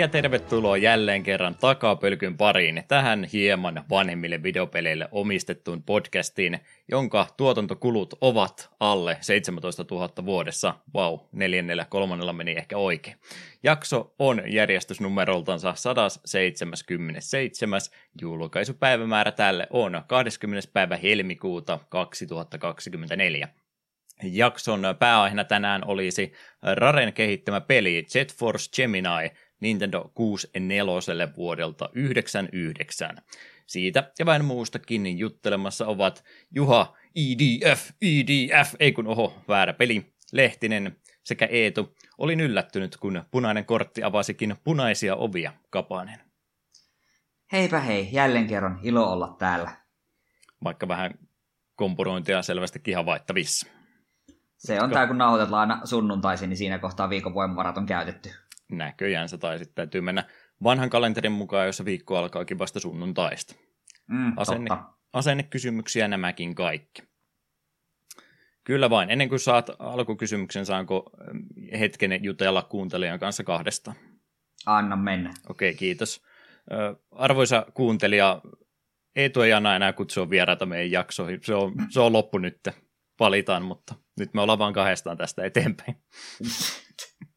Ja tervetuloa jälleen kerran takapölkyn pariin tähän hieman vanhemmille videopeleille omistettuun podcastiin, jonka tuotantokulut ovat alle 17 000 vuodessa. Vau, wow, neljännellä kolmannella meni ehkä oikein. Jakso on järjestysnumeroltansa 177. Julkaisupäivämäärä tälle on 20. päivä helmikuuta 2024. Jakson pääaiheena tänään olisi Raren kehittämä peli Jet Force Gemini Nintendo 64 vuodelta 99. Siitä ja vain muustakin juttelemassa ovat Juha IDF, IDF, ei kun oho, väärä peli, Lehtinen sekä Eetu. Olin yllättynyt, kun punainen kortti avasikin punaisia ovia Kapanen. Heipä hei, jälleen kerran ilo olla täällä. Vaikka vähän kompurointia selvästikin havaittavissa. Se on tämä, kun nauhoitellaan aina sunnuntaisin, niin siinä kohtaa viikon voimavarat on käytetty. Näköjään se tai sitten täytyy mennä vanhan kalenterin mukaan, jossa viikko alkaakin vasta sunnuntaista. Mm, Asenne, totta. asennekysymyksiä nämäkin kaikki. Kyllä vain. Ennen kuin saat alkukysymyksen, saanko ähm, hetken jutella kuuntelijan kanssa kahdesta? Anna mennä. Okei, kiitos. Arvoisa kuuntelija, ei tuo Jana enää kutsua vieraita meidän jaksoihin. Se on, se on loppu nyt. Valitaan, mutta nyt me ollaan vaan kahdestaan tästä eteenpäin.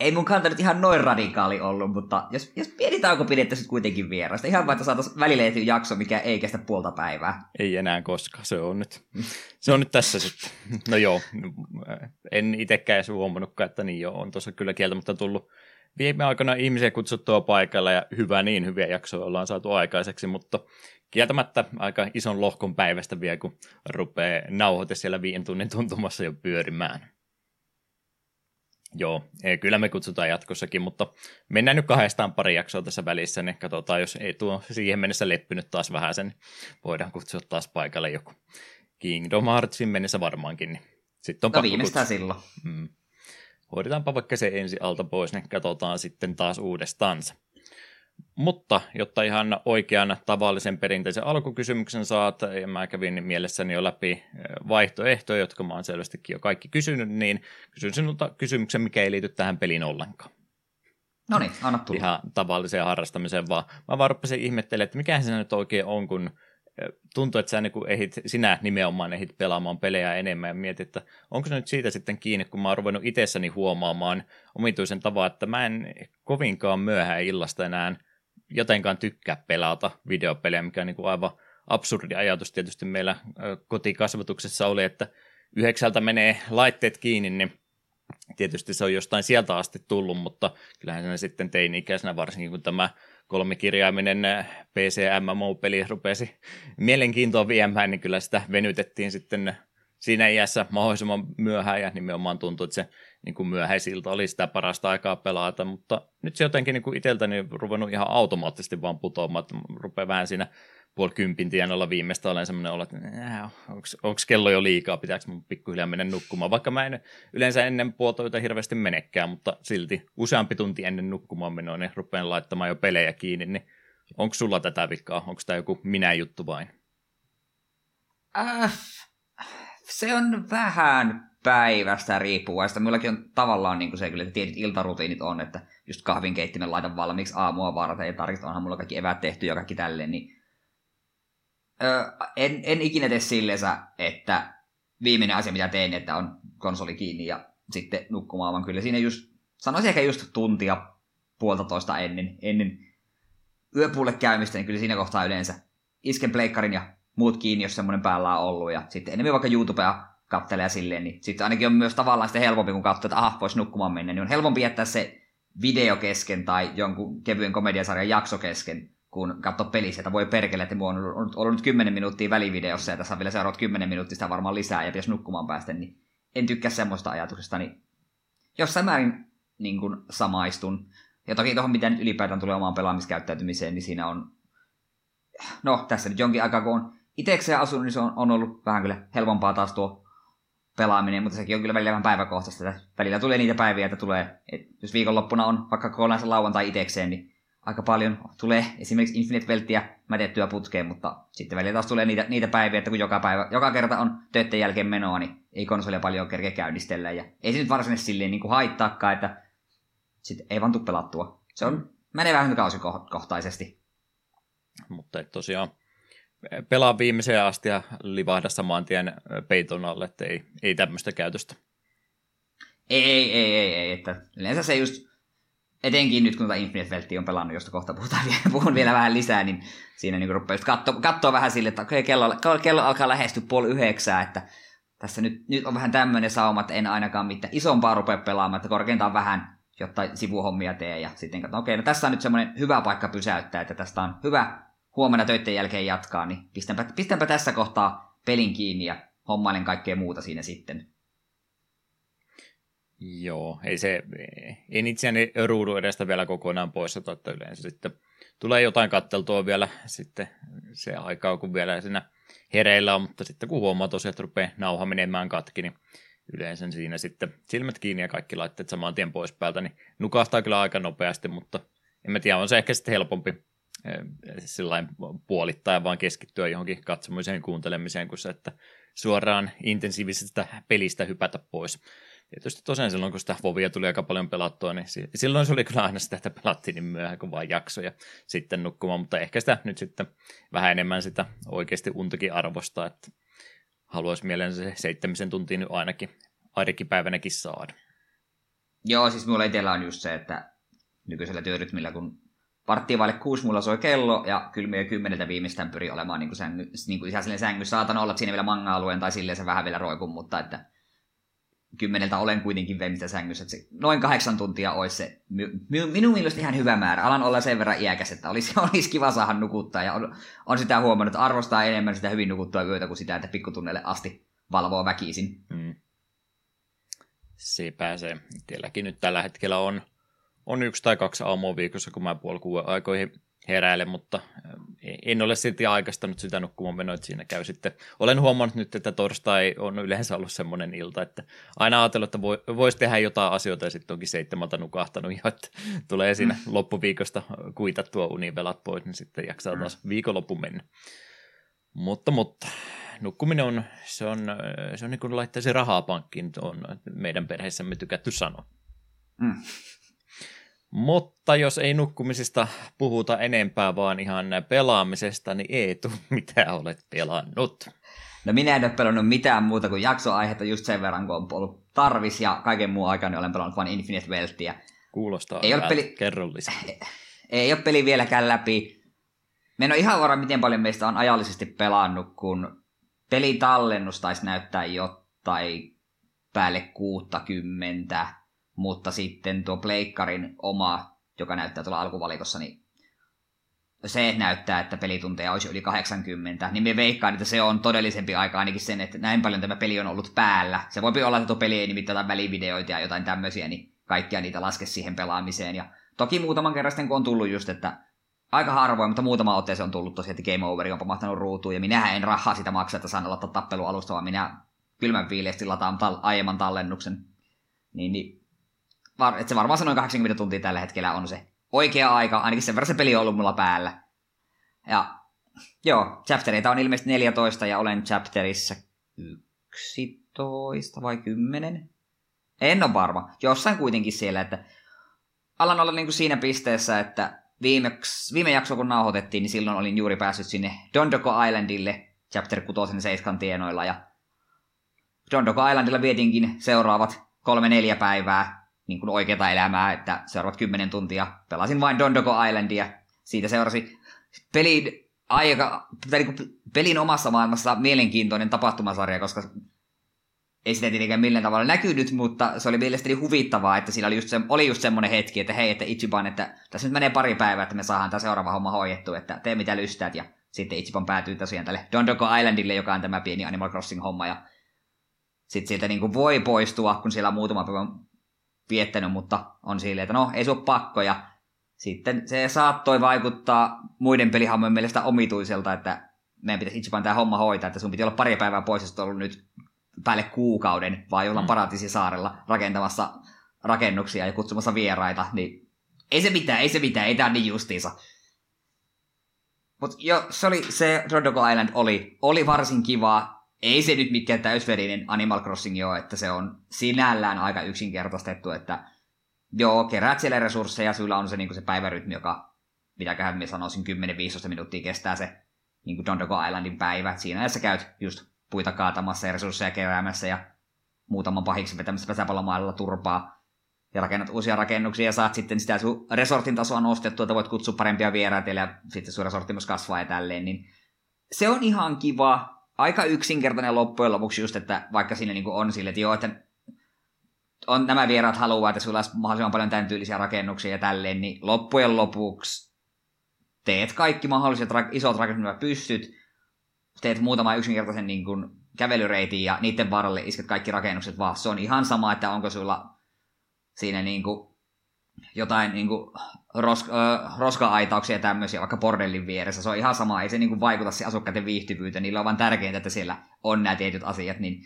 Ei mun kanta nyt ihan noin radikaali ollut, mutta jos, jos pieni tauko pidettäisiin kuitenkin vierasta, ihan vaikka saataisiin välillä jakso, mikä ei kestä puolta päivää. Ei enää koskaan, se on nyt, se on nyt tässä sitten. No joo, en itsekään edes huomannutkaan, että niin joo, on tuossa kyllä kieltämättä tullut viime aikoina ihmisiä kutsuttua paikalla ja hyvä niin, hyviä jaksoja ollaan saatu aikaiseksi, mutta kieltämättä aika ison lohkon päivästä vielä, kun rupeaa nauhoite siellä viiden tunnin tuntumassa jo pyörimään. Joo, ei, kyllä me kutsutaan jatkossakin, mutta mennään nyt kahdestaan pari jaksoa tässä välissä, niin katsotaan, jos ei tuo siihen mennessä leppynyt taas vähän sen, niin voidaan kutsua taas paikalle joku Kingdom Heartsin mennessä varmaankin. Niin sitten on no viimeistään kutsua. silloin. Mm. Hoidetaanpa vaikka se ensi alta pois, niin katsotaan sitten taas uudestaansa. Mutta jotta ihan oikean tavallisen perinteisen alkukysymyksen saat, ja mä kävin mielessäni jo läpi eh, vaihtoehtoja, jotka mä oon selvästikin jo kaikki kysynyt, niin kysyn sinulta kysymyksen, mikä ei liity tähän peliin ollenkaan. No niin, anna tulla. Ihan tavalliseen harrastamiseen vaan. Mä vaan rupesin ihmettelemään, että mikä se nyt oikein on, kun tuntuu, että sä niin ehit, sinä nimenomaan ehit pelaamaan pelejä enemmän ja mietit, että onko se nyt siitä sitten kiinni, kun mä oon ruvennut itsessäni huomaamaan omituisen tavan, että mä en kovinkaan myöhään illasta enää jotenkaan tykkää pelata videopelejä, mikä on niin kuin aivan absurdi ajatus tietysti meillä kotikasvatuksessa oli, että yhdeksältä menee laitteet kiinni, niin tietysti se on jostain sieltä asti tullut, mutta kyllähän se sitten teini-ikäisenä varsinkin, kun tämä kolmikirjaiminen PC-MMO-peli rupesi mielenkiintoa viemään, niin kyllä sitä venytettiin sitten siinä iässä mahdollisimman myöhään ja nimenomaan tuntui, että se niin kuin myöhäisiltä oli sitä parasta aikaa pelata, mutta nyt se jotenkin niin kuin itseltäni ruvennut ihan automaattisesti vaan putoamaan, että rupeaa vähän siinä puoli kympin tienoilla viimeistä olen semmoinen olla, että onko kello jo liikaa, pitääkö mun pikkuhiljaa mennä nukkumaan, vaikka mä en yleensä ennen puolta hirveästi menekään, mutta silti useampi tunti ennen nukkumaan menoa, niin rupean laittamaan jo pelejä kiinni, niin onko sulla tätä vikaa, onko tämä joku minä juttu vain? Äh, se on vähän päivästä riippuvaista. Minullakin on tavallaan niin kuin se, että tietyt iltarutiinit on, että just kahvinkeittimen laitan valmiiksi aamua varten ja tarkistan, onhan mulla kaikki evät tehty ja kaikki tälleen, niin en, en ikinä tee silleensä, että viimeinen asia, mitä teen, että on konsoli kiinni ja sitten nukkumaan, vaan kyllä siinä just, sanoisin ehkä just tuntia puolta ennen, ennen yöpuulle käymistä, niin kyllä siinä kohtaa yleensä isken pleikkarin ja muut kiinni, jos semmoinen päällä on ollut, ja sitten enemmän vaikka YouTubea kattelee silleen, niin sitten ainakin on myös tavallaan sitten helpompi, kun katsoo, että aha, voisi nukkumaan mennä, niin on helpompi jättää se video kesken tai jonkun kevyen komediasarjan jakso kesken, kun katsoo pelissä, että voi perkele, että mulla on ollut, nyt 10 minuuttia välivideossa ja tässä on vielä seuraavat 10 minuuttia sitä varmaan lisää ja jos nukkumaan päästä, niin en tykkää semmoista ajatuksesta, niin jossain määrin niin kuin samaistun. Ja toki tuohon, mitä nyt ylipäätään tulee omaan pelaamiskäyttäytymiseen, niin siinä on, no tässä nyt jonkin aikaa, kun on itsekseen asunut, niin se on, on ollut vähän kyllä helpompaa taas tuo pelaaminen, mutta sekin on kyllä välillä vähän päiväkohtaista. Välillä tulee niitä päiviä, että tulee, että jos viikonloppuna on vaikka kokonaisen lauantai itekseen, niin aika paljon tulee esimerkiksi Infinite Welttiä mätettyä putkeen, mutta sitten välillä taas tulee niitä, niitä päiviä, että kun joka, päivä, joka kerta on töiden jälkeen menoa, niin ei konsolia paljon kerkeä käynnistellä. Ja ei se nyt varsinaisesti silleen niin kuin haittaakaan, että sitten ei vaan tule pelattua. Se on, menee vähän kausikohtaisesti. Mutta et tosiaan pelaa viimeiseen asti ja livahda saman tien peiton alle, että ei, ei tämmöistä käytöstä. Ei, ei, ei, ei, ei, että yleensä se just, etenkin nyt kun tämä Infinite Veltti on pelannut, josta kohta puhutaan puhun vielä vähän lisää, niin siinä niin rupeaa katsoa, katsoa vähän sille, että okei, kello, kello alkaa lähestyä puoli yhdeksää, että tässä nyt, nyt on vähän tämmöinen sauma, että en ainakaan mitään isompaa rupea pelaamaan, että korkeintaan vähän jotain sivuhommia tee ja sitten katsotaan, okei, no tässä on nyt semmoinen hyvä paikka pysäyttää, että tästä on hyvä huomenna töiden jälkeen jatkaa, niin pistänpä, pistänpä tässä kohtaa pelin kiinni ja hommailen kaikkea muuta siinä sitten. Joo, ei se, en itseäni ruudu edestä vielä kokonaan pois, että yleensä sitten tulee jotain katteltua vielä sitten se aikaa, kun vielä siinä hereillä on, mutta sitten kun huomaa tosiaan, että rupeaa nauha menemään katki, niin yleensä siinä sitten silmät kiinni ja kaikki laitteet saman tien pois päältä, niin nukahtaa kyllä aika nopeasti, mutta en mä tiedä, on se ehkä sitten helpompi eh, sillain puolittaa vaan keskittyä johonkin katsomiseen kuuntelemiseen, kuin se, että suoraan intensiivisestä pelistä hypätä pois. Tietysti tosiaan silloin, kun sitä Vovia tuli aika paljon pelattua, niin silloin se oli kyllä aina sitä, että pelattiin niin myöhään kuin vain jaksoja sitten nukkumaan, mutta ehkä sitä nyt sitten vähän enemmän sitä oikeasti untakin arvostaa, että haluaisi mielensä se seitsemisen tuntia nyt ainakin arkipäivänäkin saada. Joo, siis mulla itsellä on just se, että nykyisellä työrytmillä, kun varttiin vaille kuusi mulla soi kello, ja kyllä me jo kymmeneltä viimeistään pyri olemaan niin kuin sängy, niin kuin ihan sängyssä. Saatan olla siinä vielä manga-alueen tai silleen se vähän vielä roikun, mutta että kymmeneltä olen kuitenkin vemistä sängyssä. Se noin kahdeksan tuntia olisi se mi- minun mielestä ihan hyvä määrä. Alan olla sen verran iäkäs, että olisi, olisi kiva saada nukuttaa. Ja on, on sitä huomannut, että arvostaa enemmän sitä hyvin nukuttua yötä kuin sitä, että pikkutunnelle asti valvoo väkisin. Mm. Se pääsee. Teilläkin nyt tällä hetkellä on, on yksi tai kaksi aamua viikossa, kun mä puoli aikoihin heräile, mutta en ole silti aikaistanut sitä nukkumaan menoa, että siinä käy sitten. Olen huomannut nyt, että torstai on yleensä ollut semmoinen ilta, että aina ajatellut, että voi, voisi tehdä jotain asioita ja sitten onkin seitsemältä nukahtanut jo, että tulee siinä mm. loppuviikosta kuitattua univelat pois, niin sitten jaksaa mm. taas viikonloppu mennä. Mutta, mutta nukkuminen on, se on, se on niin kuin laittaisi rahaa pankkiin, on meidän perheessämme tykätty sanoa. Mm. Mutta jos ei nukkumisesta puhuta enempää, vaan ihan pelaamisesta, niin ei tule mitä olet pelannut. No minä en ole pelannut mitään muuta kuin jaksoaihetta just sen verran, kun on ollut tarvis ja kaiken muun aikana niin olen pelannut vain Infinite Weltia. Kuulostaa ei ole peli... kerro Ei, ole peli vieläkään läpi. Me en ole ihan varma, miten paljon meistä on ajallisesti pelannut, kun pelin tallennus taisi näyttää jotain päälle 60 mutta sitten tuo Pleikkarin oma, joka näyttää tuolla alkuvalikossa, niin se näyttää, että pelitunteja olisi yli 80, niin me veikkaan, että se on todellisempi aika ainakin sen, että näin paljon tämä peli on ollut päällä. Se voi olla, että tuo peli ei nimittäin välivideoita ja jotain tämmöisiä, niin kaikkia niitä laske siihen pelaamiseen. Ja toki muutaman kerran sitten, kun on tullut just, että aika harvoin, mutta muutama otteeseen on tullut tosiaan, että Game Over on pamahtanut ruutuun, ja minähän en rahaa sitä maksa, että saan aloittaa tappelu alusta, vaan minä kylmän viileesti lataan tal- aiemman tallennuksen. Niin, niin var, että se varmaan se noin 80 tuntia tällä hetkellä on se oikea aika, ainakin sen verran se peli on ollut mulla päällä. Ja joo, chaptereita on ilmeisesti 14 ja olen chapterissa 11 vai 10. En ole varma. Jossain kuitenkin siellä, että alan olla niin kuin siinä pisteessä, että viimeksi, viime jakso kun nauhoitettiin, niin silloin olin juuri päässyt sinne Dondoko Islandille chapter 6 7 tienoilla ja Dondoko Islandilla vietinkin seuraavat kolme neljä päivää niin kuin oikeata elämää, että seuraavat kymmenen tuntia pelasin vain Dondoko Islandia. Siitä seurasi pelin aika, niin pelin omassa maailmassa mielenkiintoinen tapahtumasarja, koska ei sitä tietenkään millään tavalla näkynyt, mutta se oli mielestäni huvittavaa, että siinä oli just, se, oli just semmoinen hetki, että hei, että Ichiban, että tässä nyt menee pari päivää, että me saadaan tämä seuraava homma hoidettu, että tee mitä lystäät, ja sitten Ichiban päätyy tosiaan tälle Dondoko Islandille, joka on tämä pieni Animal Crossing-homma, ja sitten sieltä niin kuin voi poistua, kun siellä on muutama päivä viettänyt, mutta on silleen, että no, ei se ole pakko, ja sitten se saattoi vaikuttaa muiden pelihammojen mielestä omituiselta, että meidän pitäisi itse tämä homma hoitaa, että sun piti olla pari päivää pois, ja ollut nyt päälle kuukauden, vai olla mm. saarella rakentamassa rakennuksia ja kutsumassa vieraita, niin ei se mitään, ei se mitään, ei tämä niin justiinsa. Mutta jo, se oli, se Rodoko Island oli, oli varsin kiva, ei se nyt mikään täysverinen Animal Crossing ole, että se on sinällään aika yksinkertaistettu, että joo, keräät siellä resursseja, sulla on se, niin se päivärytmi, joka, mitäköhän me sanoisin, 10-15 minuuttia kestää se niin kuin Dondogo Islandin päivä. Siinä ja sä käyt just puita kaatamassa ja resursseja keräämässä ja muutaman pahiksi vetämässä pesäpallomailla turpaa ja rakennat uusia rakennuksia ja saat sitten sitä sun resortin tasoa nostettua, että voit kutsua parempia vieraita ja sitten sun resortti myös kasvaa ja tälleen, niin se on ihan kiva. Aika yksinkertainen loppujen lopuksi just, että vaikka siinä niin on sille, että joo, että on, nämä vieraat haluaa, että sulla olisi mahdollisimman paljon tämän tyylisiä rakennuksia ja tälleen, niin loppujen lopuksi teet kaikki mahdolliset ra- isot rakennukset, pystyt, teet muutama yksinkertaisen niin kuin, kävelyreitin ja niiden varalle isket kaikki rakennukset vaan. Se on ihan sama, että onko sulla siinä niin kuin, jotain niin kuin, ros, äh, roska-aitauksia ja tämmöisiä vaikka bordellin vieressä. Se on ihan sama, ei se niin kuin, vaikuta se asukkaiden viihtyvyyteen. Niillä on vaan tärkeintä, että siellä on nämä tietyt asiat, niin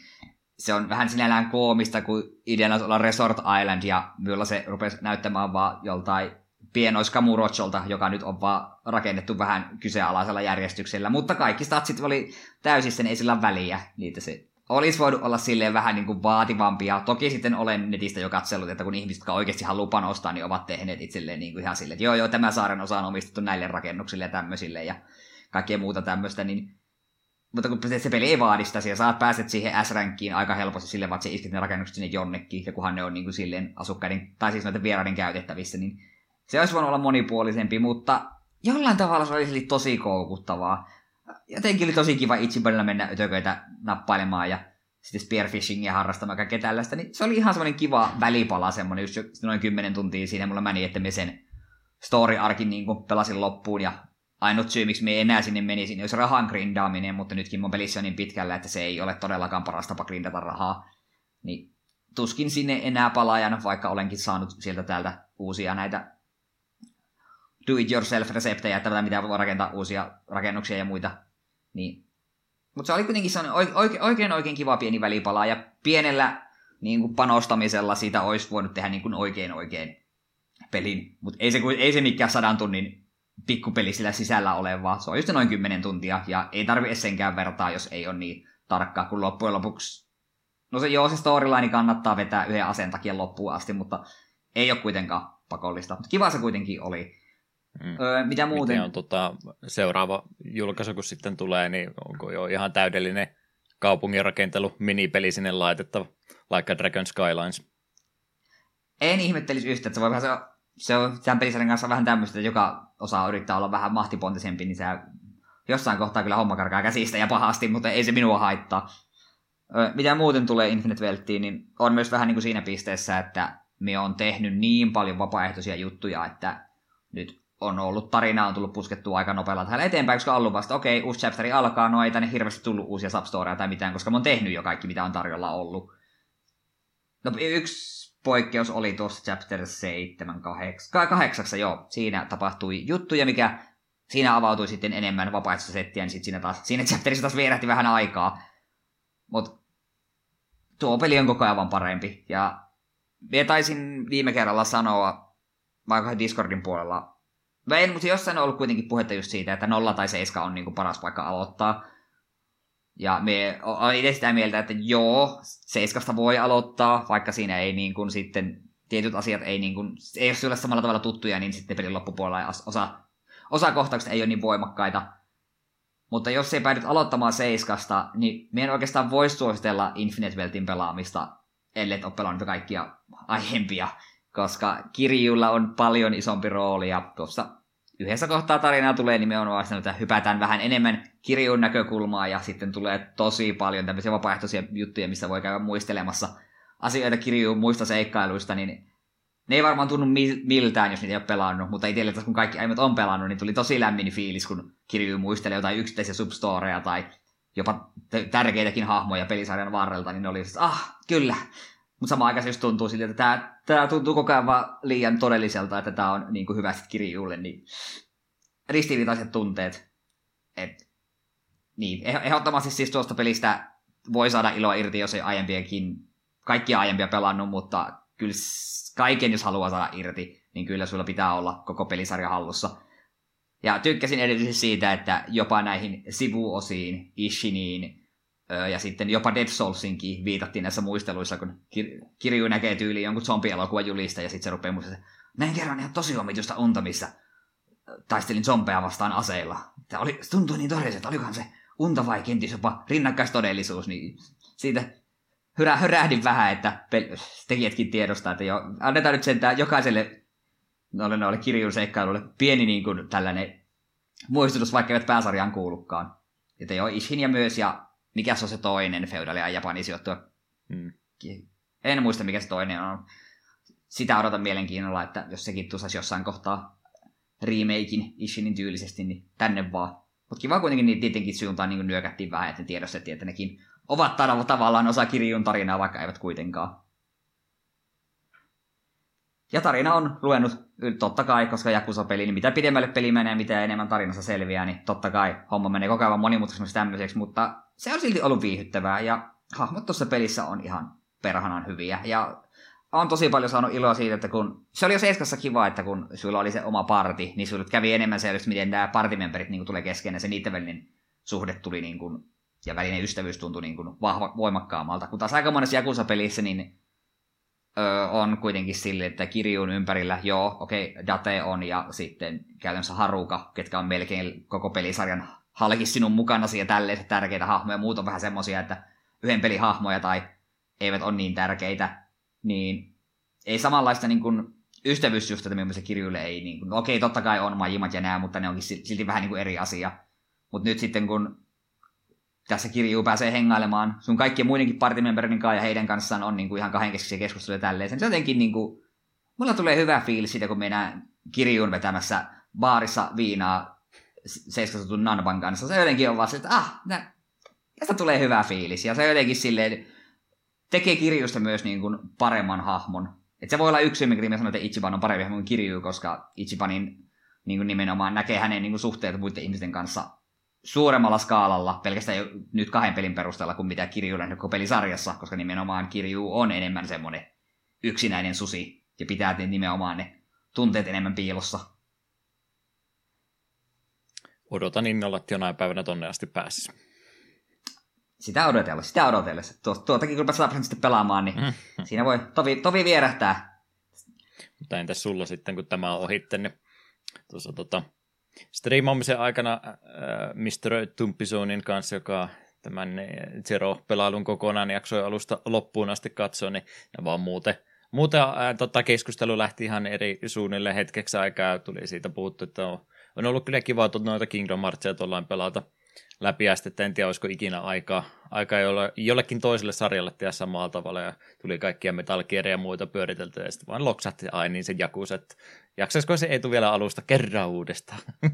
se on vähän sinällään koomista, kun ideana olla Resort Island ja myöllä se rupesi näyttämään vaan joltain pienois Kamurocholta, joka nyt on vaan rakennettu vähän kyseenalaisella järjestyksellä, mutta kaikki statsit oli täysissä, niin ei sillä väliä. Niitä se olisi voinut olla silleen vähän niin kuin vaativampia. Toki sitten olen netistä jo katsellut, että kun ihmiset, jotka oikeasti haluaa panostaa, niin ovat tehneet itselleen niin kuin ihan silleen, että joo joo, tämä saaren osa on omistettu näille rakennuksille ja tämmöisille ja kaikkea muuta tämmöistä, niin mutta kun se peli ei vaadi sitä, saat pääset siihen S-rankkiin aika helposti sille, että se iskit ne rakennukset sinne jonnekin, ja kunhan ne on niin kuin silleen asukkaiden, tai siis noiden vieraiden käytettävissä, niin se olisi voinut olla monipuolisempi, mutta jollain tavalla se oli tosi koukuttavaa. Jotenkin oli tosi kiva itse mennä ötököitä nappailemaan ja sitten spearfishingia harrastamaan kaikkea tällaista, niin se oli ihan semmoinen kiva välipala, semmoinen just noin 10 tuntia siinä mulla meni, että me sen story-arkin niin pelasin loppuun ja ainut syy, miksi me enää sinne menisin, olisi rahan grindaaminen, mutta nytkin mun pelissä on niin pitkällä, että se ei ole todellakaan paras tapa grindata rahaa. Niin tuskin sinne enää palaajan, vaikka olenkin saanut sieltä täältä uusia näitä do-it-yourself-reseptejä, että mitä voi rakentaa uusia rakennuksia ja muita. Niin. Mutta se oli kuitenkin oikein, oikein, oikein kiva pieni välipala, ja pienellä niin kuin panostamisella siitä olisi voinut tehdä niin kuin oikein oikein pelin. Mutta ei se, ei se mikään sadan tunnin pikkupeli sillä sisällä olevaa. Se on just noin 10 tuntia, ja ei tarvi senkään vertaa, jos ei ole niin tarkkaa, kun loppujen lopuksi... No se joo, se storyline kannattaa vetää yhden aseen takia loppuun asti, mutta ei ole kuitenkaan pakollista. Mutta kiva se kuitenkin oli. Mm. Öö, mitä muuten? Miten on tota, seuraava julkaisu, kun sitten tulee, niin onko jo ihan täydellinen kaupungin rakentelu minipeli sinne laitettava, like Dragon Skylines? En ihmettelisi yhtä, että se voi vähän se, se on tämän pelisarjan kanssa vähän tämmöistä, että joka osaa yrittää olla vähän mahtipontisempi, niin se jossain kohtaa kyllä homma karkaa käsistä ja pahasti, mutta ei se minua haittaa. Öö, mitä muuten tulee Infinite Welttiin, niin on myös vähän niin kuin siinä pisteessä, että me on tehnyt niin paljon vapaaehtoisia juttuja, että nyt on ollut tarina, on tullut puskettua aika nopealla tähän eteenpäin, koska on ollut vasta, okei, okay, uusi chapteri alkaa, no ei tänne hirveästi tullut uusia substoreja tai mitään, koska mä oon tehnyt jo kaikki, mitä on tarjolla ollut. No yksi poikkeus oli tuossa chapter 7, 8, 8, joo, siinä tapahtui juttuja, mikä siinä avautui sitten enemmän vapaaehtoista settiä, niin sitten siinä, taas, siinä chapterissa taas vierähti vähän aikaa. Mutta tuo peli on koko ajan vaan parempi. Ja minä taisin viime kerralla sanoa, vaikka Discordin puolella No en, mutta jossain on ollut kuitenkin puhetta just siitä, että nolla tai seiska on niinku paras paikka aloittaa. Ja me olen itse sitä mieltä, että joo, seiskasta voi aloittaa, vaikka siinä ei niin kuin sitten, tietyt asiat ei, niin kuin, ei ole samalla tavalla tuttuja, niin sitten pelin loppupuolella osa, osa kohtauksista ei ole niin voimakkaita. Mutta jos ei päädyt aloittamaan seiskasta, niin me en oikeastaan voi suositella Infinite Weltin pelaamista, ellei ole pelannut kaikkia aiempia, koska Kirjulla on paljon isompi rooli ja tuossa yhdessä kohtaa tarinaa tulee nimenomaan sitä, että hypätään vähän enemmän kirjun näkökulmaa ja sitten tulee tosi paljon tämmöisiä vapaaehtoisia juttuja, missä voi käydä muistelemassa asioita kirjuun muista seikkailuista, niin ne ei varmaan tunnu miltään, jos niitä ei ole pelannut, mutta itselle kun kaikki aiemmat on pelannut, niin tuli tosi lämmin fiilis, kun kirju muistelee jotain yksittäisiä substoreja tai jopa tärkeitäkin hahmoja pelisarjan varrelta, niin ne oli siis, ah, kyllä. Mutta samaan aikaan just tuntuu siltä, että tämä tuntuu koko ajan vaan liian todelliselta, että tämä on niin kuin hyvä kirjulle, niin ristiriitaiset tunteet. Et, niin, eh, ehdottomasti siis tuosta pelistä voi saada iloa irti, jos ei aiempiakin, kaikkia aiempia pelannut, mutta kyllä kaiken, jos haluaa saada irti, niin kyllä sulla pitää olla koko pelisarja hallussa. Ja tykkäsin erityisesti siitä, että jopa näihin sivuosiin, Ishiniin, ja sitten jopa Dead Soulsinkin viitattiin näissä muisteluissa, kun Kirju näkee tyyliin jonkun zombielokuvan julista ja sitten se rupeaa muistaa, että näin kerran ihan tosi omituista unta, missä taistelin zombeja vastaan aseilla. Tämä oli, tuntui niin todelliselta, olikohan se unta vai kenties jopa rinnakkaistodellisuus, niin siitä hyrä, hörähdin vähän, että pel- tekijätkin tiedostaa, että jo, annetaan nyt sentään jokaiselle noille, noille kirjun seikkailuille pieni niin kuin tällainen muistutus, vaikka eivät pääsarjaan kuulukaan. Että jo Ishin myös, ja mikä se on se toinen feudali ja Japanin sijoittua. Hmm. En muista, mikä se toinen on. Sitä odotan mielenkiinnolla, että jos sekin tusaisi jossain kohtaa remakein Ishinin tyylisesti, niin tänne vaan. Mutta kiva kuitenkin niin tietenkin suuntaan niin nyökättiin vähän, että ne tiedostettiin, että nekin ovat tavallaan osa kirjun tarinaa, vaikka eivät kuitenkaan. Ja tarina on luennut, totta kai, koska Jakusa-peli, niin mitä pidemmälle peli menee, mitä enemmän tarinassa selviää, niin totta kai homma menee koko ajan monimutkaisemmaksi tämmöiseksi, mutta se on silti ollut viihyttävää, ja hahmot tuossa pelissä on ihan perhanan hyviä, ja on tosi paljon saanut iloa siitä, että kun, se oli jo Seiskassa kiva, että kun sulla oli se oma parti, niin sulla kävi enemmän selväksi, miten nämä partimemberit niin tulee kesken, ja se niiden välinen suhde tuli niin kuin, ja välinen ystävyys tuntui niin kuin vahva, voimakkaammalta. Kun taas aika monessa Jakusa-pelissä, niin on kuitenkin sille, että kirjuun ympärillä, joo, okei, okay, Date on, ja sitten käytännössä Haruka, ketkä on melkein koko pelisarjan halkis sinun mukanasi ja tälleen tärkeitä hahmoja. Muut on vähän semmosia, että yhden pelin hahmoja tai eivät ole niin tärkeitä niin ei samanlaista niin kuin, ystävyyssuhteita millaisen kirjuille ei, niin okei, totta kai on majimat ja nää, mutta ne onkin silti vähän niin kuin eri asia. Mutta nyt sitten kun tässä kirjuu pääsee hengailemaan sun kaikkien muidenkin partimemberin kanssa ja heidän kanssaan on niin kuin ihan kahdenkeskisiä keskusteluja tälleen. Se jotenkin niin kuin, mulla tulee hyvä fiilis siitä, kun mennään kirjuun vetämässä baarissa viinaa seiskastetun Nanban kanssa. Se jotenkin on vaan se, että ah, nä, tästä tulee hyvä fiilis. Ja se jotenkin silleen, tekee kirjusta myös niin kuin paremman hahmon. Et se voi olla yksi, minkä mä sanon, että Ichiban on parempi hahmo kuin Kiryu, koska Ichibanin niin kuin nimenomaan näkee hänen niin kuin suhteet muiden ihmisten kanssa suuremmalla skaalalla, pelkästään jo nyt kahden pelin perusteella kuin mitä Kirju on koko pelisarjassa, koska nimenomaan Kirju on enemmän semmoinen yksinäinen susi, ja pitää nimenomaan ne tunteet enemmän piilossa. Odotan innolla, että jonain päivänä tonne asti pääsisi sitä odotella, sitä odotellessa. Tuo, tuotakin kun pääsee sitten pelaamaan, niin mm. siinä voi tovi, tovi vierähtää. Mutta entäs sulla sitten, kun tämä on ohitte, niin tuossa tota, striimaamisen aikana äh, Mr. Tumpisonin kanssa, joka tämän Zero-pelailun kokonaan jaksoi alusta loppuun asti katsoa, niin vaan muuten, muuten ää, tota, keskustelu lähti ihan eri suunnille hetkeksi aikaa, tuli siitä puhuttu, että on, on ollut kyllä kiva noita Kingdom Heartsia tuollain pelata läpi asti, että en tiedä, olisiko ikinä aikaa, aikaa jolle, jollekin toiselle sarjalle tehdä samalla tavalla, ja tuli kaikkia metallkiereja ja muita pyöriteltyä, ja sitten vaan loksahti ai niin se jakus, että jaksaisiko se Eetu vielä alusta kerran uudestaan.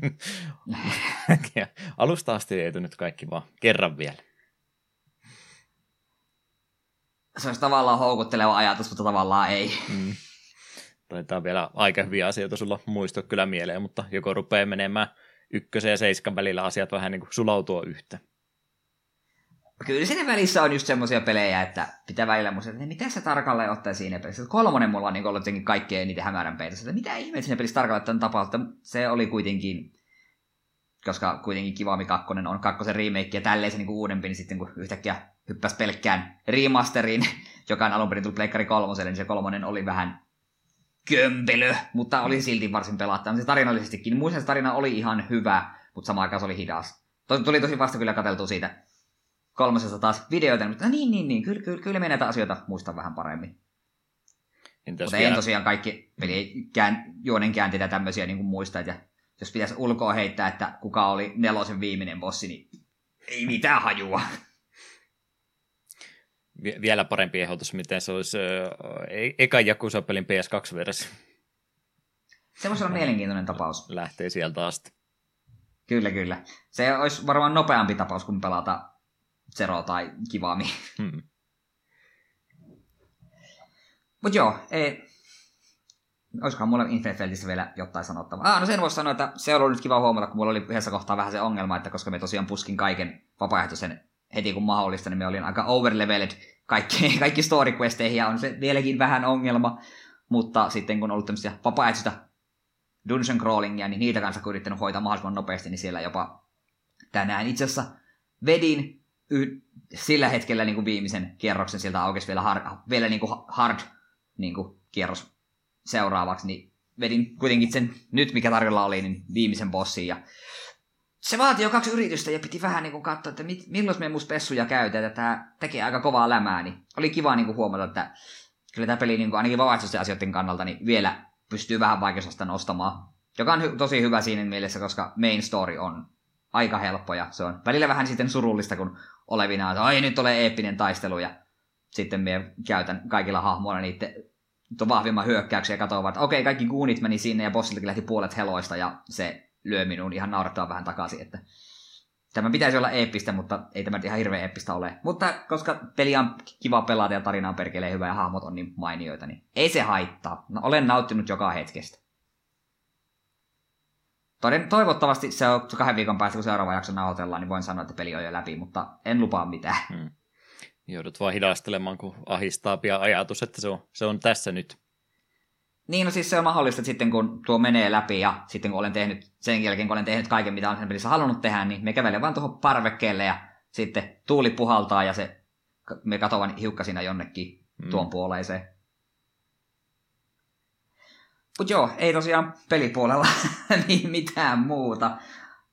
alusta asti Eetu nyt kaikki vaan kerran vielä. Se olisi tavallaan houkutteleva ajatus, mutta tavallaan ei. Mm. Taitaa vielä aika hyviä asioita sulla muistua kyllä mieleen, mutta joko rupeaa menemään ykkösen ja seiskan välillä asiat vähän niin kuin sulautua yhtä. Kyllä siinä välissä on just semmoisia pelejä, että pitää välillä muistaa, että mitä se tarkalleen ottaa siinä pelissä. Kolmonen mulla on niin ollut jotenkin kaikkein eniten hämärän peitössä, että mitä ihmeitä siinä pelissä tarkalleen ottaen tapahtuu. Se oli kuitenkin, koska kuitenkin Kivami 2 on kakkosen remake ja tälleen se niin uudempi, niin sitten kun yhtäkkiä hyppäsi pelkkään remasteriin, joka on alun perin tullut Pleikkari kolmoselle, niin se kolmonen oli vähän kömpelö, mutta oli silti varsin pelattava. Se tarinallisestikin. Muistan, että tarina oli ihan hyvä, mutta samaan aikaan se oli hidas. Tuli tosi vasta kyllä katseltu siitä kolmosesta taas videoita, mutta niin, niin, niin, kyllä, kyllä, kyllä näitä asioita muistan vähän paremmin. Entäs mutta vielä... en tosiaan kaikki peli kään, juonen käänteitä tämmöisiä niin kuin muista, että jos pitäisi ulkoa heittää, että kuka oli nelosen viimeinen bossi, niin ei mitään hajua vielä parempi ehdotus, miten se olisi e- eka Jakusa-pelin PS2-versio. Se voisi olla mielenkiintoinen tapaus. Lähtee sieltä asti. Kyllä, kyllä. Se olisi varmaan nopeampi tapaus kuin pelata Zero tai Kivami. Hmm. Mutta joo, ei, olisikohan mulla Infinite vielä jotain sanottavaa. Ah, no sen voisi sanoa, että se on ollut nyt kiva huomata, kun mulla oli yhdessä kohtaa vähän se ongelma, että koska me tosiaan puskin kaiken vapaaehtoisen heti kun mahdollista, niin me olin aika overleveled kaikki, kaikki story questeihin, ja on se vieläkin vähän ongelma, mutta sitten kun on ollut tämmöisiä vapaaehtoista dungeon crawlingia, niin niitä kanssa kun yrittänyt hoitaa mahdollisimman nopeasti, niin siellä jopa tänään itse asiassa vedin y- sillä hetkellä niin kuin viimeisen kierroksen sieltä aukesi vielä, hard, vielä niin kuin hard niin kuin kierros seuraavaksi, niin vedin kuitenkin sen nyt, mikä tarjolla oli, niin viimeisen bossin. Ja se vaati jo kaksi yritystä ja piti vähän niin kuin katsoa, että mit, milloin me mus pessuja käytetään, että tämä tekee aika kovaa lämää, niin oli kiva niin kuin huomata, että kyllä tämä peli niin kuin ainakin vapaaehtoisten asioiden kannalta niin vielä pystyy vähän vaikeusasta nostamaan. Joka on hy- tosi hyvä siinä mielessä, koska main story on aika helppo ja se on välillä vähän sitten surullista, kun olevina, että ai nyt tulee eeppinen taistelu ja sitten me käytän kaikilla hahmoilla niiden vahvimman hyökkäyksiä ja katsoa, että okei, kaikki guunit meni sinne ja bossiltakin lähti puolet heloista ja se lyö minun ihan naurattaa vähän takaisin, että tämä pitäisi olla eeppistä, mutta ei tämä ihan hirveän eeppistä ole. Mutta koska peli on kiva pelata ja tarina on perkeleen hyvä ja hahmot on niin mainioita, niin ei se haittaa. No, olen nauttinut joka hetkestä. Toden, toivottavasti se on kahden viikon päästä, kun seuraava jakso nauhoitellaan, niin voin sanoa, että peli on jo läpi, mutta en lupaa mitään. Hmm. Joudut vaan hidastelemaan, kun ahistaa pian ajatus, että se on, se on tässä nyt. Niin, no siis se on mahdollista, että sitten kun tuo menee läpi ja sitten kun olen tehnyt, sen jälkeen kun olen tehnyt kaiken, mitä olen sen pelissä halunnut tehdä, niin me kävelen vaan tuohon parvekkeelle ja sitten tuuli puhaltaa ja se, me katoavan hiukkasina jonnekin mm. tuon puoleiseen. Mutta joo, ei tosiaan pelipuolella niin mitään muuta.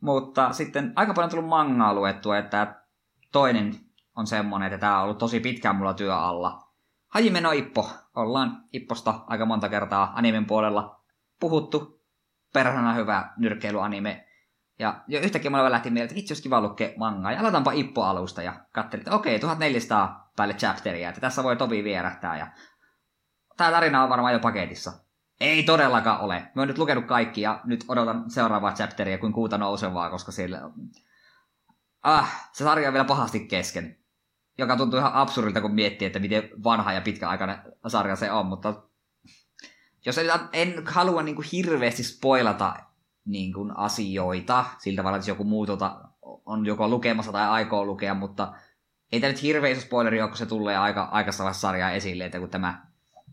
Mutta sitten aika paljon tullut mangaa luettua, että toinen on semmonen, että tämä on ollut tosi pitkään mulla työ alla. Hajime no Ippo. Ollaan Ipposta aika monta kertaa animen puolella puhuttu. Perhana hyvä nyrkkeilyanime. Ja jo yhtäkkiä mulla lähti mieleen, että vitsi jos kiva lukea mangaa. Ja aloitanpa Ippo-alusta ja katselin, että okei, 1400 päälle chapteria, että tässä voi tovi vierähtää. Ja tämä tarina on varmaan jo paketissa. Ei todellakaan ole. Mä oon nyt lukenut kaikki ja nyt odotan seuraavaa chapteria kuin kuuta nousevaa, koska siellä... Ah, se sarja on vielä pahasti kesken. Joka tuntuu ihan absurdilta, kun miettii, että miten vanha ja pitkäaikainen sarja se on, mutta... Jos en, en halua niin kuin hirveästi spoilata niin kuin asioita, sillä tavalla, että joku muu tuota, on joko lukemassa tai aikoo lukea, mutta ei tämä nyt hirveä spoileri ole, kun se tulee aika aikaisessa sarjaa esille, että kun tämä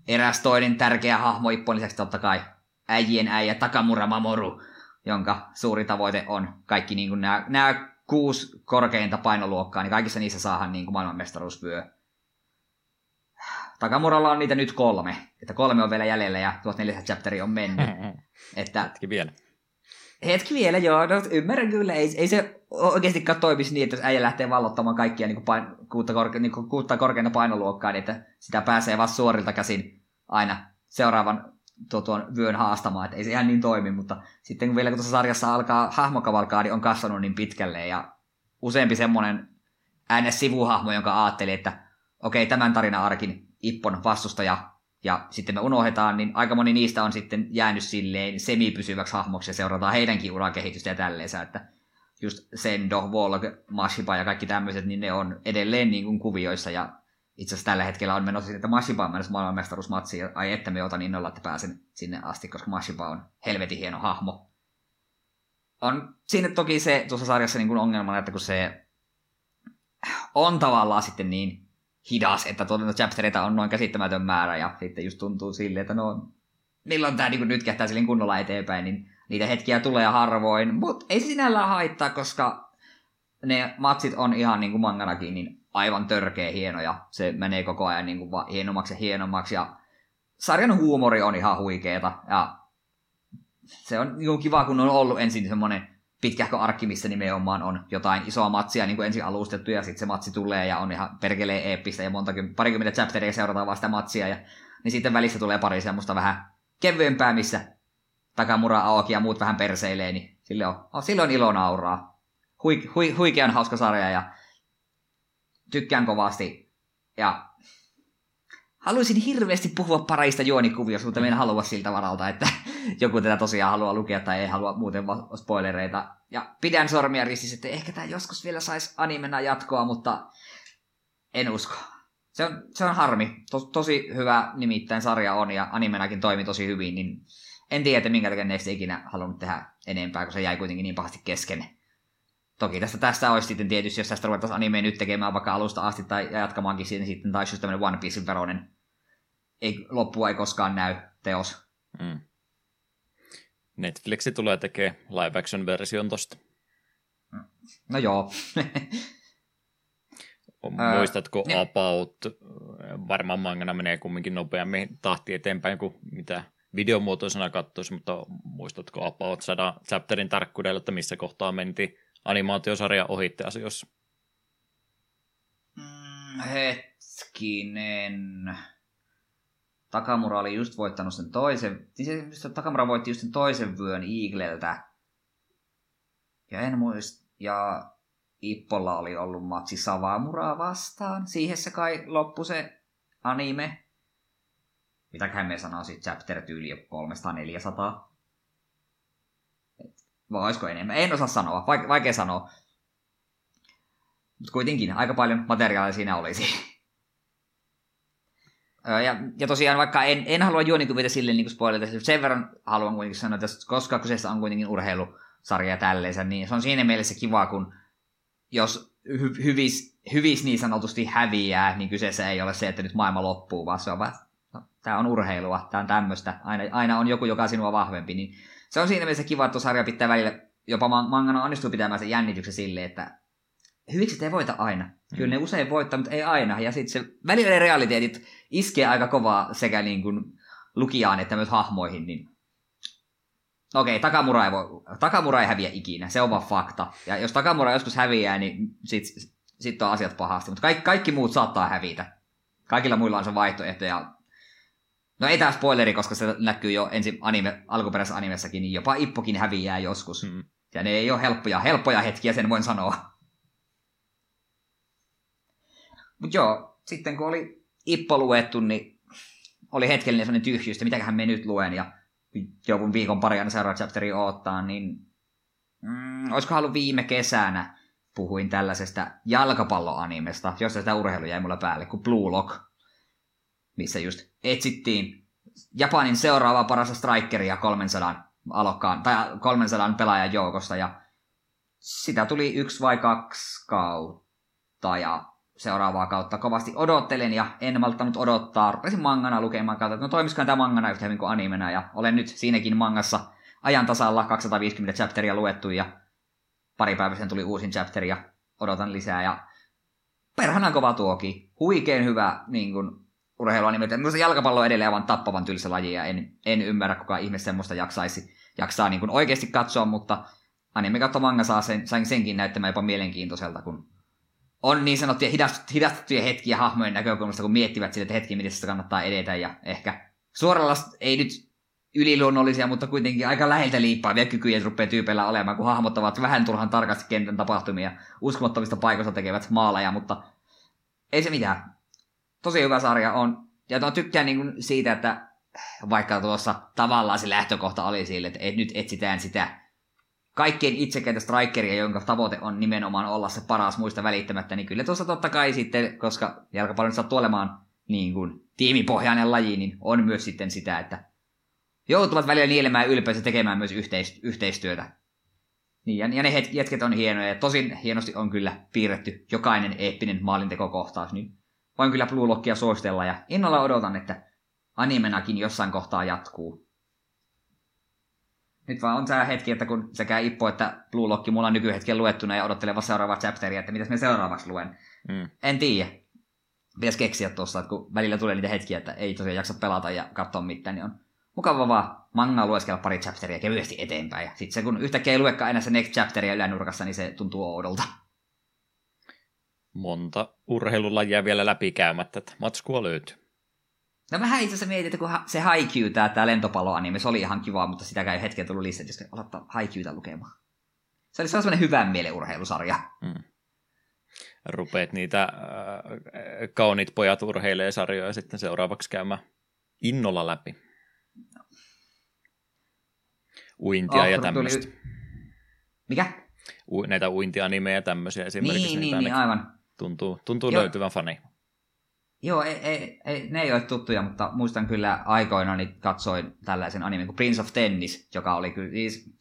eräs toinen tärkeä hahmo Ippon lisäksi totta kai äijien äijä Takamura Mamoru, jonka suuri tavoite on kaikki niin kuin nämä, nämä kuusi korkeinta painoluokkaa, niin kaikissa niissä saadaan niin kuin maailmanmestaruusvyö. Takamuralla on niitä nyt kolme, että kolme on vielä jäljellä ja 1400 chapteri on mennyt. että, hetki vielä. Hetki vielä, joo, no, ymmärrän kyllä, ei, ei se oikeastikaan toimisi niin, että jos äijä lähtee vallottamaan kaikkia niin kuin pain, kuutta, korke, niin kuin kuutta korkeinta painoluokkaa, niin että sitä pääsee vasta suorilta käsin aina seuraavan tuo, tuon vyön haastamaan, että ei se ihan niin toimi, mutta sitten kun vielä kun tuossa sarjassa alkaa hahmokavalkaadi on kasvanut niin pitkälle ja useampi semmoinen äänes sivuhahmo, jonka ajatteli, että okei, okay, tämän tarina-arkin Ippon vastustaja ja sitten me unohdetaan, niin aika moni niistä on sitten jäänyt silleen semipysyväksi hahmoksi ja seurataan heidänkin urakehitystä ja tälleensä, että just Sendo, Volg, Mashiba ja kaikki tämmöiset, niin ne on edelleen niin kuin kuvioissa ja itse asiassa tällä hetkellä on menossa että Mashiba on menossa maailmanmestaruusmatsiin, ja ai että me otan innolla, että pääsen sinne asti, koska Mashiba on helvetin hieno hahmo. On siinä toki se tuossa sarjassa niin kuin ongelmana, että kun se on tavallaan sitten niin hidas, että chaptereita on noin käsittämätön määrä, ja sitten just tuntuu silleen, että no, milloin tämä niin nyt kähtää silleen kunnolla eteenpäin, niin niitä hetkiä tulee harvoin, mutta ei se sinällään haittaa, koska ne matsit on ihan niin kuin manganakin, niin aivan törkeä hieno ja se menee koko ajan niin kuin vaan hienommaksi ja hienommaksi ja sarjan huumori on ihan huikeeta ja se on niin kiva, kun on ollut ensin semmoinen pitkähkö arkki, missä nimenomaan on jotain isoa matsia niin kuin ensin alustettu ja sitten se matsi tulee ja on ihan perkeleen eeppistä ja monta, parikymmentä chapteria seurataan vaan sitä matsia ja niin sitten välissä tulee pari semmoista vähän kevyempää, missä takamura auki ja muut vähän perseilee, niin sille on, on ilo nauraa. Hui, hui, huikean hauska sarja ja tykkään kovasti. Ja haluaisin hirveästi puhua parista juonikuviosta, mutta en halua siltä varalta, että joku tätä tosiaan haluaa lukea tai ei halua muuten spoilereita. Ja pidän sormia ristissä, että ehkä tämä joskus vielä saisi animena jatkoa, mutta en usko. Se on, se on harmi. Tos, tosi hyvä nimittäin sarja on ja animenakin toimi tosi hyvin, niin en tiedä, että minkä takia Next ikinä halunnut tehdä enempää, kun se jäi kuitenkin niin pahasti kesken. Toki tästä, tästä olisi sitten tietysti, jos tästä ruvettaisiin animeen nyt tekemään vaikka alusta asti tai jatkamaankin sitten, sitten taisi just tämmöinen One Piecein veroinen ei, loppua ei koskaan näy teos. Mm. Netflixi tulee tekemään live action version tosta. No joo. Muistatko öö, About, varmaan mangana menee kumminkin nopeammin tahti eteenpäin kuin mitä videomuotoisena katsoisi, mutta muistatko About 100 chapterin tarkkuudella, että missä kohtaa menti animaatiosarja ohitte asioissa? Mm, hetkinen. Takamura oli just voittanut sen toisen, se, Takamura voitti just sen toisen vyön Eagleltä. Ja en muista, ja Ippolla oli ollut matsi Savamuraa vastaan. Siihen se kai loppui se anime. Mitäköhän me sanoisi chapter-tyyli 300-400? Vai olisiko enemmän? En osaa sanoa, Vaike- vaikea sanoa. Mutta kuitenkin aika paljon materiaalia siinä olisi. ja, ja tosiaan vaikka en, en halua juonikuvita sille niin spoilata, sen verran haluan kuitenkin sanoa, että koska kyseessä on kuitenkin urheilusarja ja tälleensä, niin se on siinä mielessä kiva, kun jos hy- hyvis, hyvis niin sanotusti häviää, niin kyseessä ei ole se, että nyt maailma loppuu, vaan se on vaan, no, tämä on urheilua, tämä on tämmöistä, aina, aina on joku, joka sinua vahvempi, niin se on siinä mielessä kiva, että sarja pitää välillä, jopa mangana onnistuu pitämään sen jännityksen silleen, että hyviksi ei voita aina. Kyllä mm. ne usein voittaa, mutta ei aina. Ja sitten se välillä ne realiteetit iskee aika kovaa sekä niin kuin lukijaan että myös hahmoihin, niin Okei, okay, Takamura ei, voi, Takamura ei häviä ikinä, se on vaan fakta. Ja jos Takamura joskus häviää, niin sit, sit on asiat pahasti. Mutta kaikki, kaikki muut saattaa hävitä. Kaikilla muilla on se vaihtoehto. Ja... No ei tämä spoileri, koska se näkyy jo ensin anime, alkuperäisessä animessakin, niin jopa Ippokin häviää joskus. Mm. Ja ne ei ole helppoja, helppoja hetkiä, sen voin sanoa. Mutta joo, sitten kun oli Ippo luettu, niin oli hetkellinen sellainen tyhjyys, että mitäköhän me nyt luen. Ja jonkun viikon pari aina seuraava chapteri odottaa, niin mm, olisiko ollut viime kesänä puhuin tällaisesta jalkapalloanimesta, jossa sitä urheilu jäi mulle päälle, kuin Blue Lock, missä just etsittiin Japanin seuraavaa parasta strikeria 300 alokkaan, tai 300 pelaajan joukosta, ja sitä tuli yksi vai kaksi kautta, ja seuraavaa kautta kovasti odottelen ja en malttanut odottaa. Rupesin mangana lukemaan kautta, että no toimisikohan tämä mangana yhtä hyvin kuin animena ja olen nyt siinäkin mangassa ajan tasalla 250 chapteria luettu ja pari päivää sen tuli uusin chapteri ja odotan lisää ja perhana kova tuoki. Huikeen hyvä niin kuin, urheiluanime. Minusta jalkapallo on edelleen aivan tappavan tylsä laji ja en, en ymmärrä kuka ihme semmoista jaksaisi, jaksaa niin kuin oikeasti katsoa, mutta anime kautta manga saa sen, sain senkin näyttämään jopa mielenkiintoiselta, kun on niin sanottuja hidastettuja hetkiä hahmojen näkökulmasta, kun miettivät sitä, että hetki, miten sitä kannattaa edetä, ja ehkä suoralla ei nyt yliluonnollisia, mutta kuitenkin aika läheltä liippaavia kykyjä rupeaa tyypeillä olemaan, kun hahmot ovat vähän turhan tarkasti kentän tapahtumia, uskomattomista paikoista tekevät maaleja, mutta ei se mitään. Tosi hyvä sarja on. Ja tuon tykkään niin siitä, että vaikka tuossa tavallaan se lähtökohta oli sille, että nyt etsitään sitä kaikkein itsekäitä strikeria, jonka tavoite on nimenomaan olla se paras muista välittämättä, niin kyllä tuossa totta kai sitten, koska jalkapallon sattuu olemaan niin kuin tiimipohjainen laji, niin on myös sitten sitä, että joutuvat välillä nielemään ylpeys ja tekemään myös yhteistyötä. Niin, ja, ja ne hetket on hienoja, ja tosin hienosti on kyllä piirretty jokainen eeppinen maalintekokohtaus, niin voin kyllä Blue Lockia suositella, ja innolla odotan, että animenakin jossain kohtaa jatkuu nyt vaan on tämä hetki, että kun sekä Ippo että Blue Lock mulla on nykyhetken luettuna ja odottelen seuraavaa chapteria, että mitäs me seuraavaksi luen. Mm. En tiedä. Pitäisi keksiä tuossa, että kun välillä tulee niitä hetkiä, että ei tosiaan jaksa pelata ja katsoa mitään, niin on mukava vaan mangaa lueskella pari chapteria kevyesti eteenpäin. Ja sitten se, kun yhtäkkiä ei luekaan enää se next chapteria ylänurkassa, niin se tuntuu oudolta. Monta urheilulajia vielä läpikäymättä, että matskua löytyy. No vähän itse asiassa mietin, että kun se Haikyuu, tämä, tämä lentopalloanime, se oli ihan kiva, mutta sitäkään ei hetken tullut lisää, jos aloittaa Haikyuuta lukemaan. Se oli sellainen hyvän mielen urheilusarja. Hmm. Rupeet niitä äh, kauniit pojat urheilee sarjoja sitten seuraavaksi käymään innolla läpi. Uintia oh, ja tämmöistä. Tuli... Mikä? U- näitä uintia-nimeä ja tämmöisiä esimerkiksi. Niin, niin, niin aivan. Tuntuu, tuntuu löytyvän fani. Joo, ei, ei, ei, ne ei ole tuttuja, mutta muistan kyllä aikoina niin katsoin tällaisen animen kuin Prince of Tennis, joka oli kyllä siis...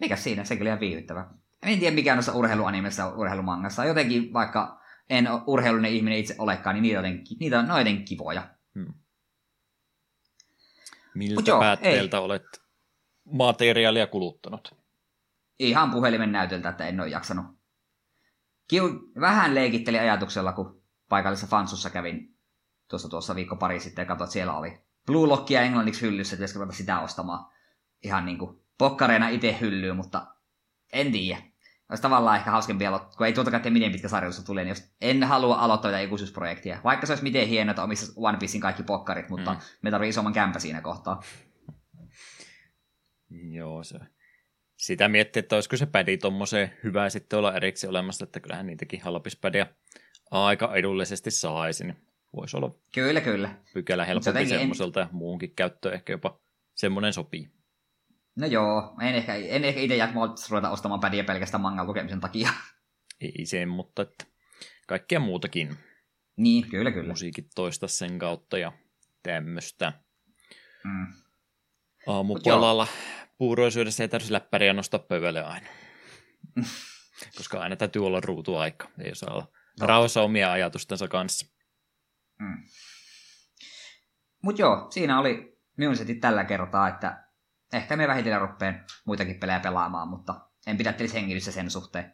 Mikä siinä? Se kyllä ihan viihdyttävä. En tiedä mikä noissa urheiluanimessa urheilumangassa. Jotenkin vaikka en urheilunen ihminen itse olekaan, niin niitä, jotenkin, niitä on noiden kivoja. Hmm. Miltä joo, päätteeltä ei. olet materiaalia kuluttanut? Ihan puhelimen näytöltä, että en ole jaksanut kiu, vähän leikitteli ajatuksella, kun paikallisessa fansussa kävin tuossa, tuossa viikko pari sitten ja katsoin, että siellä oli Blue Lockia englanniksi hyllyssä, että pitäisikö sitä ostamaan ihan niin kuin pokkareina itse hyllyyn, mutta en tiedä. Olisi tavallaan ehkä hauskempi aloittaa, kun ei tuota tiedä miten pitkä sarjoissa tulee, niin jos en halua aloittaa tätä ikuisuusprojektia. Vaikka se olisi miten hienoa, että omissa One Piecein kaikki pokkarit, mutta mm. me tarvitsee isomman kämpä siinä kohtaa. Joo, se. Sitä miettii, että olisiko se pädi tuommoiseen hyvä sitten olla erikseen olemassa, että kyllähän niitäkin halpispädiä aika edullisesti saisi, niin voisi olla kyllä, kyllä. pykälä helpompi semmoiselta en... ja muunkin käyttö ehkä jopa semmoinen sopii. No joo, en ehkä, en ehkä itse jaksa ruveta ostamaan pädiä pelkästään mangan lukemisen takia. Ei sen, mutta että kaikkea muutakin. Niin, kyllä, kyllä. Musiikit toista sen kautta ja tämmöistä. Mm. Aamupalalla puuroisyydessä ei tarvitse läppäriä nostaa pöydälle aina. Koska aina täytyy olla ruutuaika. Ei saa olla no. rauhassa omia ajatustensa kanssa. Mm. Mutta joo, siinä oli minun setit tällä kertaa, että ehkä me vähitellen ruppeen muitakin pelejä pelaamaan, mutta en pidä teille hengissä sen suhteen.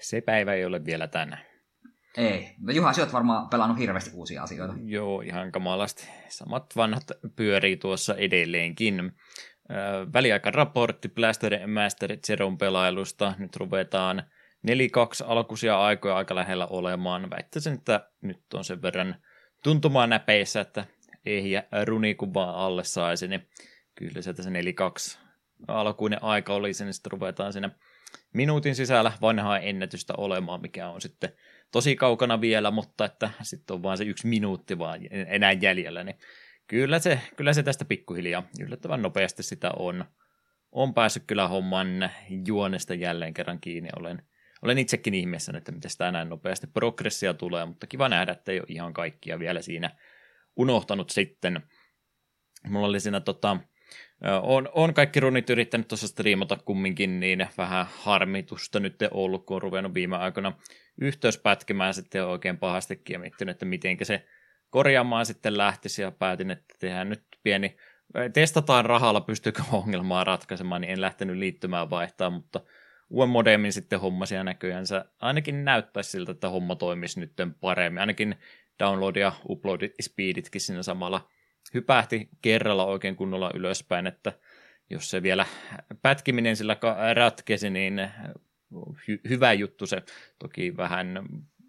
Se päivä ei ole vielä tänään. Ei. No Juha, sinä olet varmaan pelannut hirveästi uusia asioita. Joo, ihan kamalasti. Samat vanhat pyörii tuossa edelleenkin. Väliaikaraportti Blaster Master Zeron pelailusta. Nyt ruvetaan 4-2 alkuisia aikoja aika lähellä olemaan. Väittäisin, että nyt on sen verran tuntumaan näpeissä, että ei runi kun vaan alle saisi, niin kyllä sieltä se 4-2 alkuinen aika olisi, niin sitten ruvetaan siinä minuutin sisällä vanhaa ennätystä olemaan, mikä on sitten tosi kaukana vielä, mutta että sitten on vaan se yksi minuutti vaan enää jäljellä, niin kyllä se, kyllä se tästä pikkuhiljaa yllättävän nopeasti sitä on. On päässyt kyllä homman juonesta jälleen kerran kiinni. Olen, olen itsekin ihmeessä, että miten sitä näin nopeasti progressia tulee, mutta kiva nähdä, että ei ole ihan kaikkia vielä siinä unohtanut sitten. Mulla oli siinä tota, on, on kaikki runit yrittänyt tuossa striimata kumminkin, niin vähän harmitusta nyt ollut, kun on ruvennut viime aikoina yhteys pätkimään sitten oikein pahastikin ja miettinyt, että miten se korjaamaan sitten lähtisi ja päätin, että tehdään nyt pieni, testataan rahalla, pystyykö ongelmaa ratkaisemaan, niin en lähtenyt liittymään vaihtaa, mutta uuden modemin sitten hommasi ja näköjään se ainakin näyttäisi siltä, että homma toimisi nyt paremmin, ainakin download ja upload speeditkin siinä samalla hypähti kerralla oikein kunnolla ylöspäin, että jos se vielä pätkiminen sillä ratkesi, niin hy- hyvä juttu se. Toki vähän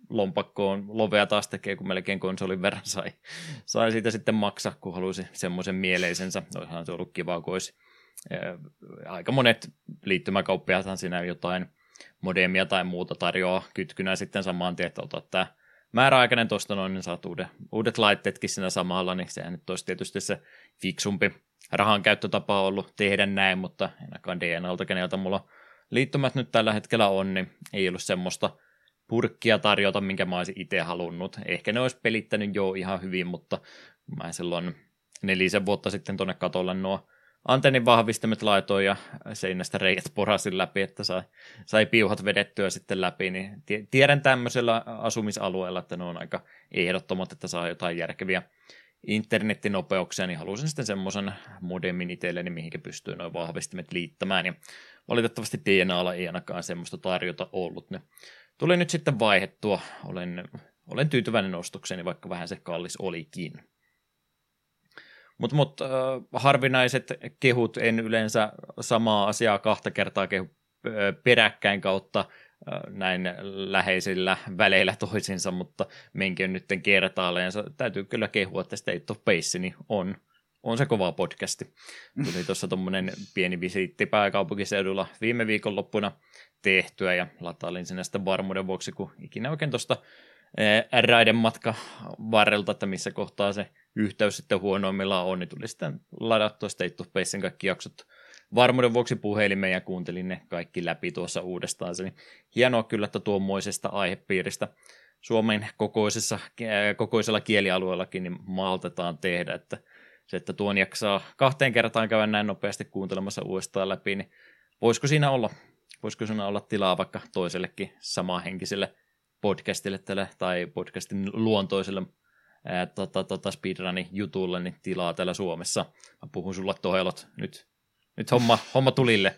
lompakkoon lovea taas tekee, kun melkein konsolin verran sai, sai siitä sitten maksaa, kun halusi semmoisen mieleisensä. Olisihan se ollut kiva, kun olisi aika monet liittymäkauppiaathan siinä jotain modemia tai muuta tarjoaa kytkynä sitten samaan tien, että otat tämä määräaikainen tuosta noin, niin saat uudet, uudet laitteetkin siinä samalla, niin sehän nyt olisi tietysti se fiksumpi rahan käyttötapa ollut tehdä näin, mutta ainakaan DNAlta, keneltä mulla liittymät nyt tällä hetkellä on, niin ei ollut semmoista purkkia tarjota, minkä mä olisin itse halunnut. Ehkä ne olisi pelittänyt jo ihan hyvin, mutta mä silloin nelisen vuotta sitten tuonne katolle nuo antennin vahvistimet laitoin ja seinästä reijät porasin läpi, että sai, sai piuhat vedettyä sitten läpi, niin tiedän tämmöisellä asumisalueella, että ne on aika ehdottomat, että saa jotain järkeviä internettinopeuksia, niin halusin sitten semmoisen modemin itselleni, mihinkä pystyy noin vahvistimet liittämään, ja valitettavasti DNAlla ei ainakaan semmoista tarjota ollut. Ne tuli nyt sitten vaihettua, olen, olen tyytyväinen ostokseni, vaikka vähän se kallis olikin. Mutta mut, äh, harvinaiset kehut en yleensä samaa asiaa kahta kertaa kehu äh, peräkkäin kautta äh, näin läheisillä väleillä toisinsa, mutta menkin nyt kertaalleen. Täytyy kyllä kehua, että State of Pace niin on, on se kova podcasti. Tuli tuossa tuommoinen pieni visiitti pääkaupunkiseudulla viime viikonloppuna tehtyä ja latailin sinne sitten varmuuden vuoksi, kun ikinä oikein tuosta raiden matka varrelta, että missä kohtaa se yhteys sitten huonoimmillaan on, niin tuli sitten ladattua State of Basin kaikki jaksot varmuuden vuoksi puhelimeen ja kuuntelin ne kaikki läpi tuossa uudestaan. Se, niin hienoa kyllä, että tuommoisesta aihepiiristä Suomen kokoisessa, kokoisella kielialueellakin niin maltetaan tehdä, että se, että tuon jaksaa kahteen kertaan käydä näin nopeasti kuuntelemassa uudestaan läpi, niin voisiko siinä olla, voisiko siinä olla tilaa vaikka toisellekin samahenkiselle podcastille tälle, tai podcastin luontoiselle ää, tota, tota speedrunin jutulle niin tilaa täällä Suomessa. Mä puhun sulle tohelot nyt, nyt homma, homma tulille.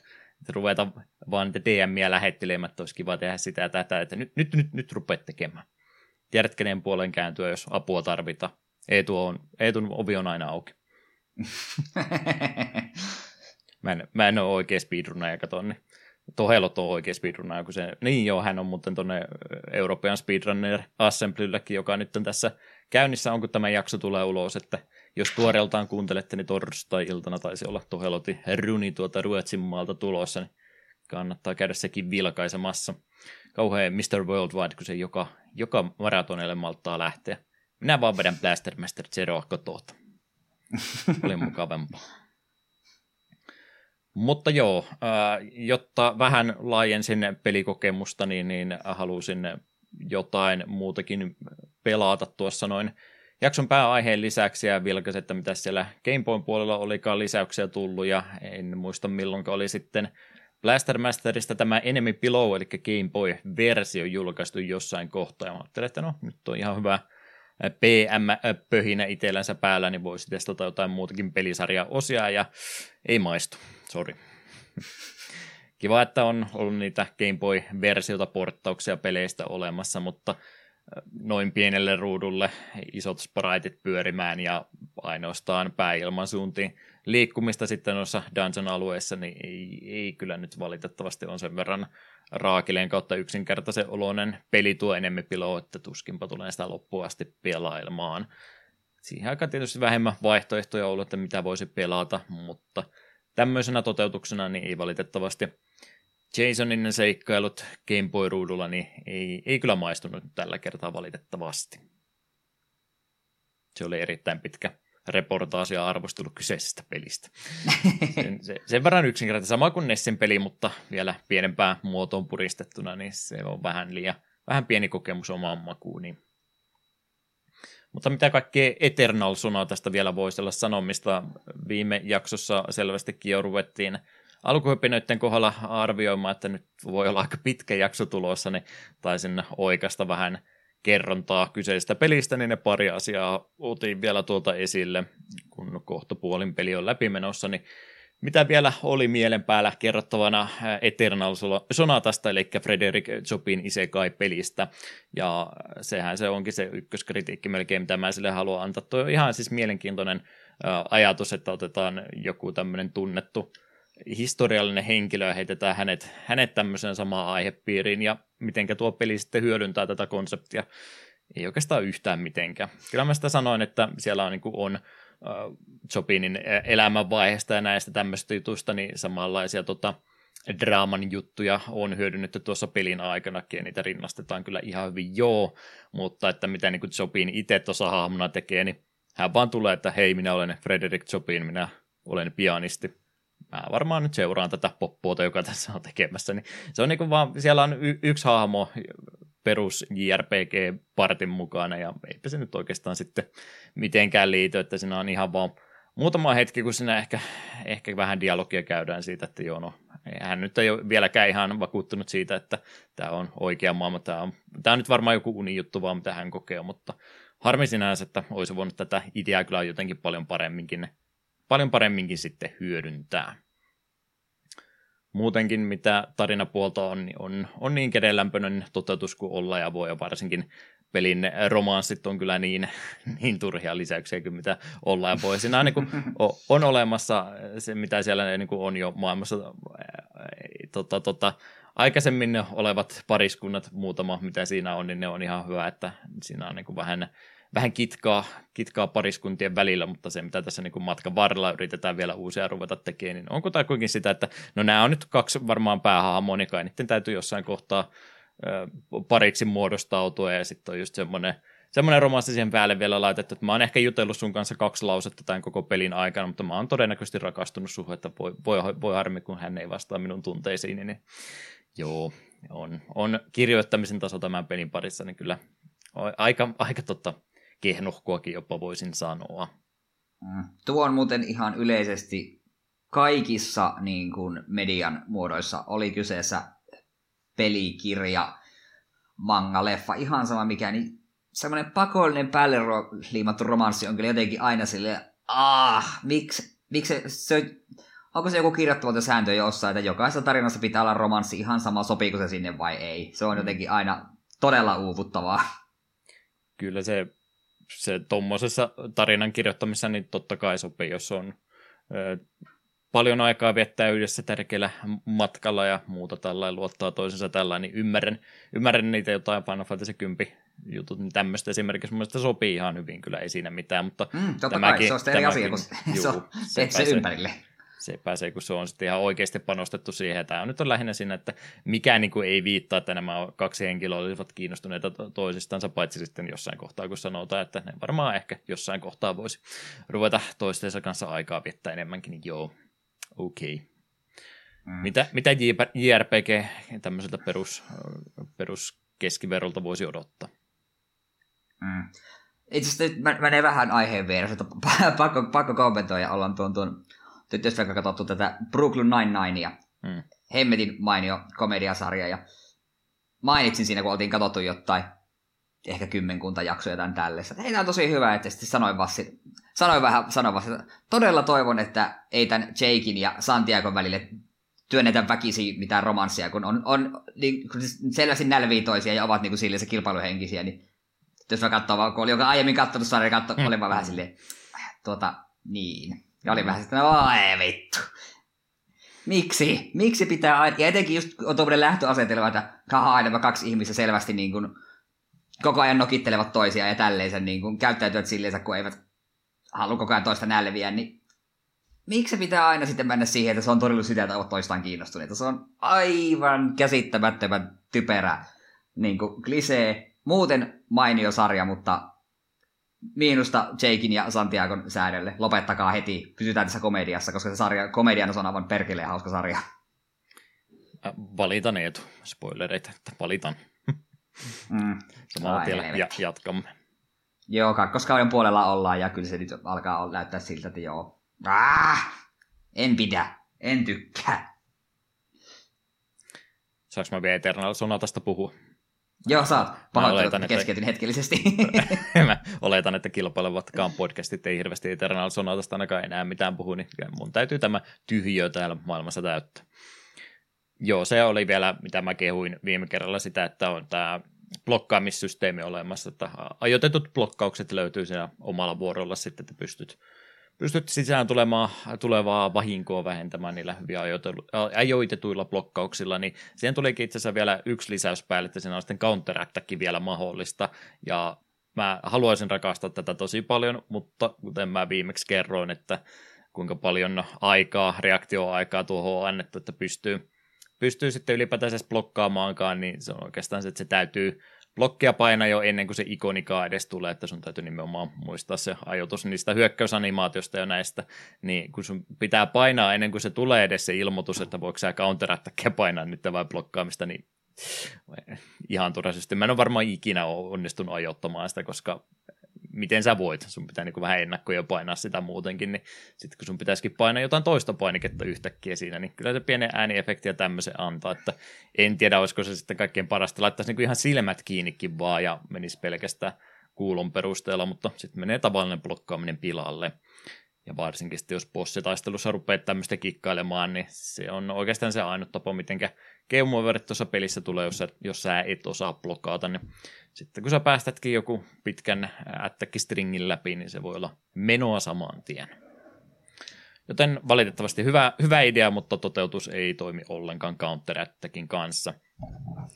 ruveta vaan niitä DMiä lähettelemään, että olisi kiva tehdä sitä ja tätä, että nyt, nyt, nyt, nyt rupeat tekemään. Tiedät, kenen puolen kääntyä, jos apua tarvitaan. Eetu on, Eetun ovi on aina auki. mä, en, mä en ole oikea speedrunner, kato, niin Tohelot on oikea speedrunner, kun se, niin joo, hän on muuten tuonne European Speedrunner Assemblyllekin, joka nyt on tässä käynnissä on, kun tämä jakso tulee ulos, että jos tuoreeltaan kuuntelette, niin torstai-iltana taisi olla Toheloti runi tuota Ruotsin maalta tulossa, niin kannattaa käydä sekin vilkaisemassa. Kauhean Mr. Worldwide, kun se joka, joka maratonille malttaa lähteä. Minä vaan vedän Blaster Master Zeroa kotoa. Oli mukavampaa. Mutta joo, jotta vähän laajensin pelikokemusta, niin, niin halusin jotain muutakin pelata tuossa noin jakson pääaiheen lisäksi ja vilkas, että mitä siellä Gameboyn puolella olikaan lisäyksiä tullut ja en muista milloin oli sitten Blaster Masterista tämä Enemy Below, eli Game Boy-versio julkaistu jossain kohtaa. Ja mä ajattelin, että no nyt on ihan hyvä PM-pöhinä itsellänsä päällä, niin voisi testata jotain muutakin pelisarjaa osia ja ei maistu, sorry. Kiva, että on ollut niitä Game Boy-versiota porttauksia peleistä olemassa, mutta noin pienelle ruudulle isot spriteit pyörimään ja ainoastaan pääilman suuntiin liikkumista sitten noissa dungeon-alueissa, niin ei, ei kyllä nyt valitettavasti on sen verran raakileen kautta yksinkertaisen oloinen peli tuo enemmän pilo, että tuskinpa tulee sitä loppuun asti pelailemaan. Siihen aika tietysti vähemmän vaihtoehtoja ollut, että mitä voisi pelata, mutta tämmöisenä toteutuksena niin ei valitettavasti Jasonin seikkailut Game Boy-ruudulla niin ei, ei kyllä maistunut tällä kertaa valitettavasti. Se oli erittäin pitkä reportaasi ja arvostelu kyseisestä pelistä. Sen, se, sen verran yksinkertaisesti sama kuin Nessin peli, mutta vielä pienempään muotoon puristettuna, niin se on vähän liian vähän pieni kokemus omaan makuun. Niin. Mutta mitä kaikkea Eternal Sonaa tästä vielä voisi olla sanomista? Viime jaksossa selvästikin jo ruvettiin alkuhypinöiden kohdalla arvioimaan, että nyt voi olla aika pitkä jakso tulossa, niin taisin oikeasta vähän kerrontaa kyseisestä pelistä, niin ne pari asiaa otin vielä tuolta esille, kun kohta puolin peli on läpimenossa, niin mitä vielä oli mielen päällä kerrottavana Eternal Sonatasta, eli Frederick Chopin Isekai-pelistä, ja sehän se onkin se ykköskritiikki melkein, mitä mä sille haluan antaa. Tuo on ihan siis mielenkiintoinen ajatus, että otetaan joku tämmöinen tunnettu historiallinen henkilö ja heitetään hänet, hänet tämmöiseen samaan aihepiiriin ja mitenkä tuo peli sitten hyödyntää tätä konseptia. Ei oikeastaan yhtään mitenkään. Kyllä mä sitä sanoin, että siellä on, niin on äh, Chopinin elämänvaiheesta ja näistä tämmöistä jutuista, niin samanlaisia tota, draaman juttuja on hyödynnetty tuossa pelin aikanakin, ja niitä rinnastetaan kyllä ihan hyvin. Joo, mutta että mitä niin kuin Chopin itse tuossa hahmona tekee, niin hän vaan tulee, että hei, minä olen Frederick Chopin, minä olen pianisti, mä varmaan nyt seuraan tätä poppuota, joka tässä on tekemässä, niin se on niin kuin vaan, siellä on y- yksi hahmo perus JRPG-partin mukana, ja eipä se nyt oikeastaan sitten mitenkään liity, että siinä on ihan vaan muutama hetki, kun siinä ehkä, ehkä vähän dialogia käydään siitä, että joo, no, hän nyt ei ole vieläkään ihan vakuuttunut siitä, että tämä on oikea maailma, tämä on, tämä on nyt varmaan joku unijuttu vaan, mitä hän kokee, mutta harmi sinänsä, että olisi voinut tätä ideaa kyllä jotenkin paljon paremminkin paljon paremminkin sitten hyödyntää. Muutenkin mitä tarinapuolta on, niin on, on niin kedenlämpöinen toteutus kuin olla ja voi ja varsinkin pelin romanssit on kyllä niin, niin turhia lisäyksiä kuin mitä olla ja voi. Siinä on, niin kuin, on olemassa se, mitä siellä niin kuin on jo maailmassa tota, tota, aikaisemmin olevat pariskunnat, muutama mitä siinä on, niin ne on ihan hyvä, että siinä on niin kuin vähän vähän kitkaa, kitkaa pariskuntien välillä, mutta se mitä tässä niin matkan varrella yritetään vielä uusia ruveta tekemään, niin onko tämä kuitenkin sitä, että no nämä on nyt kaksi varmaan päähahmoa, niin kai niiden täytyy jossain kohtaa pariksi muodostautua ja sitten on just semmoinen semmoinen romanssi siihen päälle vielä laitettu, että mä oon ehkä jutellut sun kanssa kaksi lausetta tämän koko pelin aikana, mutta mä oon todennäköisesti rakastunut suhun, että voi, voi, voi harmi, kun hän ei vastaa minun tunteisiini, niin joo, on, on kirjoittamisen taso tämän pelin parissa, niin kyllä aika, aika totta, kehnohkoakin jopa voisin sanoa. Mm. Tuo on muuten ihan yleisesti kaikissa niin kuin median muodoissa oli kyseessä pelikirja, manga, leffa, ihan sama mikä, niin semmoinen pakollinen päälle liimattu romanssi on kyllä jotenkin aina silleen, ah, miksi, miksi se, se onko se joku kirjoittamaton sääntö jossain, että jokaisessa tarinassa pitää olla romanssi ihan sama, sopiiko se sinne vai ei. Se on jotenkin aina todella uuvuttavaa. Kyllä se, se tuommoisessa tarinan kirjoittamisessa niin totta kai sopii, jos on ö, paljon aikaa viettää yhdessä tärkeällä matkalla ja muuta tällainen luottaa toisensa tällainen, niin ymmärrän, ymmärrän niitä jotain Final Fantasy 10 jutut, niin tämmöistä esimerkiksi mun sopii ihan hyvin, kyllä ei siinä mitään, mutta mm, totta tämäkin, kai, se on eri asia, kun se se, se ympärille. se pääsee, kun se on sitten ihan oikeasti panostettu siihen. Tämä on nyt on lähinnä siinä, että mikä niin kuin ei viittaa, että nämä kaksi henkilöä olisivat kiinnostuneita toisistansa, paitsi sitten jossain kohtaa, kun sanotaan, että ne varmaan ehkä jossain kohtaa voisi ruveta toistensa kanssa aikaa viettää enemmänkin, niin joo, okei. Okay. Mm. Mitä, mitä JRPG tämmöiseltä perus, perus keskiverolta voisi odottaa? Mm. Itse asiassa nyt menee vähän aiheen vieressä, että pakko, pakko kommentoida, ollaan tuon, tuon nyt jos vaikka katsottu tätä Brooklyn Nine-Ninea, mm. hemmetin mainio komediasarja, ja mainitsin siinä, kun oltiin katsottu jotain ehkä kymmenkunta jaksoja tämän tälle. Että hei, tämä on tosi hyvä, että sitten sanoin, vassi, sanoin vähän, sanoin vassi, todella toivon, että ei tämän Jakein ja Santiago välille työnnetä väkisi mitään romanssia, kun on, on niin, kun selvästi nälvii toisia ja ovat niin kuin se kilpailuhenkisiä, niin jos mä katsoo, kun oli joka aiemmin katsonut sarja, katso, mm. olin vaan vähän silleen, tuota, niin. Ja oli vähän sitten, ei vittu. Miksi? Miksi pitää aina, ja etenkin just on tuommoinen lähtöasetelma, että kaha aina kaksi ihmistä selvästi niin kuin, koko ajan nokittelevat toisiaan ja tälleen niin kuin, käyttäytyvät silleen, kun eivät halua koko ajan toista nälviä, niin miksi pitää aina sitten mennä siihen, että se on todella sitä, että ovat toistaan kiinnostuneita. Se on aivan käsittämättömän typerä niin kuin, klisee. Muuten mainio sarja, mutta miinusta Jakein ja Santiagon säädölle. Lopettakaa heti. Pysytään tässä komediassa, koska se sarja, komedian on aivan perkeleen hauska sarja. Äh, valitan Eetu. Spoilereita, että valitan. Mm. Samalla tiellä ja, jatkamme. Joo, kakkoskauden puolella ollaan ja kyllä se nyt alkaa näyttää siltä, että joo. Ah! En pidä. En tykkää. Saanko mä vielä Eternal Sonatasta puhua? Joo, saat. Pahoittelut, että keskeytin hetkellisesti. mä oletan, että kilpailevatkaan podcastit ei hirveästi Eternal Sonatasta ainakaan enää mitään puhu, niin mun täytyy tämä tyhjiö täällä maailmassa täyttää. Joo, se oli vielä, mitä mä kehuin viime kerralla sitä, että on tämä blokkaamissysteemi olemassa, että ajoitetut blokkaukset löytyy siellä omalla vuorolla sitten, että pystyt pystyt sisään tulemaan, tulevaa vahinkoa vähentämään niillä hyvin ajoitetuilla blokkauksilla, niin siihen tulikin itse asiassa vielä yksi lisäys päälle, että siinä on sitten counter vielä mahdollista, ja mä haluaisin rakastaa tätä tosi paljon, mutta kuten mä viimeksi kerroin, että kuinka paljon aikaa, reaktioaikaa tuohon on annettu, että pystyy, pystyy sitten ylipäätään blokkaamaankaan, niin se on oikeastaan se, että se täytyy blokkia painaa jo ennen kuin se ikonikaa edes tulee, että sun täytyy nimenomaan muistaa se ajoitus niistä hyökkäysanimaatiosta ja näistä, niin kun sun pitää painaa ennen kuin se tulee edes se ilmoitus, että voiko sä counter painaa nyt vai blokkaamista, niin ihan turhaisesti. Mä en ole varmaan ikinä onnistunut ajoittamaan sitä, koska miten sä voit, sun pitää niin kuin vähän ennakkoja painaa sitä muutenkin, niin sitten kun sun pitäisikin painaa jotain toista painiketta yhtäkkiä siinä, niin kyllä se pienen ääniefekti ja tämmöisen antaa, että en tiedä, olisiko se sitten kaikkein parasta, laittaisi niin kuin ihan silmät kiinnikin vaan ja menisi pelkästään kuulon perusteella, mutta sitten menee tavallinen blokkaaminen pilalle. Ja varsinkin sitten, jos bossitaistelussa rupeat tämmöistä kikkailemaan, niin se on oikeastaan se ainut tapa, miten game tuossa pelissä tulee, jos sä, jos sä et osaa blokata, niin sitten kun sä päästätkin joku pitkän ättäkkistringin läpi, niin se voi olla menoa samaan tien. Joten valitettavasti hyvä, hyvä idea, mutta toteutus ei toimi ollenkaan counter kanssa.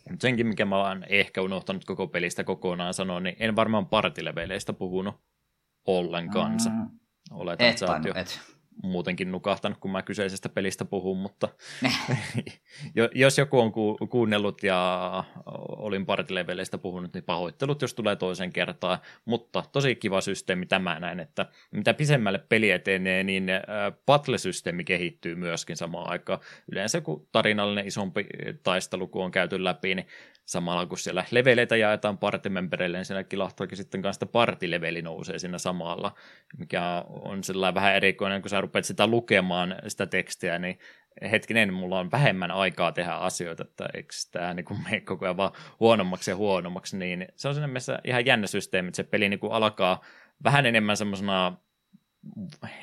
Mutta senkin, mikä mä oon ehkä unohtanut koko pelistä kokonaan sanoa, niin en varmaan partileveleistä puhunut ollenkaan. Mm. Oletan, että sä oot jo et muutenkin nukahtanut, kun mä kyseisestä pelistä puhun, mutta jos joku on ku- kuunnellut ja olin partileveleistä puhunut, niin pahoittelut, jos tulee toisen kertaa, mutta tosi kiva systeemi tämä näin, että mitä pisemmälle peli etenee, niin battle-systeemi kehittyy myöskin samaan aikaan. Yleensä kun tarinallinen isompi taistelu, kun on käyty läpi, niin samalla kun siellä leveleitä jaetaan partimembereille, niin siinä kilahtaakin sitten kanssa partileveli nousee siinä samalla, mikä on sellainen vähän erikoinen, kun sä rupeat sitä lukemaan sitä tekstiä, niin hetkinen, mulla on vähemmän aikaa tehdä asioita, että eikö tämä niin mene koko ajan vaan huonommaksi ja huonommaksi, niin se on siinä mielessä ihan jännä systeemi, että se peli niin kuin alkaa vähän enemmän semmoisena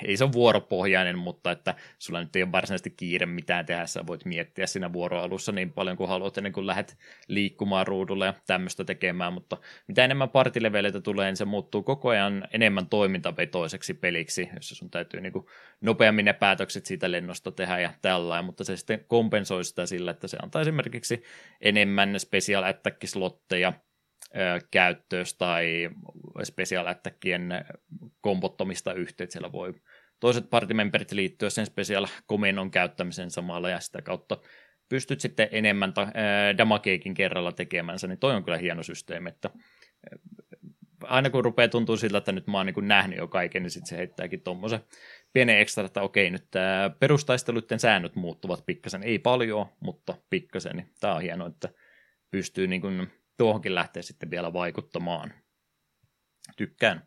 ei se ole vuoropohjainen, mutta että sulla nyt ei ole varsinaisesti kiire mitään tehdä, sä voit miettiä siinä vuoroalussa niin paljon kuin haluat ennen kuin lähdet liikkumaan ruudulle ja tämmöistä tekemään, mutta mitä enemmän partileveleitä tulee, niin se muuttuu koko ajan enemmän toimintavetoiseksi peliksi, jossa sun täytyy niin kuin nopeammin ne päätökset siitä lennosta tehdä ja tällainen, mutta se sitten kompensoi sitä sillä, että se antaa esimerkiksi enemmän special attack-slotteja, käyttöös tai special attackien kompottomista yhteen. Siellä voi toiset partimemberit liittyä sen special komennon käyttämisen samalla ja sitä kautta pystyt sitten enemmän ta- damakeekin kerralla tekemänsä, niin toi on kyllä hieno systeemi, että aina kun rupeaa tuntuu siltä, että nyt mä oon niin nähnyt jo kaiken, niin sitten se heittääkin tuommoisen pienen ekstra, että okei, nyt perustaisteluiden säännöt muuttuvat pikkasen, ei paljon, mutta pikkasen, niin tämä on hienoa, että pystyy niin kuin tuohonkin lähteä sitten vielä vaikuttamaan. Tykkään,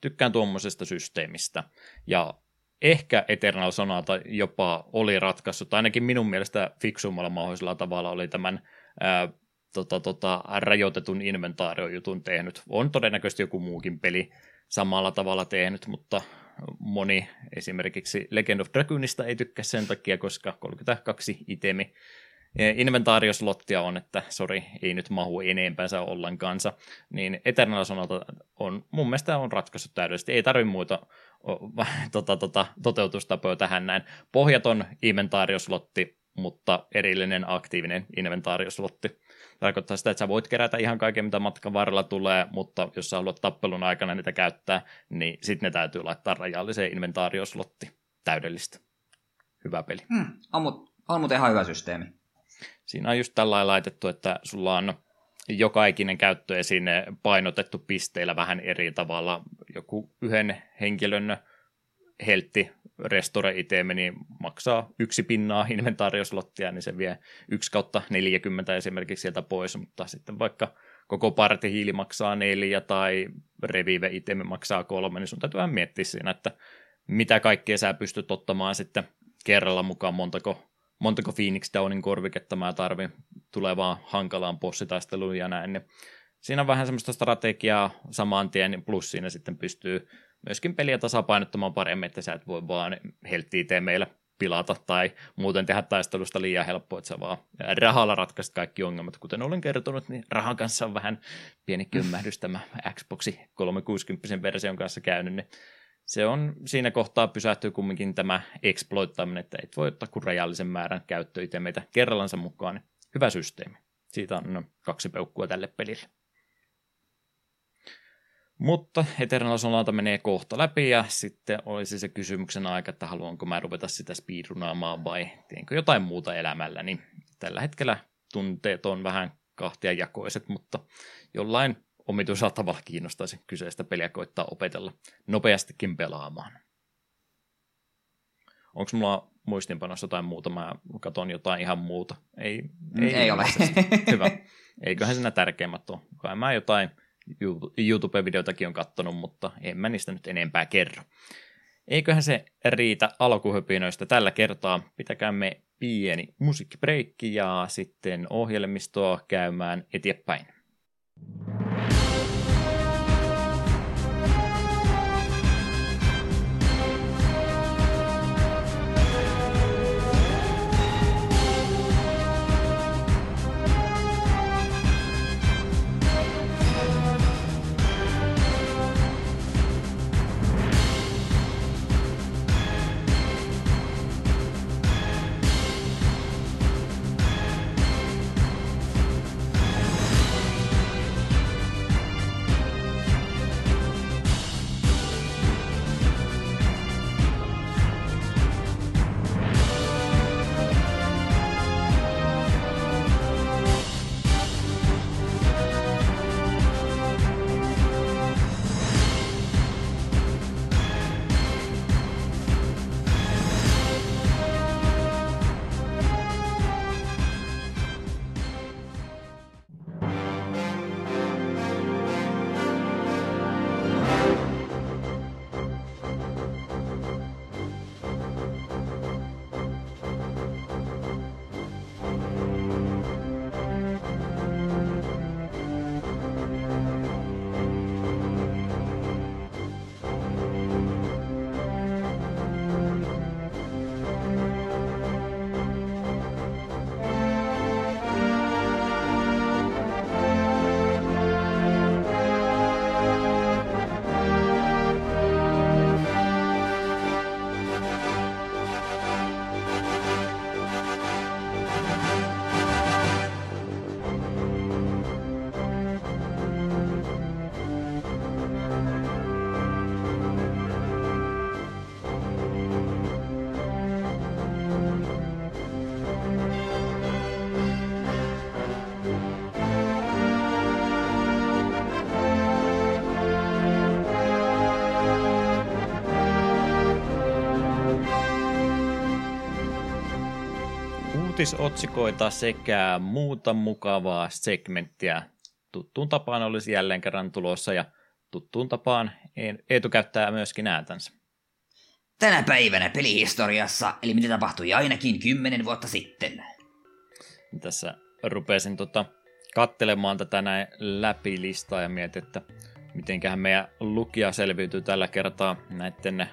tykkään tuommoisesta systeemistä. Ja ehkä Eternal Sonata jopa oli ratkaissut, ainakin minun mielestä fiksummalla mahdollisella tavalla oli tämän ää, tota, tota, rajoitetun inventaariojutun tehnyt. On todennäköisesti joku muukin peli samalla tavalla tehnyt, mutta moni esimerkiksi Legend of Dragoonista ei tykkää sen takia, koska 32 itemi inventaarioslottia on, että sori, ei nyt mahu enempäänsä ollenkaansa, niin Eternal on, mun mielestä on ratkaissut täydellisesti, ei tarvitse muita tota, tota, toteutustapoja tähän näin. Pohjaton inventaarioslotti, mutta erillinen aktiivinen inventaarioslotti. Tarkoittaa sitä, että sä voit kerätä ihan kaiken, mitä matkan varrella tulee, mutta jos sä haluat tappelun aikana niitä käyttää, niin sitten ne täytyy laittaa rajalliseen inventaarioslotti. Täydellistä. Hyvä peli. Hmm, on, on muuten ihan hyvä systeemi. Siinä on just tällä laitettu, että sulla on joka ikinen käyttöesine painotettu pisteillä vähän eri tavalla. Joku yhden henkilön heltti restore iteme, niin maksaa yksi pinnaa inventaarioslottia, niin se vie yksi kautta 40 esimerkiksi sieltä pois, mutta sitten vaikka koko parti hiili maksaa neljä tai revive iteme maksaa kolme, niin sun täytyy vähän miettiä siinä, että mitä kaikkea sä pystyt ottamaan sitten kerralla mukaan, montako montako Phoenix Downin korviketta mä tarvin tulevaan hankalaan bossitaisteluun ja näin. Niin siinä on vähän semmoista strategiaa saman tien, plus siinä sitten pystyy myöskin peliä tasapainottamaan paremmin, että sä et voi vaan helttiä meillä pilata tai muuten tehdä taistelusta liian helppoa, että sä vaan rahalla ratkaisit kaikki ongelmat. Kuten olen kertonut, niin rahan kanssa on vähän pieni kömmähdys tämä Xboxi 360 version kanssa käynyt, niin se on siinä kohtaa pysähtyy kumminkin tämä exploittaminen, että et voi ottaa kuin rajallisen määrän käyttöitemeitä kerrallansa mukaan. Hyvä systeemi. Siitä on kaksi peukkua tälle pelille. Mutta Eternal Sonata menee kohta läpi ja sitten olisi se kysymyksen aika, että haluanko mä ruveta sitä speedrunaamaan vai teenkö jotain muuta elämällä. Niin tällä hetkellä tunteet on vähän kahtia jakoiset, mutta jollain omituisella tavalla kiinnostaisi kyseistä peliä koittaa opetella nopeastikin pelaamaan. Onko mulla muistinpanossa jotain muuta? Mä katson jotain ihan muuta. Ei, ei, ei ole. Hyvä. Eiköhän siinä tärkeimmät ole. Kai mä jotain YouTube-videotakin on kattonut, mutta en mä niistä nyt enempää kerro. Eiköhän se riitä alkuhypinoista tällä kertaa. Pitäkäämme pieni musiikkibreikki ja sitten ohjelmistoa käymään eteenpäin. Thank you uutisotsikoita sekä muuta mukavaa segmenttiä. Tuttuun tapaan olisi jälleen kerran tulossa ja tuttuun tapaan Eetu käyttää myöskin ääntänsä. Tänä päivänä pelihistoriassa, eli mitä tapahtui ainakin kymmenen vuotta sitten. Tässä rupesin tota, kattelemaan tätä näin läpi listaa ja mietin, että mitenköhän meidän lukija selviytyy tällä kertaa näiden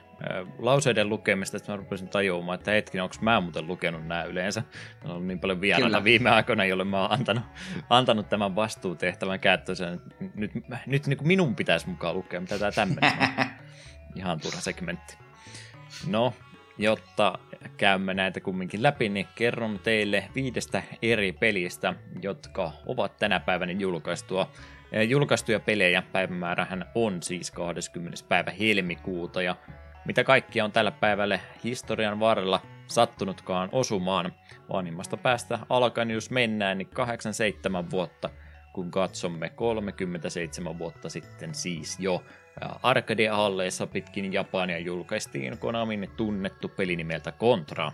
lauseiden lukemista, että mä rupesin tajuamaan, että hetki, onko mä muuten lukenut nämä yleensä. Mä on niin paljon vieraita viime aikoina, jolle mä oon antanut, antanut tämän vastuutehtävän käyttöön. Nyt, nyt niin kuin minun pitäisi mukaan lukea, mitä tämä tämmöinen on. Ihan turha segmentti. No, jotta käymme näitä kumminkin läpi, niin kerron teille viidestä eri pelistä, jotka ovat tänä päivänä julkaistua julkaistuja pelejä. Päivämäärähän on siis 20. päivä helmikuuta ja mitä kaikkia on tällä päivälle historian varrella sattunutkaan osumaan. Vanhimmasta päästä alkaen, jos mennään, niin 87 vuotta, kun katsomme 37 vuotta sitten siis jo arcade-halleissa pitkin Japania julkaistiin Konamin tunnettu peli nimeltä Contra.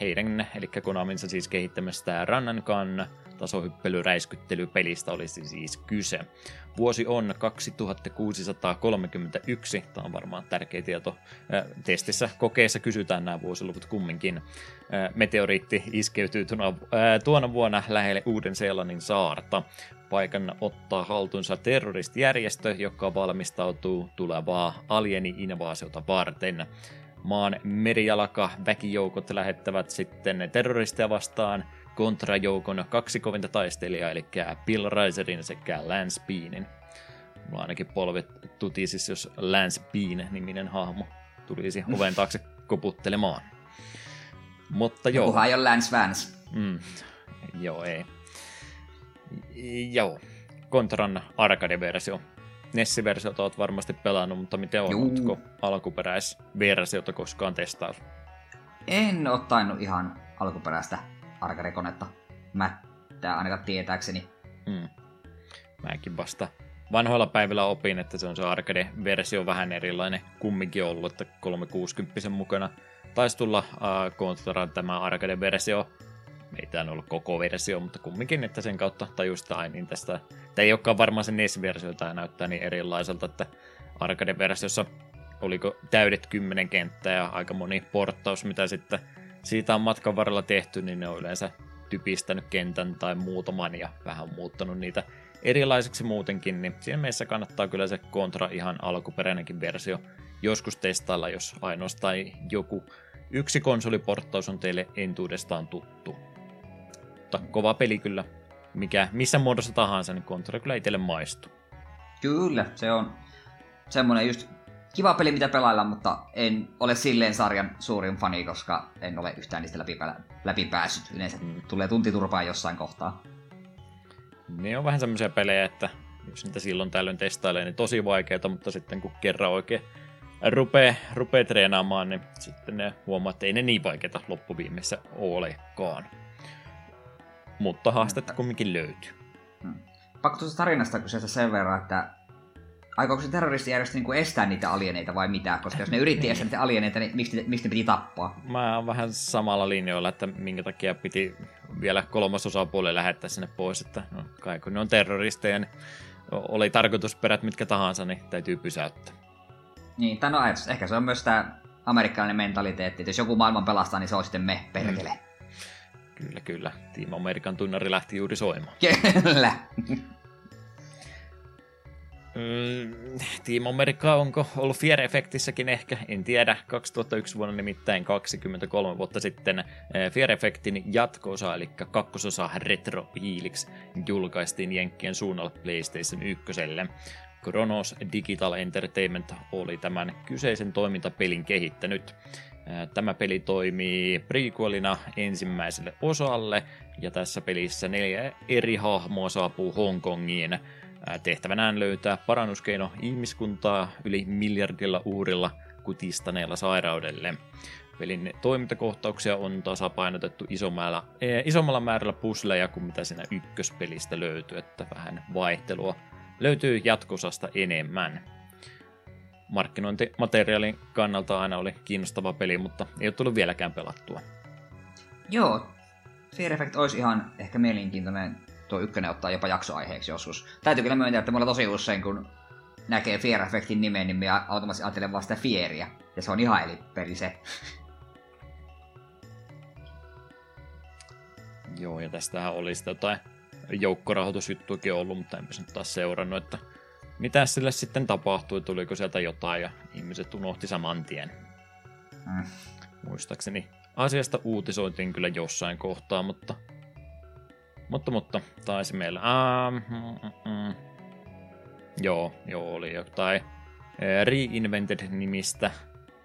Heidän, eli Konaminsa siis kehittämästä Rannankan tasohyppelyräiskyttelypelistä olisi siis kyse. Vuosi on 2631, tämä on varmaan tärkeä tieto. Testissä kokeessa kysytään nämä vuosiluvut kumminkin. Meteoriitti iskeytyy tuona, tuona vuonna lähelle Uuden-Seelannin saarta. Paikan ottaa haltuunsa terroristijärjestö, joka valmistautuu tulevaa alieni-invaasiota varten maan merijalaka väkijoukot lähettävät sitten terroristeja vastaan kontrajoukon kaksi kovinta taistelijaa, eli Bill Reiserin sekä Lance Beanin. Mulla ainakin polvet tutisis, jos Lance Bean niminen hahmo tulisi oven taakse koputtelemaan. Mutta joo. Jokuhan ei ole Lance Vance. Mm, joo, ei. Joo. Contran arcade-versio. Nessi-versiota olet varmasti pelannut, mutta miten on? Oletko alkuperäisversiota koskaan testailla? En ole tainnut ihan alkuperäistä arcade-konetta mättää ainakaan tietääkseni. Mm. Mäkin vasta vanhoilla päivillä opin, että se on se arcade-versio vähän erilainen kumminkin ollut, että 360 mukana taisi tulla uh, Contra tämä arcade-versio. Meitä on ollut koko versio, mutta kumminkin, että sen kautta tajustaa, niin tästä, tämä ei olekaan varmaan se NES-versio, tämä näyttää niin erilaiselta, että arcade-versiossa oliko täydet kymmenen kenttää ja aika moni porttaus, mitä sitten siitä on matkan varrella tehty, niin ne on yleensä typistänyt kentän tai muutaman ja vähän muuttanut niitä erilaiseksi muutenkin, niin siinä mielessä kannattaa kyllä se kontra ihan alkuperäinenkin versio joskus testailla, jos ainoastaan joku yksi konsoliporttaus on teille entuudestaan tuttu. Mutta kova peli kyllä, mikä, missä muodossa tahansa, niin kontra kyllä itselle maistuu. Kyllä, se on semmoinen just kiva peli, mitä pelailla, mutta en ole silleen sarjan suurin fani, koska en ole yhtään niistä läpi, läpi päässyt. Yleensä mm. tulee tuntiturpaa jossain kohtaa. Ne on vähän semmoisia pelejä, että jos niitä silloin tällöin testailee, niin tosi vaikeita, mutta sitten kun kerran oikein rupeaa, rupeaa treenaamaan, niin sitten ne huomaa, että ei ne niin vaikeita loppuviimeessä olekaan. Mutta haastetta kumminkin löytyy. Hmm. Pakko tuosta tarinasta kyseessä sen verran, että aikooko se terroristijärjestö niin estää niitä alieneita vai mitä? Koska jos ne yritti estää niitä alieneita, niin miksi, miksi ne piti tappaa? Mä oon vähän samalla linjoilla, että minkä takia piti vielä kolmas osapuoli lähettää sinne pois, että no, kai kun ne on terroristeja, niin oli tarkoitusperät mitkä tahansa, niin täytyy pysäyttää. Niin, tai no. Ehkä se on myös tämä amerikkalainen mentaliteetti, että jos joku maailman pelastaa, niin se on sitten me, perkele. Mm. Kyllä, kyllä. Team Amerikan tunnari lähti juuri soimaan. Kyllä. Mm, Team America onko ollut Fear ehkä, en tiedä. 2001 vuonna nimittäin 23 vuotta sitten eh, Fear Effectin jatko-osa, eli kakkososa Retro Helix, julkaistiin Jenkkien suunnalla PlayStation 1. Kronos Digital Entertainment oli tämän kyseisen toimintapelin kehittänyt. Eh, tämä peli toimii prequelina ensimmäiselle osalle, ja tässä pelissä neljä eri hahmoa saapuu Hongkongiin Tehtävänään löytää parannuskeino ihmiskuntaa yli miljardilla uurilla kutistaneella sairaudelle. Pelin toimintakohtauksia on tasapainotettu isommalla, eh, isommalla määrällä pusleja kuin mitä siinä ykköspelistä löytyy, että vähän vaihtelua löytyy jatkosasta enemmän. Markkinointimateriaalin kannalta aina oli kiinnostava peli, mutta ei ole tullut vieläkään pelattua. Joo, Fear Effect olisi ihan ehkä mielenkiintoinen tuo ykkönen ottaa jopa jaksoaiheeksi joskus. Täytyy kyllä myöntää, että mulla tosi usein, kun näkee Fear Effectin nimen, niin minä automaattisesti ajattelen vaan sitä Fearia. Ja se on ihan eli peli se. Joo, ja tästähän oli sitä jotain joukkorahoitusjuttuakin ollut, mutta enpä nyt taas seurannut, että mitä sille sitten tapahtui, tuliko sieltä jotain ja ihmiset unohti saman tien. Mm. Muistaakseni asiasta uutisoitiin kyllä jossain kohtaa, mutta mutta, mutta taisi meillä... Ah, mm, mm. Joo, joo, oli jotain Reinvented-nimistä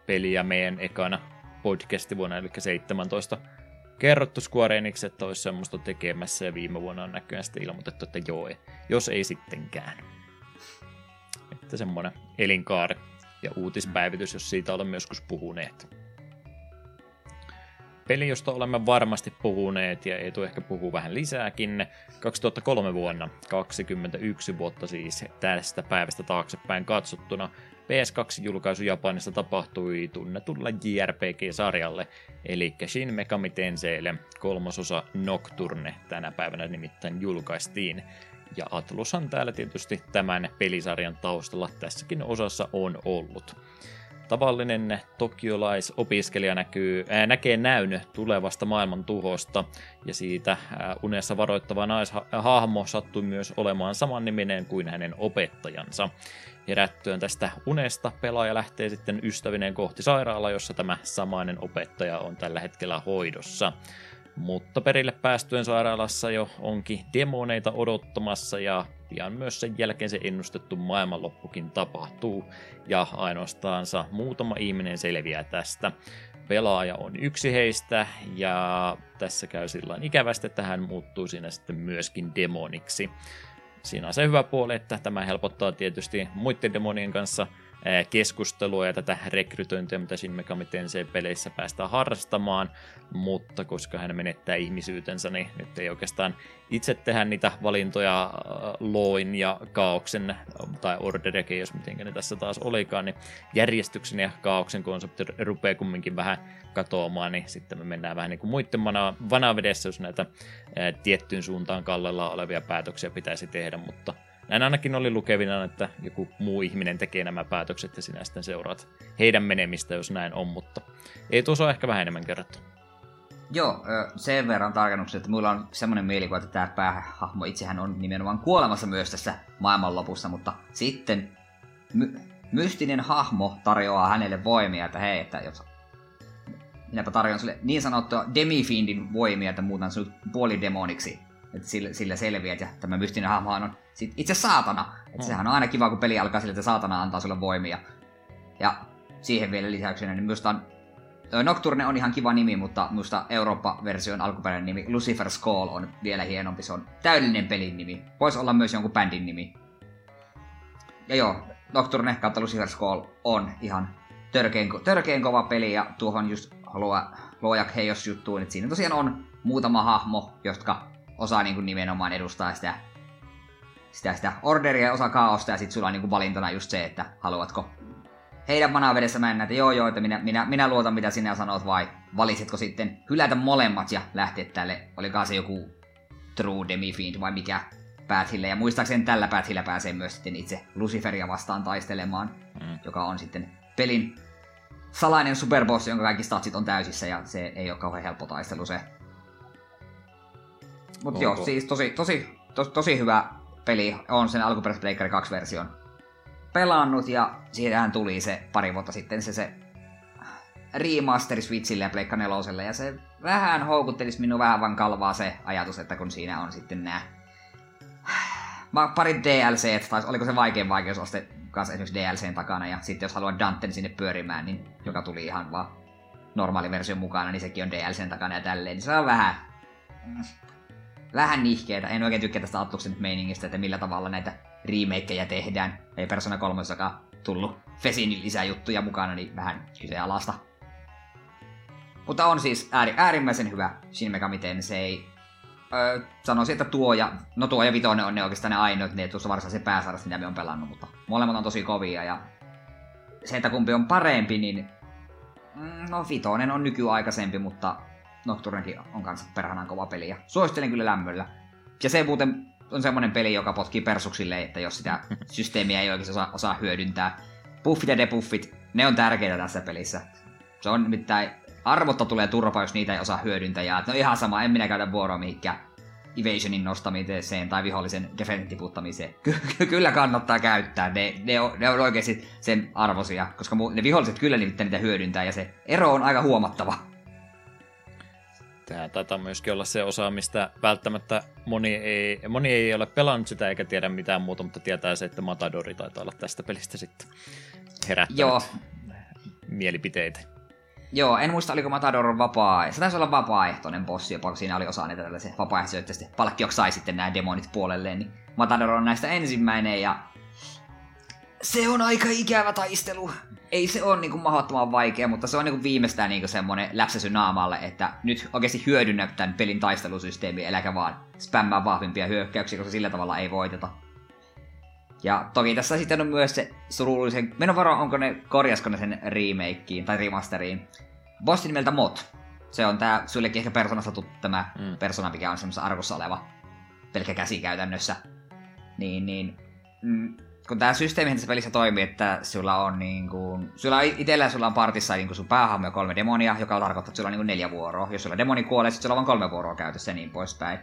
peliä meidän ekana podcasti vuonna, eli 17 kerrottu Square Enix, että olisi semmoista tekemässä, ja viime vuonna on näköjään sitten ilmoitettu, että joo, jos ei sittenkään. Että semmoinen elinkaari ja uutispäivitys, jos siitä olemme joskus puhuneet peli, josta olemme varmasti puhuneet ja ei tule ehkä puhua vähän lisääkin. 2003 vuonna, 21 vuotta siis tästä päivästä taaksepäin katsottuna, PS2-julkaisu Japanissa tapahtui tunnetulla JRPG-sarjalle, eli Shin Megami Tenseille kolmososa Nocturne tänä päivänä nimittäin julkaistiin. Ja Atlushan täällä tietysti tämän pelisarjan taustalla tässäkin osassa on ollut. Tavallinen tokiolaisopiskelija näkyy, ää, näkee näyn tulevasta maailman tuhosta, ja siitä ää, unessa varoittava naishahmo sattui myös olemaan saman niminen kuin hänen opettajansa. Herättyön tästä unesta pelaaja lähtee sitten ystävineen kohti sairaalaa, jossa tämä samainen opettaja on tällä hetkellä hoidossa. Mutta perille päästyen sairaalassa jo onkin demoneita odottamassa ja pian myös sen jälkeen se ennustettu maailmanloppukin tapahtuu ja ainoastaansa muutama ihminen selviää tästä. Pelaaja on yksi heistä ja tässä käy sillä ikävästi, että hän muuttuu siinä sitten myöskin demoniksi. Siinä on se hyvä puoli, että tämä helpottaa tietysti muiden demonien kanssa – keskustelua ja tätä rekrytointia, mitä Shin Megami Tensei-peleissä päästään harrastamaan, mutta koska hän menettää ihmisyytensä, niin nyt ei oikeastaan itse tehdä niitä valintoja loin ja kaauksen, tai orderekin, jos miten ne tässä taas olikaan, niin järjestyksen ja kaauksen konsepti rupeaa kumminkin vähän katoamaan, niin sitten me mennään vähän niin kuin muiden vanavedessä, jos näitä tiettyyn suuntaan kallella olevia päätöksiä pitäisi tehdä, mutta näin ainakin oli lukevina, että joku muu ihminen tekee nämä päätökset ja sinä sitten seuraat heidän menemistä, jos näin on, mutta ei tuossa ehkä vähän enemmän kerrottu. Joo, sen verran tarkennuksia, että mulla on semmoinen mielikuva, että tämä päähahmo itsehän on nimenomaan kuolemassa myös tässä maailmanlopussa, mutta sitten my- mystinen hahmo tarjoaa hänelle voimia, että hei, että jos minäpä tarjoan sille niin sanottua demifindin voimia, että muutan sinut puolidemoniksi, että sillä, sillä selviät, ja tämä mystinen hahmo on sit itse saatana. Että mm. sehän on aina kiva, kun peli alkaa sille, että saatana antaa sulle voimia. Ja siihen vielä lisäyksenä, niin minusta on Nocturne on ihan kiva nimi, mutta minusta Eurooppa-version alkuperäinen nimi Lucifer's Call on vielä hienompi. Se on täydellinen pelin nimi. Voisi olla myös jonkun bändin nimi. Ja joo, Nocturne kautta Lucifer's Call on ihan törkeen, törkeen kova peli ja tuohon just haluaa luoja heijos juttuun, että siinä tosiaan on muutama hahmo, jotka osaa niin kuin nimenomaan edustaa sitä sitä, sitä orderia osa kaaosta, ja sitten sulla on niinku valintana just se, että haluatko heidän manavedessä mennä, että joo joo, että minä, minä, minä luotan mitä sinä sanot, vai valitsetko sitten hylätä molemmat ja lähteä tälle, olikaan se joku True Demifiend vai mikä Pathille, ja muistaakseni tällä Pathillä pääsee myös sitten itse Luciferia vastaan taistelemaan, mm. joka on sitten pelin salainen superboss, jonka kaikki statsit on täysissä, ja se ei ole kauhean helppo taistelu se. Mutta joo, siis tosi, tosi, tosi, tosi hyvä peli on sen alkuperäisen Pleikkari 2-version pelannut, ja siitähän tuli se pari vuotta sitten se, se remasteri Switchille ja Pleikka 4, ja se vähän houkuttelisi minua vähän vaan kalvaa se ajatus, että kun siinä on sitten nämä pari DLC, tai oliko se vaikein vaikeusaste kanssa esimerkiksi DLCn takana, ja sitten jos haluaa Danten sinne pyörimään, niin joka tuli ihan vaan normaali versio mukana, niin sekin on DLCn takana ja tälleen, niin se on vähän vähän nihkeetä. En oikein tykkää tästä Atluksen meiningistä, että millä tavalla näitä remakeja tehdään. Ei Persona 3 tullut Fesin lisäjuttuja mukana, niin vähän kyseenalaista. Mutta on siis ääri, äärimmäisen hyvä Shin Megami Tensei. Öö, sanoisin, että tuo ja, no tuo ja vitonen on ne oikeastaan ne ainoat, ne tuossa varsinaisen pääsarjassa, mitä me on pelannut, mutta molemmat on tosi kovia ja se, että kumpi on parempi, niin mm, no vitonen on nykyaikaisempi, mutta Nocturnekin on kanssa perhanaan kova peli ja suosittelen kyllä lämmöllä. Ja se muuten on semmoinen peli, joka potkii persuksille, että jos sitä systeemiä ei oikein osaa, osaa hyödyntää. Buffit ja debuffit, ne on tärkeitä tässä pelissä. Se on nimittäin arvotta tulee turpa, jos niitä ei osaa hyödyntää. Ja no ihan sama, en minä käytä vuoroa mihinkään evasionin nostamiseen tai vihollisen defensin tiputtamiseen. Ky- kyllä kannattaa käyttää, ne, ne, on, ne on oikeasti sen arvosia, koska ne viholliset kyllä nimittäin niitä hyödyntää ja se ero on aika huomattava. Tämä taitaa myöskin olla se osa, mistä välttämättä moni ei, moni ei ole pelannut sitä eikä tiedä mitään muuta, mutta tietää se, että Matadori taitaa olla tästä pelistä sitten herättänyt Joo. mielipiteitä. Joo, en muista oliko Matador vapaa. Se taisi olla vapaaehtoinen bossi, jopa kun siinä oli osa niitä tällaisia vapaaehtoisia, että palkkioksi sai sitten nämä demonit puolelleen. Niin Matador on näistä ensimmäinen ja se on aika ikävä taistelu. Ei se ole niin kuin mahdottoman vaikea, mutta se on niin kuin viimeistään niin kuin semmoinen läpsäsy naamalle, että nyt oikeasti hyödynnä tämän pelin taistelusysteemiä, eläkä vaan spämmää vahvimpia hyökkäyksiä, koska sillä tavalla ei voiteta. Ja toki tässä sitten on myös se surullisen... Menon varo, onko ne, korjasko ne sen remakeen tai remasteriin. Bossin nimeltä Mot. Se on tää sullekin ehkä persoonasta tuttu tämä mm. persona, mikä on semmoisessa arvossa oleva pelkkä käsi käytännössä. Niin, niin mm, kun tämä systeemi tässä pelissä toimii, että sulla on niin kuin, sulla itsellä sulla on partissa niin kuin sun päähahmo ja kolme demonia, joka tarkoittaa, että sulla on niin kuin neljä vuoroa. Jos sulla demoni kuolee, sitten sulla on vain kolme vuoroa käytössä ja niin poispäin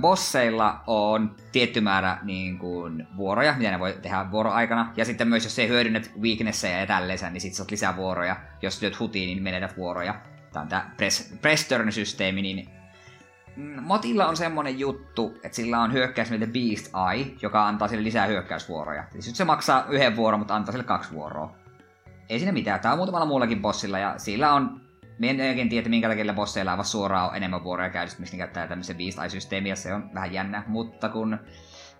bosseilla on tietty määrä niin kuin, vuoroja, mitä ne voi tehdä vuoroaikana. Ja sitten myös, jos ei hyödynnät weaknesseja ja tälleensä, niin sitten saat lisää vuoroja. Jos lyöt hutiin, niin menetät vuoroja. Tämä on tämä press, press turn-systeemi, niin Motilla on semmonen juttu, että sillä on hyökkäys nimeltä Beast Eye, joka antaa sille lisää hyökkäysvuoroja. Siis se maksaa yhden vuoron, mutta antaa sille kaksi vuoroa. Ei siinä mitään, tää on muutamalla muullakin bossilla, ja sillä on Mie en oikein tiedä, minkä takia bosseilla on suoraan enemmän vuoroja käytössä, mistä ne käyttää tämmöisen Beast Eye-systeemiä, se on vähän jännä, mutta kun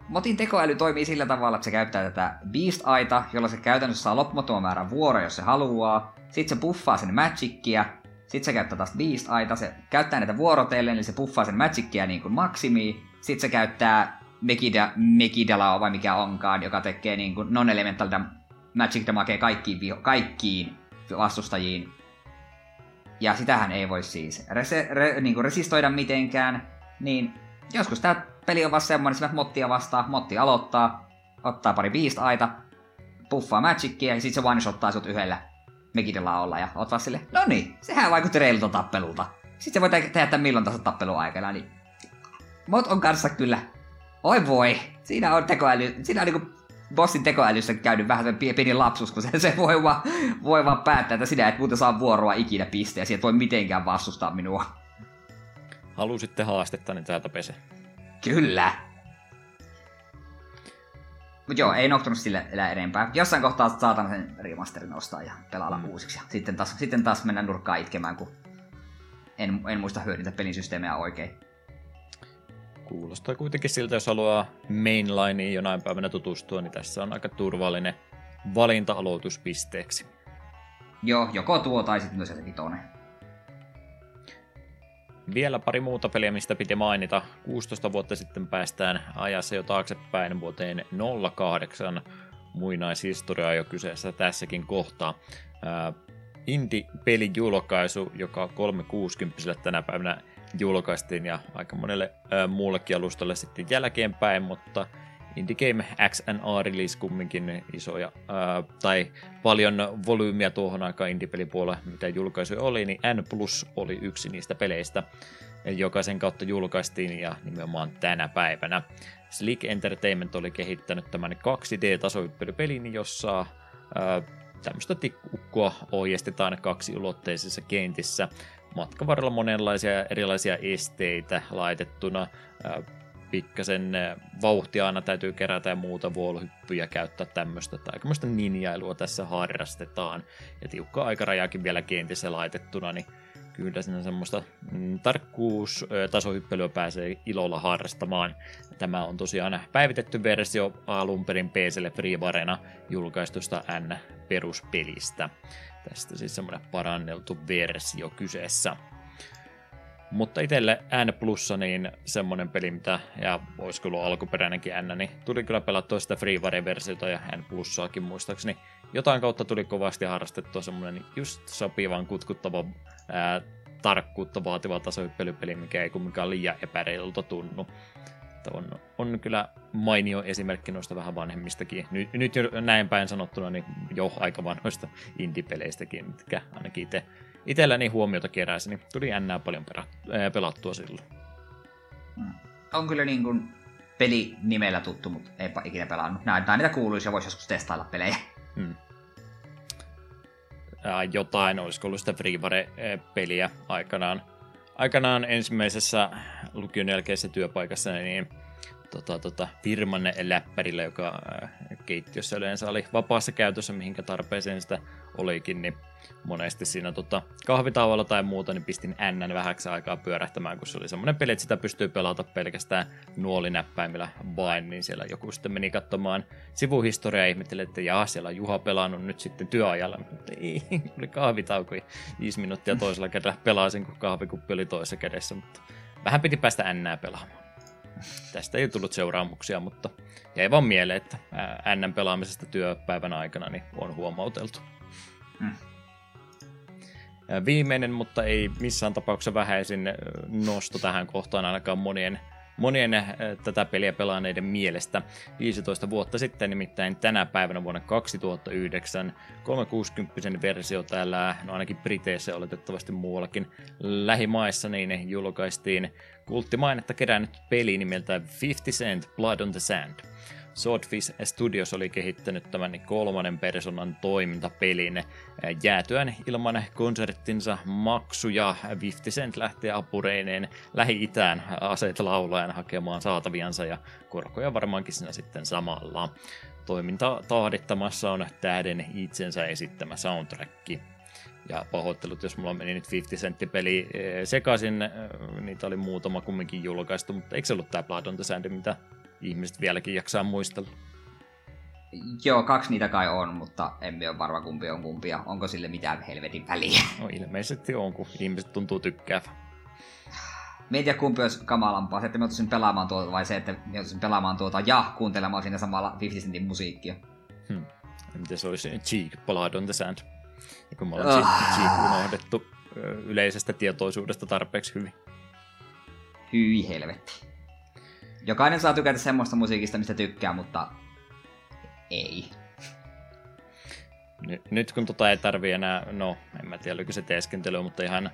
Motin tekoäly toimii sillä tavalla, että se käyttää tätä Beast Aita, jolla se käytännössä saa loppumattoman määrän vuoroja, jos se haluaa. Sitten se buffaa sen Magicia, sitten se käyttää taas Beast Aita, se käyttää näitä vuorotellen, eli se buffaa sen Magicia niin kuin maksimiin. Sitten se käyttää Megida, Megidalaa vai mikä onkaan, joka tekee niin kuin non-elemental Magic Damage kaikkiin, kaikkiin vastustajiin. Ja sitähän ei voi siis rese, re, niin kuin resistoida mitenkään, niin joskus tämä peli on vaan semmoinen, että mottia vastaan, motti aloittaa, ottaa pari beast-aita, puffaa magicia ja sitten se one shottaa sut yhdellä Megidella olla ja oot vaan sille, no niin, sehän vaikutti reilulta tappelulta. Sitten se voi tehdä tämän milloin tahansa tappeluaikana, niin Mot on kanssa kyllä, oi voi, siinä on tekoäly, siinä on niinku bossin tekoälyssä käynyt vähän sen pieni lapsus, kun se, se voi, vaan, voi vaan päättää, että sinä et muuten saa vuoroa ikinä pisteä, ja voi mitenkään vastustaa minua. Halusitte haastetta, niin täältä pese. Kyllä. Mut joo, ei Nocturne sille elää enempää. Jossain kohtaa saatan sen remasterin ostaa ja pelailla mm. uusiksi. Ja sitten taas, sitten taas mennä nurkkaan itkemään, kun en, en muista hyödyntää pelin systeemejä oikein. Kuulostaa kuitenkin siltä, jos haluaa mainlineen jonain päivänä tutustua, niin tässä on aika turvallinen valinta aloituspisteeksi. Joo, joko tuo tai sitten myös se vitonen. Vielä pari muuta peliä, mistä piti mainita. 16 vuotta sitten päästään ajassa jo taaksepäin vuoteen 08 muinaishistoriaa jo kyseessä tässäkin kohtaa. Indie-pelin julkaisu, joka 360 tänä päivänä julkaistiin ja aika monelle ö, muullekin alustalle sitten jälkeenpäin, mutta Indie Game XNA release kumminkin isoja, ö, tai paljon volyymiä tuohon aikaan indie-pelipuolella, mitä julkaisu oli, niin N Plus oli yksi niistä peleistä, joka sen kautta julkaistiin ja nimenomaan tänä päivänä. Slick Entertainment oli kehittänyt tämän 2D-tasohyppelypelin, jossa ö, tämmöistä tikkukkoa ohjeistetaan kaksi ulotteisissa kentissä matkan varrella monenlaisia erilaisia esteitä laitettuna. Pikkasen vauhtia aina täytyy kerätä ja muuta vuoluhyppyjä käyttää tämmöistä. Tai aikamoista ninjailua tässä harrastetaan. Ja tiukka aikarajakin vielä kentissä laitettuna, niin kyllä siinä semmoista mm, tarkkuustasohyppelyä pääsee ilolla harrastamaan. Tämä on tosiaan päivitetty versio alun perin PClle FreeWarena julkaistusta N-peruspelistä. Tästä siis semmoinen paranneltu versio kyseessä. Mutta itselle N plussa niin semmonen peli, mitä, ja olisi kyllä alkuperäinenkin N, niin tuli kyllä pelattua sitä FreeWare-versiota ja N plussaakin muistaakseni. Jotain kautta tuli kovasti harrastettua semmonen just sopivan kutkuttava ää, tarkkuutta vaativa tasohyppelypeli, mikä ei kumminkaan liian epäreilulta tunnu. On, on kyllä mainio esimerkki noista vähän vanhemmistakin. Nyt, nyt jo näin päin sanottuna, niin jo aika vanhoista indie-peleistäkin, mitkä ainakin itse itselläni huomiota keräsi, niin tuli ennää paljon perä, ää, pelattua silloin. On kyllä niin kuin peli nimellä tuttu, mutta eipä ikinä pelannut. Näitä niitä kuuluisi ja voisi joskus testailla pelejä. Hmm. Ää, jotain, olisiko ollut sitä FreeWare-peliä aikanaan. Aikanaan ensimmäisessä lukion jälkeisessä työpaikassa, niin tota, tota, firman läppärillä, joka keittiössä yleensä oli vapaassa käytössä, mihinkä tarpeeseen sitä olikin, niin monesti siinä tota, kahvitauolla tai muuta, niin pistin N vähäksi aikaa pyörähtämään, kun se oli semmoinen peli, että sitä pystyy pelata pelkästään nuolinäppäimillä vain, niin siellä joku sitten meni katsomaan sivuhistoriaa ja ihmetteli, että jaa, siellä on Juha pelannut nyt sitten työajalla, mutta ei, oli kahvitauko ja viisi minuuttia toisella kädellä pelasin, kun kahvikuppi oli toisessa kädessä, mutta vähän piti päästä N pelaamaan. Tästä ei tullut seuraamuksia, mutta jäi vaan mieleen, että N pelaamisesta työpäivän aikana niin on huomauteltu. Hmm. Viimeinen, mutta ei missään tapauksessa vähäisin nosto tähän kohtaan ainakaan monien, monien tätä peliä pelaaneiden mielestä. 15 vuotta sitten, nimittäin tänä päivänä vuonna 2009, 360 versio täällä, no ainakin Briteissä oletettavasti muuallakin lähimaissa, niin julkaistiin kulttimainetta kerännyt peli nimeltä 50 Cent Blood on the Sand – Swordfish Studios oli kehittänyt tämän kolmannen persoonan toimintapelin jäätyään ilman konserttinsa maksuja. 50 Cent lähti apureineen Lähi-Itään aseet laulajan hakemaan saataviansa ja korkoja varmaankin siinä sitten samalla. Toiminta tahdittamassa on tähden itsensä esittämä soundtrack. Ja pahoittelut, jos mulla meni nyt 50 sentti peli sekaisin, niitä oli muutama kumminkin julkaistu, mutta eikö se ollut tämä Blood on the Sand, mitä ihmiset vieläkin jaksaa muistella. Joo, kaksi niitä kai on, mutta emme ole varma kumpi on kumpia. Onko sille mitään helvetin väliä? No ilmeisesti on, kun ihmiset tuntuu tykkäävän. Mietin, kumpi olisi kamalampaa, se, että me ottaisin pelaamaan tuota vai se, että me ottaisin pelaamaan tuota ja kuuntelemaan siinä samalla 50 Centin musiikkia. Hmm. Miten se olisi Cheek, Blood on the Sand? Ja kun me ollaan oh. Cheek unohdettu yleisestä tietoisuudesta tarpeeksi hyvin. Hyi helvetti. Jokainen saa tykätä semmoista musiikista, mistä tykkää, mutta ei. Nyt kun tota ei tarvi enää, no en mä tiedä oliko se teeskentely, mutta ihan ö,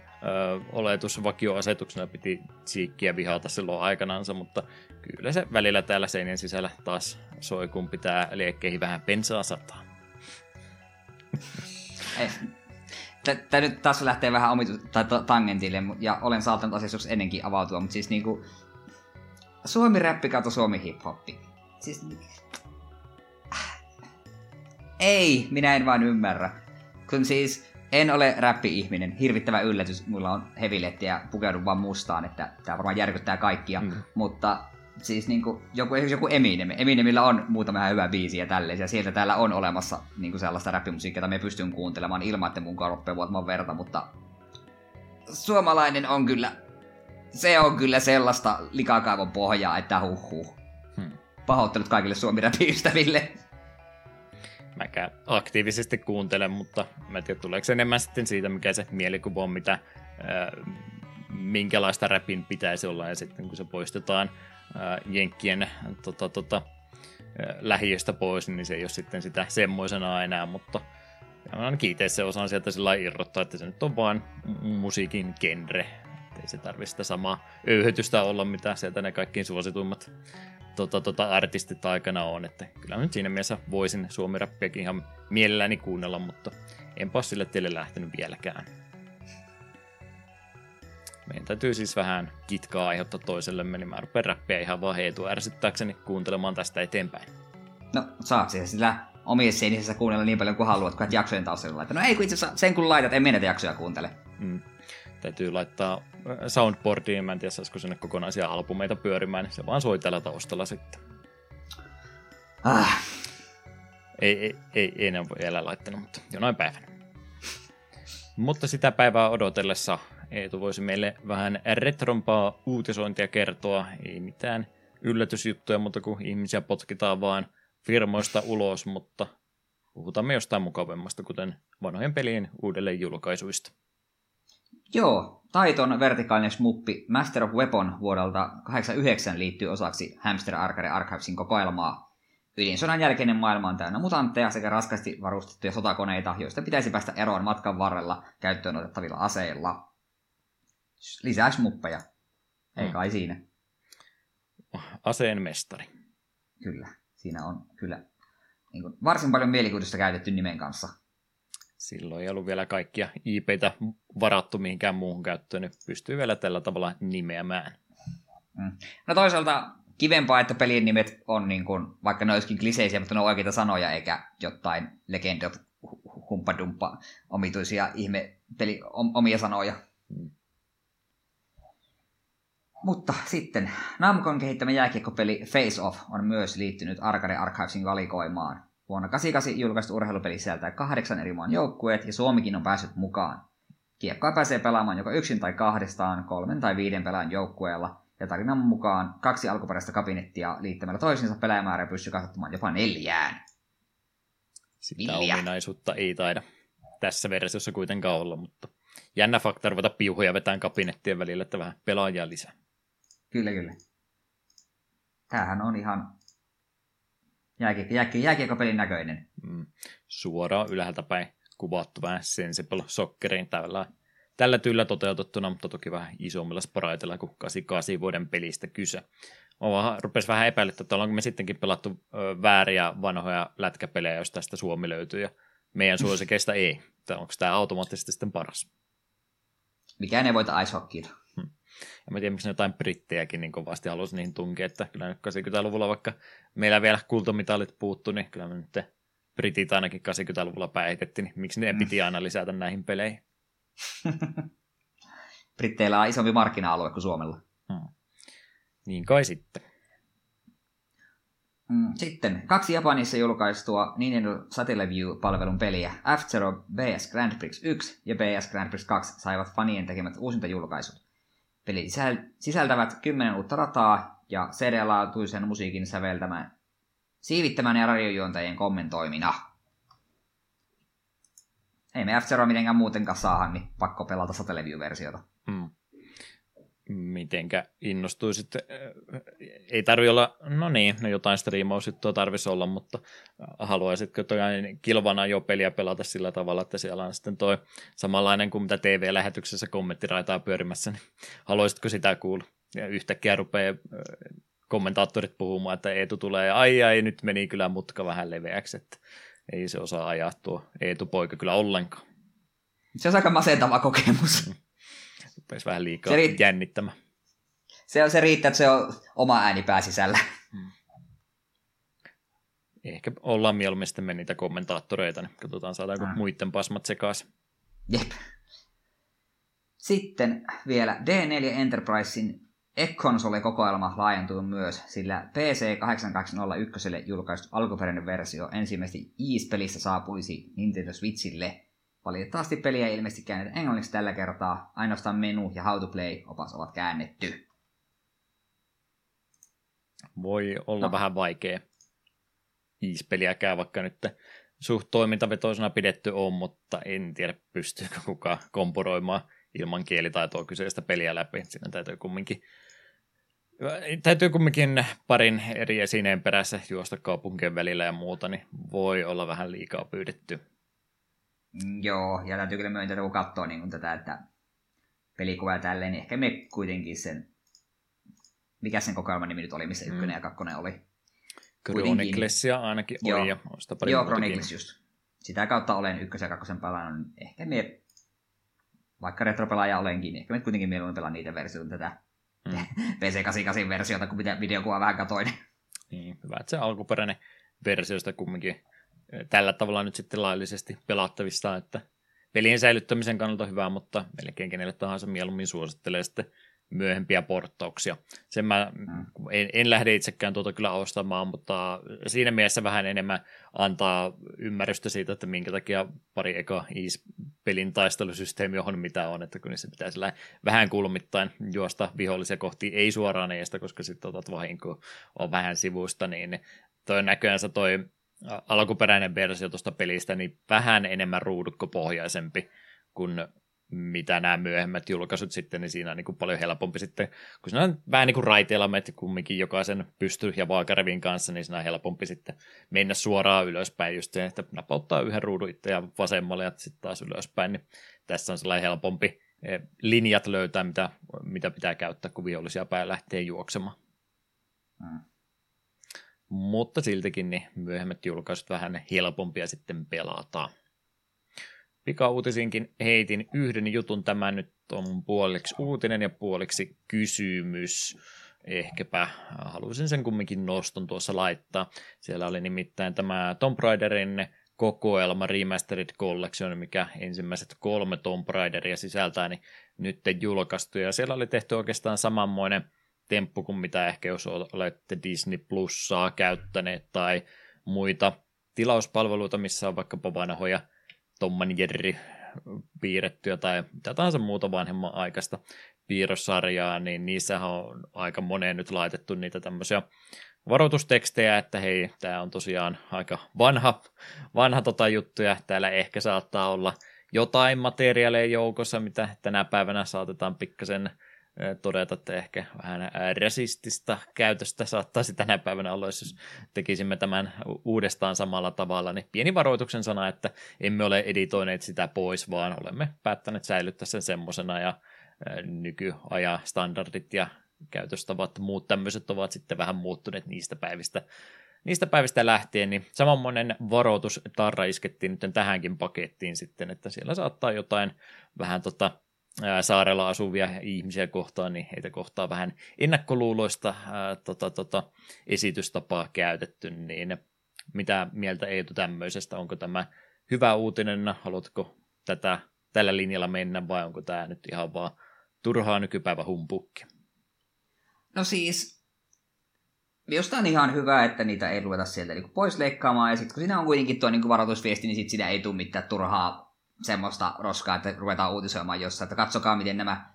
oletus vakioasetuksena piti Cheekkiä vihata silloin aikanaansa, mutta kyllä se välillä täällä seinien sisällä taas soi, kun pitää liekkeihin vähän pensaa sataa. Tämä nyt taas lähtee vähän omitu- tai tangentille, ja olen saattanut asiassa ennenkin avautua, mutta siis niinku, Suomi räppi kato Suomi hiphoppi. Siis... Ei, minä en vain ymmärrä. Kun siis en ole räppi-ihminen. Hirvittävä yllätys. Mulla on heviletti ja pukeudun vaan mustaan, että tämä varmaan järkyttää kaikkia. Mm. Mutta siis niinku, joku, joku Eminem. Eminemillä on muutama hyvä biisi ja tälleen. Ja sieltä täällä on olemassa niinku sellaista räppimusiikkia, jota me pystyn kuuntelemaan ilman, että mun korppe vuotamaan verta. Mutta suomalainen on kyllä se on kyllä sellaista likakaivon pohjaa, että huhhuh. Hmm. Pahoittelut kaikille suomi ystäville. Mäkään aktiivisesti kuuntelen, mutta mä en tiedä, tuleeko enemmän sitten siitä, mikä se mielikuva on, mitä, äh, minkälaista räpin pitäisi olla, ja sitten kun se poistetaan äh, Jenkkien tota, tota, äh, lähiöstä pois, niin se ei ole sitten sitä semmoisena enää, mutta ainakin itse se osaan sieltä sillä irrottaa, että se nyt on vaan musiikin genre, ei se tarvitse sitä samaa öyhötystä olla, mitä sieltä ne kaikkiin suosituimmat tota, tota, artistit aikana on. Että kyllä nyt siinä mielessä voisin suomirappiakin ihan mielelläni kuunnella, mutta enpä ole sille teille lähtenyt vieläkään. Meidän täytyy siis vähän kitkaa aiheuttaa toisellemme, niin mä rupean räppiä ihan vaan heitua ärsyttääkseni kuuntelemaan tästä eteenpäin. No saat siis sillä omissa seinisissä kuunnella niin paljon kuin haluat, kun et jaksojen taustalla laittaa. No ei kun itse asiassa sen kun laitat, en minä jaksoja kuuntele. Mm. Täytyy laittaa soundboardiin, mä en tiedä saisiko sinne kokonaisia albumeita pyörimään, niin se vaan soi tällä taustalla sitten. Ah. Ei, ei, ei, ei enää vielä laittanut, mutta jonain päivänä. mutta sitä päivää odotellessa Eetu voisi meille vähän retrompaa uutisointia kertoa. Ei mitään yllätysjuttuja, mutta kun ihmisiä potkitaan vaan firmoista ulos, mutta puhutaan jostain mukavammasta, kuten vanhojen pelien uudelleen julkaisuista. Joo, Taiton vertikaalinen smuppi Master of Weapon vuodelta 89 liittyy osaksi Hamster Arcade Archivesin kokoelmaa. Ydinsodan jälkeinen maailma on täynnä mutantteja sekä raskasti varustettuja sotakoneita, joista pitäisi päästä eroon matkan varrella käyttöön otettavilla aseilla. Lisää smuppeja. Ei Mm. kai siinä. Aseen mestari. Kyllä. Siinä on kyllä niin kuin, varsin paljon mielikuvitusta käytetty nimen kanssa. Silloin ei ollut vielä kaikkia IPtä varattu mihinkään muuhun käyttöön, niin pystyy vielä tällä tavalla nimeämään. No toisaalta kivempaa, että pelien nimet on niin kuin, vaikka ne olisikin kliseisiä, mutta ne on oikeita sanoja, eikä jotain legendat humppadumppa omituisia ihme peli, om, omia sanoja. Mm. Mutta sitten Namcon kehittämä jääkiekkopeli Face Off on myös liittynyt Arcade Archivesin valikoimaan. Vuonna 88 julkaistu urheilupeli sisältää kahdeksan eri maan joukkueet ja Suomikin on päässyt mukaan. Kiekkoa pääsee pelaamaan joko yksin tai kahdestaan, kolmen tai viiden pelaajan joukkueella, ja tarinan mukaan kaksi alkuperäistä kabinettia liittämällä toisiinsa pelaajamäärä pystyy kasvattamaan jopa neljään. Sitä Vilja. ominaisuutta ei taida tässä versiossa kuitenkaan olla, mutta jännä fakta ruveta piuhoja vetään kabinettien välillä, että vähän pelaajia lisää. Kyllä, kyllä. Tämähän on ihan jääkiekko, jääkiekko, jääkiekkopelin näköinen. Mm. Suoraan ylhäältä päin kuvattu vähän sensible socceriin tällä, tällä tyllä toteutettuna, mutta toki vähän isommilla spraitilla kuin 88 vuoden pelistä kyse. Mä vaan rupesi vähän epäilyttää, että ollaanko me sittenkin pelattu vääriä vanhoja lätkäpelejä, jos tästä Suomi löytyy, ja meidän suosikeista ei. Onko tämä automaattisesti sitten paras? Mikään ei voita ice hockeyta. En mä tiedä, miksi ne jotain brittejäkin niin kovasti halusi niihin tunkea, että kyllä nyt 80-luvulla, vaikka meillä vielä kultamitalit puuttu, niin kyllä me nyt britit ainakin 80-luvulla päihitettiin, niin miksi ne Mm. piti aina lisätä näihin peleihin? Britteillä on isompi markkina-alue kuin Suomella. Niin kai sitten. Mm, Sitten kaksi Japanissa julkaistua Nintendo Satellaview-palvelun peliä F-Zero BS Grand Prix 1 ja BS Grand Prix 2 saivat fanien tekemät uusintajulkaisut. Pelit sisäl- sisältävät 10 uutta rataa ja CD-laatuisen musiikin säveltämään siivittämään ja radiojuontajien kommentoimina. Ei me F-Zero mitenkään muutenkaan saada, niin pakko pelata Satellaview-versiota. Mm. Mitenkä innostuisit? Äh, Ei tarvi olla, no niin, no jotain striimausjuttua tarvisi olla, mutta haluaisitko toi kilvana jo peliä pelata sillä tavalla, että siellä on sitten toi samanlainen kuin mitä TV-lähetyksessä kommenttiraitaa pyörimässä, niin haluaisitko sitä kuulla? Ja yhtäkkiä rupeaa äh, kommentaattorit puhumaan, että Eetu tulee, ai ai, nyt meni kyllä mutka vähän leveäksi, että ei se osaa ajaa tuo Eetu poika kyllä ollenkaan. Se on aika masentava kokemus. Rupesi vähän liikaa Se riitt- jännittämään. Se, on, se riittää, että se on oma ääni pääsisällä. Ehkä ollaan mieluummin sitten niitä kommentaattoreita, niin katsotaan saadaanko Mm. muiden pasmat sekaisin. Jep. Sitten vielä D4 Enterprisein E-console-kokoelma laajentuu myös, sillä PC 8201 julkaistu alkuperäinen versio ensimmäisesti Ease-pelistä saapuisi Nintendo Switchille. Valitettavasti peliä ei ilmeisesti käännetä englanniksi tällä kertaa, ainoastaan menu ja how to play opas ovat käännetty. Voi olla No. vähän vaikea iispeliäkään, vaikka nyt suht toimintavetoisena pidetty on, mutta en tiedä pystyykö kukaan kompuroimaan ilman kielitaitoa kyseistä peliä läpi. Siinä täytyy kumminkin Täytyy kumminkin parin eri esineen perässä juosta kaupunkien välillä ja muuta, niin voi olla vähän liikaa pyydetty. Mm, joo, ja täytyy kyllä myöntää, kun katsoo niin tätä, että pelikuva ja tälleen, niin ehkä me kuitenkin sen, mikä sen kokoelman nimi nyt oli, missä ykkönen ja kakkonen oli. Chroniclesia ainakin Joo. oli ja on sitä pari Joo. Chronicles just. Sitä kautta olen ykkösen ja kakkosen pelannut. niin Ehkä me, vaikka retropelaaja olenkin, niin ehkä me kuitenkin mieluummin pelaan niitä versioita tätä Mm. PC88-versiota, kun mitä videokuvaa vähän katoin. Niin, hyvä, että se alkuperäinen versiosta kumminkin eh, tällä tavalla nyt sitten laillisesti pelattavista, että pelien säilyttämisen kannalta hyvä, mutta melkein kenelle tahansa mieluummin suosittelee sitten myöhempiä porttauksia. Sen mä Mm. en, en lähde itsekään tuota kyllä ostamaan, mutta siinä mielessä vähän enemmän antaa ymmärrystä siitä, että minkä takia pari eka pelin taistelusysteemi on mitä on, että kun niissä pitää sillä vähän kulmittain juosta vihollisia kohti, ei suoraan eestä, koska sitten otat vahinkoa, on vähän sivusta, niin toi näköjään se toi alkuperäinen versio tuosta pelistä, niin vähän enemmän ruudukkopohjaisempi kuin mitä nämä myöhemmät julkaisut sitten, niin siinä on niin kuin paljon helpompi sitten, kun siinä on vähän niin kuin raiteilla menet kumminkin jokaisen pysty- ja vaakarevin kanssa, niin siinä on helpompi sitten mennä suoraan ylöspäin just se, että napauttaa yhden ruudun itse ja vasemmalle ja sitten taas ylöspäin, niin tässä on sellainen helpompi eh, linjat löytää, mitä, mitä pitää käyttää, kun vihollisia pää lähtee juoksemaan. Hmm. Mutta siltikin niin myöhemmät julkaisut vähän helpompia sitten pelataan pikauutisinkin heitin yhden jutun. Tämä nyt on puoliksi uutinen ja puoliksi kysymys. Ehkäpä haluaisin sen kumminkin noston tuossa laittaa. Siellä oli nimittäin tämä Tomb Raiderin kokoelma Remastered Collection, mikä ensimmäiset kolme Tomb Raideria sisältää, niin nyt julkaistu. Ja siellä oli tehty oikeastaan samanmoinen temppu kuin mitä ehkä jos olette Disney Plussaa käyttäneet tai muita tilauspalveluita, missä on vaikka vanhoja Tomman Jerry piirrettyä tai mitä tahansa muuta vanhemman aikaista piirrossarjaa, niin niissä on aika moneen nyt laitettu niitä tämmöisiä varoitustekstejä, että hei, tämä on tosiaan aika vanha, vanha tota juttuja, täällä ehkä saattaa olla jotain materiaaleja joukossa, mitä tänä päivänä saatetaan pikkasen todeta, että ehkä vähän rasistista käytöstä saattaisi tänä päivänä olla, jos tekisimme tämän uudestaan samalla tavalla, niin pieni varoituksen sana, että emme ole editoineet sitä pois, vaan olemme päättäneet säilyttää sen semmoisena ja nykyajan standardit ja käytöstavat muut tämmöiset ovat sitten vähän muuttuneet niistä päivistä, niistä päivistä lähtien, niin samanmoinen varoitus tarra iskettiin nyt tähänkin pakettiin sitten, että siellä saattaa jotain vähän tota saarella asuvia ihmisiä kohtaan, niin heitä kohtaa vähän ennakkoluuloista ää, tota, tota, esitystapaa käytetty, niin mitä mieltä Eetu tämmöisestä? Onko tämä hyvä uutinen? Haluatko tätä tällä linjalla mennä vai onko tämä nyt ihan vaan turhaa nykypäivä humpukki? No siis, Minusta on ihan hyvä, että niitä ei ruveta sieltä niin pois leikkaamaan, ja sitten kun siinä on kuitenkin tuo niin varoitusviesti, niin sitten siinä ei tule mitään turhaa semmoista roskaa, että ruvetaan uutisoimaan jossain, että katsokaa miten nämä,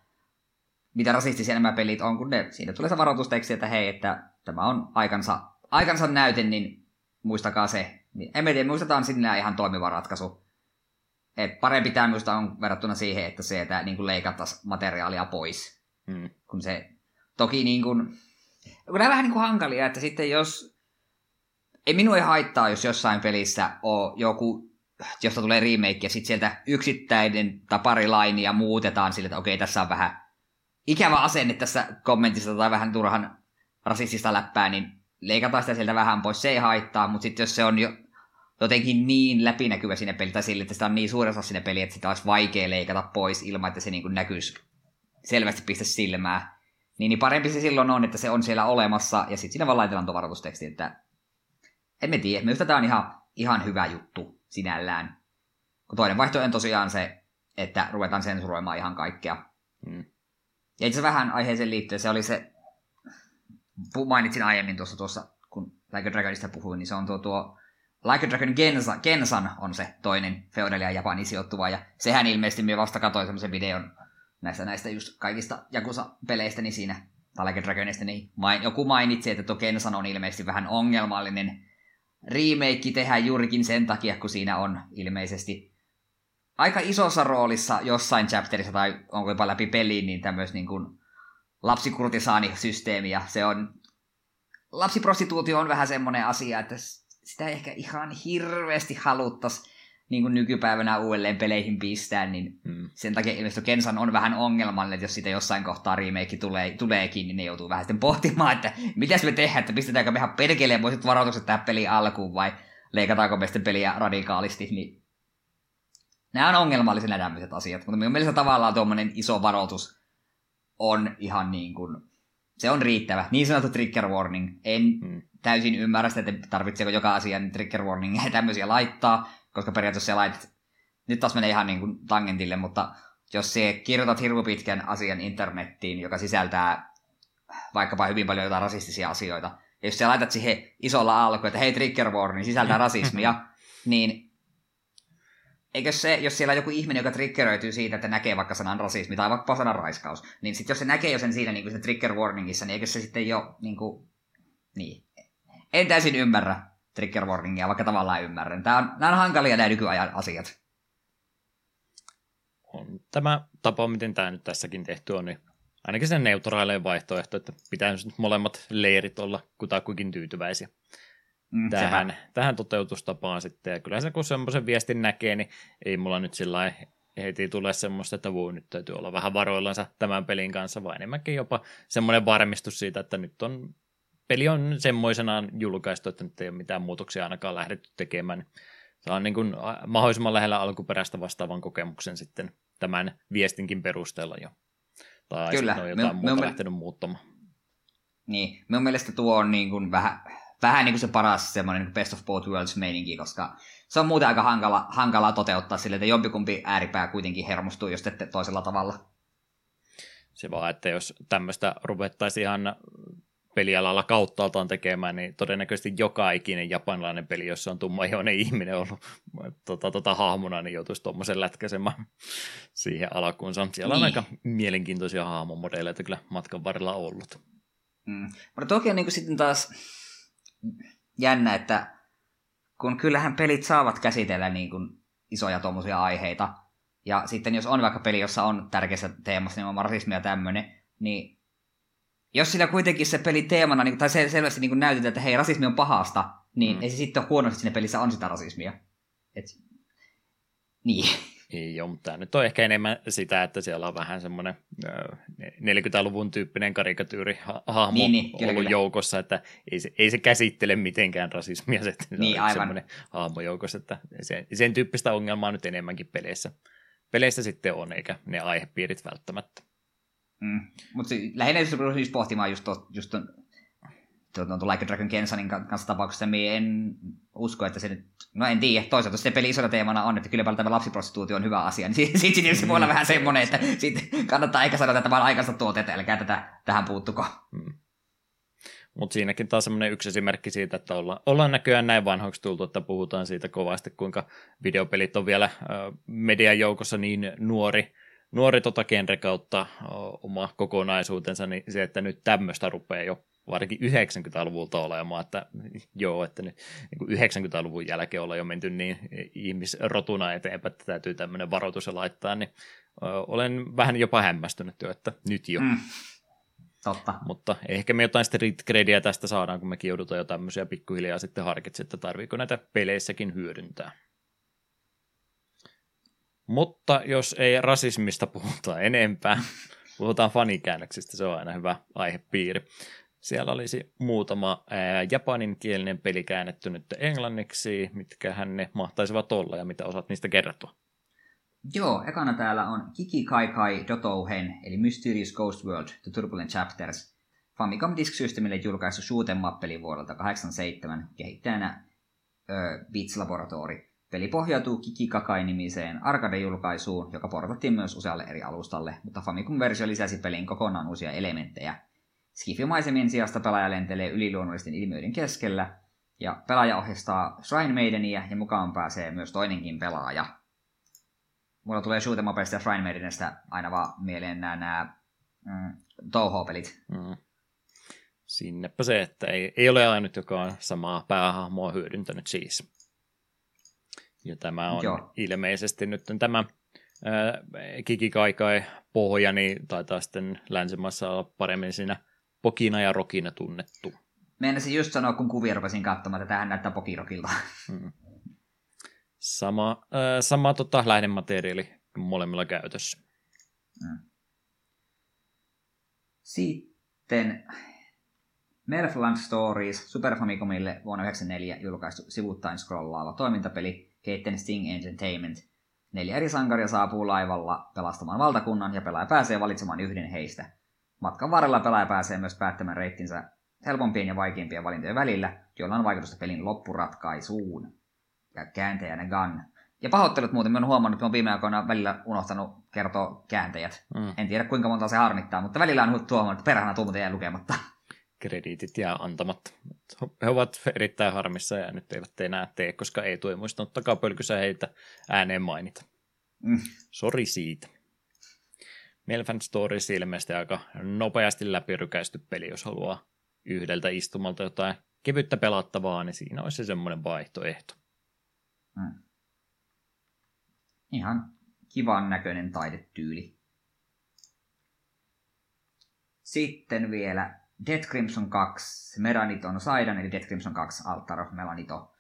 mitä rasistisia nämä pelit on, kun ne, siinä tulee se varoitusteksti, että hei, että tämä on aikansa, aikansa näyte, niin muistakaa se. Niin, en tiedä, muistetaan sinne ihan toimiva ratkaisu. Et parempi tämä minusta on verrattuna siihen, että se, että niin leikattaisiin materiaalia pois. Hmm. Kun se toki niin kuin, kun nämä vähän niin kuin hankalia, että sitten jos, ei minua ei haittaa, jos jossain pelissä on joku josta tulee remake, ja sitten sieltä yksittäinen tai pari lainia muutetaan sille, että okei, tässä on vähän ikävä asenne tässä kommentissa tai vähän turhan rasistista läppää, niin leikataan sitä sieltä vähän pois, se ei haittaa, mutta sitten jos se on jo jotenkin niin läpinäkyvä sinne peli, tai sille, että sitä on niin suuri osa sinne peli, että sitä olisi vaikea leikata pois ilman, että se niin kuin näkyisi selvästi pistä silmää, niin, niin parempi se silloin on, että se on siellä olemassa, ja sitten siinä vaan laitellaan tuo varoitusteksti, että emme tiedä, minusta tämä on ihan, ihan hyvä juttu sinällään. Kun toinen vaihtoehto on tosiaan se, että ruvetaan sensuroimaan ihan kaikkea. Hmm. Ja itse vähän aiheeseen liittyen se oli se, mainitsin aiemmin tuossa, tuossa kun Like a Dragonista puhuin, niin se on tuo, tuo Like a Dragon Gensa, Gensan on se toinen Feudalia Japanin sijoittuva, ja sehän ilmeisesti me vasta katsoin semmoisen videon näistä, näistä just kaikista Jakusa-peleistä, niin siinä, tai Like a Dragonista, niin main, joku mainitsi, että tuo Gensan on ilmeisesti vähän ongelmallinen remake tehdään juurikin sen takia, kun siinä on ilmeisesti aika isossa roolissa jossain chapterissa tai onko jopa läpi peliin, niin tämmöistä niin kuin lapsikurtisaanisysteemi ja se on lapsiprostituutio on vähän semmoinen asia, että sitä ehkä ihan hirveästi haluttaisiin niin kuin nykypäivänä uudelleen peleihin pistää, niin hmm. sen takia ilmeisesti Kensan on vähän ongelmallinen, että jos siitä jossain kohtaa remake tulee, tuleekin, niin ne joutuu vähän sitten pohtimaan, että mitä me tehdään, että pistetäänkö me ihan perkelemoiset varoitukset tähän peliin alkuun vai leikataanko me sitten peliä radikaalisti, niin nämä on ongelmallisia tämmöiset asiat, mutta minun mielestä tavallaan tuommoinen iso varoitus on ihan niin kuin, se on riittävä. Niin sanottu trigger warning. En hmm. täysin ymmärrä sitä, että tarvitseeko joka asian trigger warning ja tämmöisiä laittaa, koska periaatteessa laitat, nyt taas menee ihan niin kuin tangentille, mutta jos se kirjoitat hirveän pitkän asian internettiin, joka sisältää vaikkapa hyvin paljon jotain rasistisia asioita, ja jos sä laitat siihen isolla alku, että hei trigger warning, niin sisältää rasismia, niin eikö se, jos siellä on joku ihminen, joka triggeröityy siitä, että näkee vaikka sanan rasismi tai vaikka sanan raiskaus, niin sitten jos se näkee jo sen siinä niin kuin trigger warningissa, niin eikö se sitten jo niin kuin, niin. En täysin ymmärrä trigger warningia, vaikka tavallaan ymmärrän. Tämä on, nämä on hankalia nämä nykyajan asiat. on tämä tapa, miten tämä nyt tässäkin tehty on, niin ainakin sen neutraalein vaihtoehto, että pitää nyt molemmat leirit olla kutakuinkin tyytyväisiä mm, tähän, tähän toteutustapaan sitten. Ja kyllä se kun semmoisen viestin näkee, niin ei mulla nyt sillä heti tule semmoista, että voi nyt täytyy olla vähän varoillansa tämän pelin kanssa, vaan enemmänkin jopa semmoinen varmistus siitä, että nyt on peli on semmoisenaan julkaistu, että nyt ei ole mitään muutoksia ainakaan lähdetty tekemään. Saa niin kuin mahdollisimman lähellä alkuperäistä vastaavan kokemuksen sitten tämän viestinkin perusteella jo. Tai Kyllä. on jotain me, muuta me, lähtenyt muuttamaan. Niin, minun mielestä tuo on niin kuin vähän, vähän niin kuin se paras semmoinen niin best of both worlds meininki, koska se on muuten aika hankala, hankala toteuttaa sille, että jompikumpi ääripää kuitenkin hermostuu, jos teette toisella tavalla. Se vaan, että jos tämmöistä ruvettaisiin ihan pelialalla kauttaaltaan tekemään, niin todennäköisesti joka ikinen japanilainen peli, jossa on tummaihoinen ihminen ollut tota, tota, hahmona, niin joutuisi tuommoisen lätkäsemään siihen alkuunsa. Siellä niin. on aika mielenkiintoisia hahmomodeleita kyllä matkan varrella ollut. Mm. Mutta toki on niin sitten taas jännä, että kun kyllähän pelit saavat käsitellä niin kuin isoja tuommoisia aiheita, ja sitten jos on vaikka peli, jossa on tärkeässä teemassa nimenomaan rasismi ja tämmöinen, niin jos sillä kuitenkin se peli teemana, niin, tai se selvästi niin näytetään, että hei, rasismi on pahasta, niin mm. ei se sitten ole huonosti, että siinä pelissä on sitä rasismia. Et, niin. Ei joo, mutta tämä nyt on ehkä enemmän sitä, että siellä on vähän semmoinen 40-luvun tyyppinen karikatyyri hahmo niin, niin, kyllä, ollut kyllä. joukossa, että ei se, ei se käsittele mitenkään rasismia, se, niin, on aivan. semmoinen hahmo joukossa, että sen, sen tyyppistä ongelmaa nyt enemmänkin peleissä, peleissä sitten on, eikä ne aihepiirit välttämättä. Mm. Mutta lähinnä just siis pohtimaan just, to, just ton, tuon to, Like a Dragon Kensanin kanssa tapauksessa, minä en usko, että se nyt, no en tiedä, toisaalta se peli isona teemana on, että kyllä tämä lapsiprostituutio on hyvä asia, niin siitä, siitä se voi olla vähän semmoinen, että siitä kannattaa eikä sanoa, että on aikaista tuotetta, älkää tätä, tähän puuttuko. Mm. Mutta siinäkin taas semmoinen yksi esimerkki siitä, että olla, ollaan näköjään näin vanhoiksi tultu, että puhutaan siitä kovasti, kuinka videopelit on vielä median joukossa niin nuori, nuori tota genre kautta oma kokonaisuutensa, niin se, että nyt tämmöistä rupeaa jo varsinkin 90-luvulta olemaan, että joo, että nyt niin 90-luvun jälkeen ollaan jo menty niin ihmisrotuna eteenpäin, että täytyy tämmöinen varoitus laittaa, niin olen vähän jopa hämmästynyt jo, että nyt jo. Mm. Totta. Mutta ehkä me jotain street tästä saadaan, kun me joudutaan jo tämmöisiä pikkuhiljaa sitten harkitsemaan, että tarviiko näitä peleissäkin hyödyntää. Mutta jos ei rasismista puhuta enempää, puhutaan fanikäännöksistä, se on aina hyvä aihepiiri. Siellä olisi muutama ää, japaninkielinen peli käännetty nyt englanniksi, mitkä ne mahtaisivat olla ja mitä osaat niistä kertoa. Joo, ekana täällä on Kiki Kai Kai Dotouhen, eli Mysterious Ghost World, The Turbulent Chapters. Famicom Disk Systemille julkaistu shoot'em up vuodelta 87, kehittäjänä ö, Beats Laboratory. Peli pohjautuu Kikikakai-nimiseen arcade-julkaisuun, joka portattiin myös usealle eri alustalle, mutta Famicom-versio lisäsi pelin kokonaan uusia elementtejä. Skifimaisemien sijasta pelaaja lentelee yliluonnollisten ilmiöiden keskellä, ja pelaaja ohjastaa Shrine Maidenia ja mukaan pääsee myös toinenkin pelaaja. Mulla tulee shoot'em ja Shrine Maidenistä aina vaan mieleen nämä, nämä mm, Touhou-pelit. Mm. Sinnepä se, että ei, ei ole ainut, joka on samaa päähahmoa hyödyntänyt siis. Ja tämä on Joo. ilmeisesti nyt tämä Kikikaikai pohja, niin taitaa sitten länsimaissa olla paremmin siinä Pokina ja Rokina tunnettu. Meinasin just sanoa, kun kuvia rupesin katsomaan, että tähän näyttää Pokirokilta. Hmm. Sama, äh, sama tota, lähdemateriaali molemmilla käytössä. Hmm. Sitten Merfland Stories Super Famicomille vuonna 1994 julkaistu sivuttain scrollaava toimintapeli, keitten Sting Entertainment. Neljä eri sankaria saapuu laivalla pelastamaan valtakunnan ja pelaaja pääsee valitsemaan yhden heistä. Matkan varrella pelaaja pääsee myös päättämään reittinsä helpompien ja vaikeimpien valintojen välillä, joilla on vaikutusta pelin loppuratkaisuun. Ja kääntäjänä Gun. Ja pahoittelut muuten, mä oon huomannut, että mä oon viime aikoina välillä unohtanut kertoa kääntäjät. Mm. En tiedä kuinka monta se harmittaa, mutta välillä on huomannut, että perhana tuo muuten lukematta krediitit jää antamatta. He ovat erittäin harmissa ja nyt eivät enää tee, koska ei tue muistanut takapölkyssä heitä ääneen mainita. Mm. Sori siitä. Melfan Stories ilmeisesti aika nopeasti läpirykäisty peli, jos haluaa yhdeltä istumalta jotain kevyttä pelattavaa, niin siinä olisi se semmoinen vaihtoehto. Mm. Ihan kivan näköinen taidetyyli. Sitten vielä Dead Crimson 2, Meraniton Saidan, eli Dead Crimson 2 Altar of Melanito.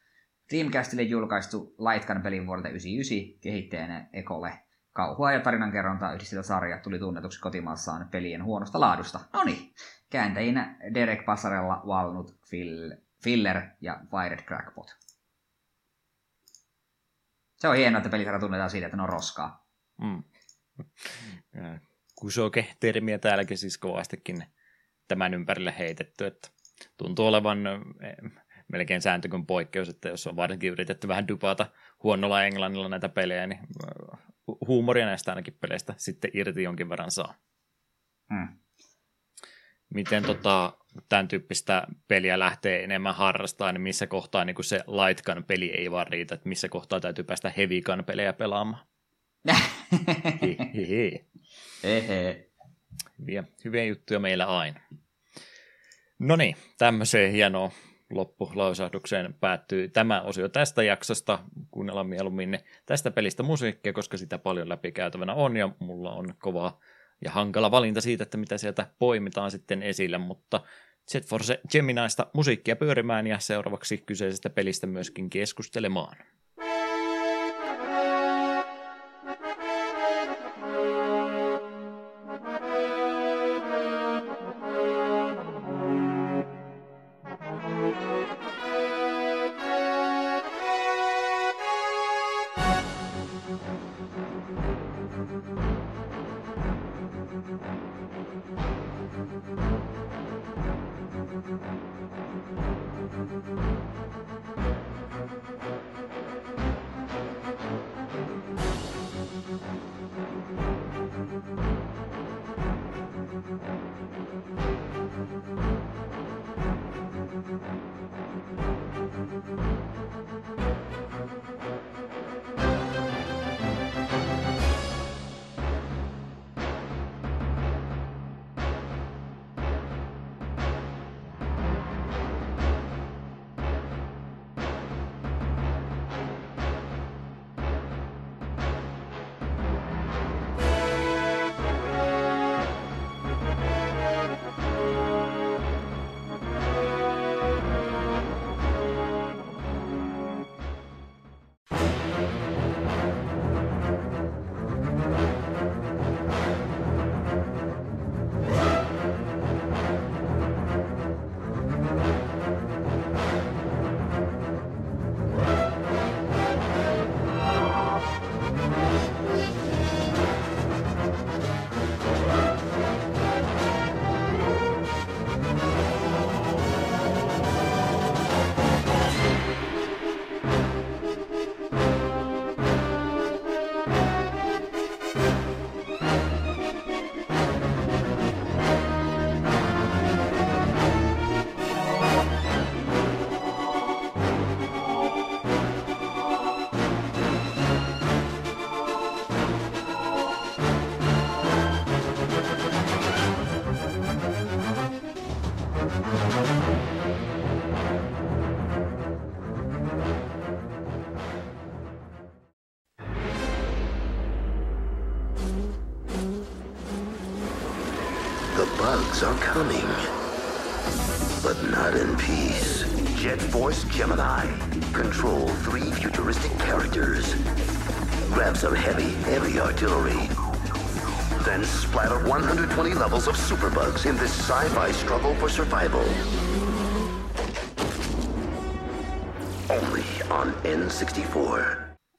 Dreamcastille julkaistu Lightgun pelin vuodelta 99 kehittäjänä Ekole. Kauhua ja tarinankerronta yhdisteltä sarja tuli tunnetuksi kotimaassaan pelien huonosta laadusta. No niin, kääntäjinä Derek Passarella, Walnut, Filler ja Wired Crackpot. Se on hienoa, että pelisarja tunnetaan siitä, että ne on roskaa. Mm. Kusoke-termiä täälläkin siis kovastikin tämän ympärille heitetty, että tuntuu olevan eh, melkein sääntö kuin poikkeus, että jos on varsinkin yritetty vähän dupata huonolla englannilla näitä pelejä, niin eh, huumoria näistä ainakin peleistä sitten irti jonkin verran saa. Hmm. Miten tota, tämän tyyppistä peliä lähtee enemmän harrastaa, niin missä kohtaa niin se lightgun peli ei vaan riitä, että missä kohtaa täytyy päästä heavygun pelejä pelaamaan. Hyviä juttuja meillä aina. No niin, tämmöiseen hienoon loppulausahdukseen päättyy tämä osio tästä jaksosta. Kuunnellaan mieluummin tästä pelistä musiikkia, koska sitä paljon läpikäytävänä on ja mulla on kova ja hankala valinta siitä, että mitä sieltä poimitaan sitten esille, mutta Jet Force Geminaista musiikkia pyörimään ja seuraavaksi kyseisestä pelistä myöskin keskustelemaan.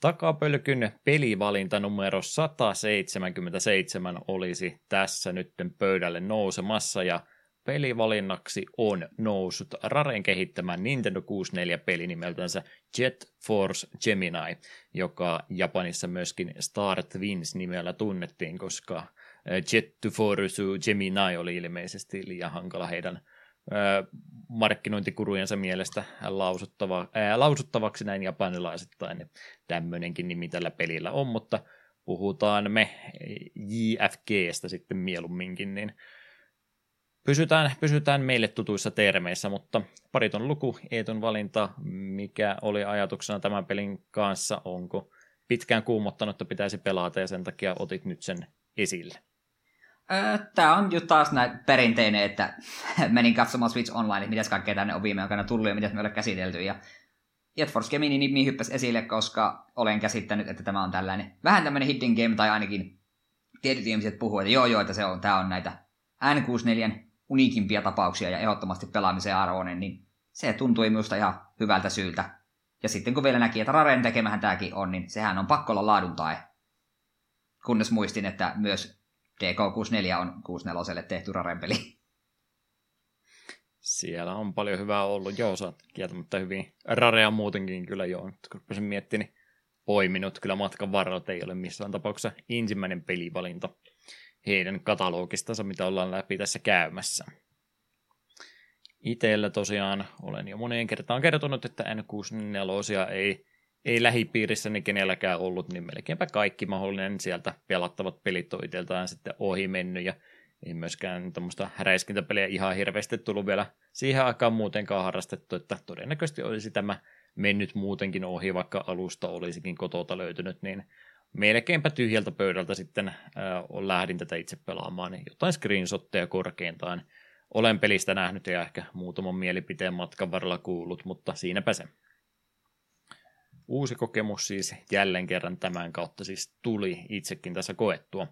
Takapölkyn pelivalinta numero 177 olisi tässä nyt pöydälle nousemassa ja pelivalinnaksi on noussut Raren kehittämän Nintendo 64-peli nimeltänsä Jet Force Gemini, joka Japanissa myöskin Star Twins nimellä tunnettiin, koska Jet to Force Gemini oli ilmeisesti liian hankala heidän markkinointikurujensa mielestä lausuttava, ää, lausuttavaksi näin japanilaisittain. Niin tämmöinenkin nimi tällä pelillä on, mutta puhutaan me JFGstä sitten mieluumminkin, niin pysytään, pysytään meille tutuissa termeissä, mutta pariton luku, Eetun valinta, mikä oli ajatuksena tämän pelin kanssa, onko pitkään kuumottanut, että pitäisi pelata ja sen takia otit nyt sen esille. Tämä on just taas näin perinteinen, että menin katsomaan Switch Online, että mitäs kaikkea tänne on viime aikoina tullut ja mitä me olemme käsitelty. Ja Jet Force Gemini niin hyppäsi esille, koska olen käsittänyt, että tämä on tällainen vähän tämmöinen hidden game, tai ainakin tietyt ihmiset puhuu, että joo joo, että se on, tämä on näitä N64 uniikimpia tapauksia ja ehdottomasti pelaamisen arvoinen, niin se tuntui minusta ihan hyvältä syyltä. Ja sitten kun vielä näki, että Raren tekemähän tämäkin on, niin sehän on pakko olla laadun tae. Kunnes muistin, että myös DK64 on 64 tehty Raren peli. Siellä on paljon hyvää ollut. Joo, sä kieltämättä hyvin rarea muutenkin kyllä joo. Kun rupesin miettimään, niin poiminut kyllä matkan varrella, ei ole missään tapauksessa ensimmäinen pelivalinta heidän katalogistansa, mitä ollaan läpi tässä käymässä. Itellä tosiaan olen jo moneen kertaan kertonut, että N64 ei, ei lähipiirissäni kenelläkään ollut, niin melkeinpä kaikki mahdollinen sieltä pelattavat pelit on sitten ohi mennyt, ja ei myöskään tuommoista räiskintäpeliä ihan hirveästi tullut vielä siihen aikaan muutenkaan harrastettu, että todennäköisesti olisi tämä mennyt muutenkin ohi, vaikka alusta olisikin kotota löytynyt, niin melkeinpä tyhjältä pöydältä sitten äh, lähdin tätä itse pelaamaan, niin jotain screenshotteja korkeintaan olen pelistä nähnyt ja ehkä muutaman mielipiteen matkan varrella kuullut, mutta siinäpä se. Uusi kokemus siis jälleen kerran tämän kautta siis tuli itsekin tässä koettua.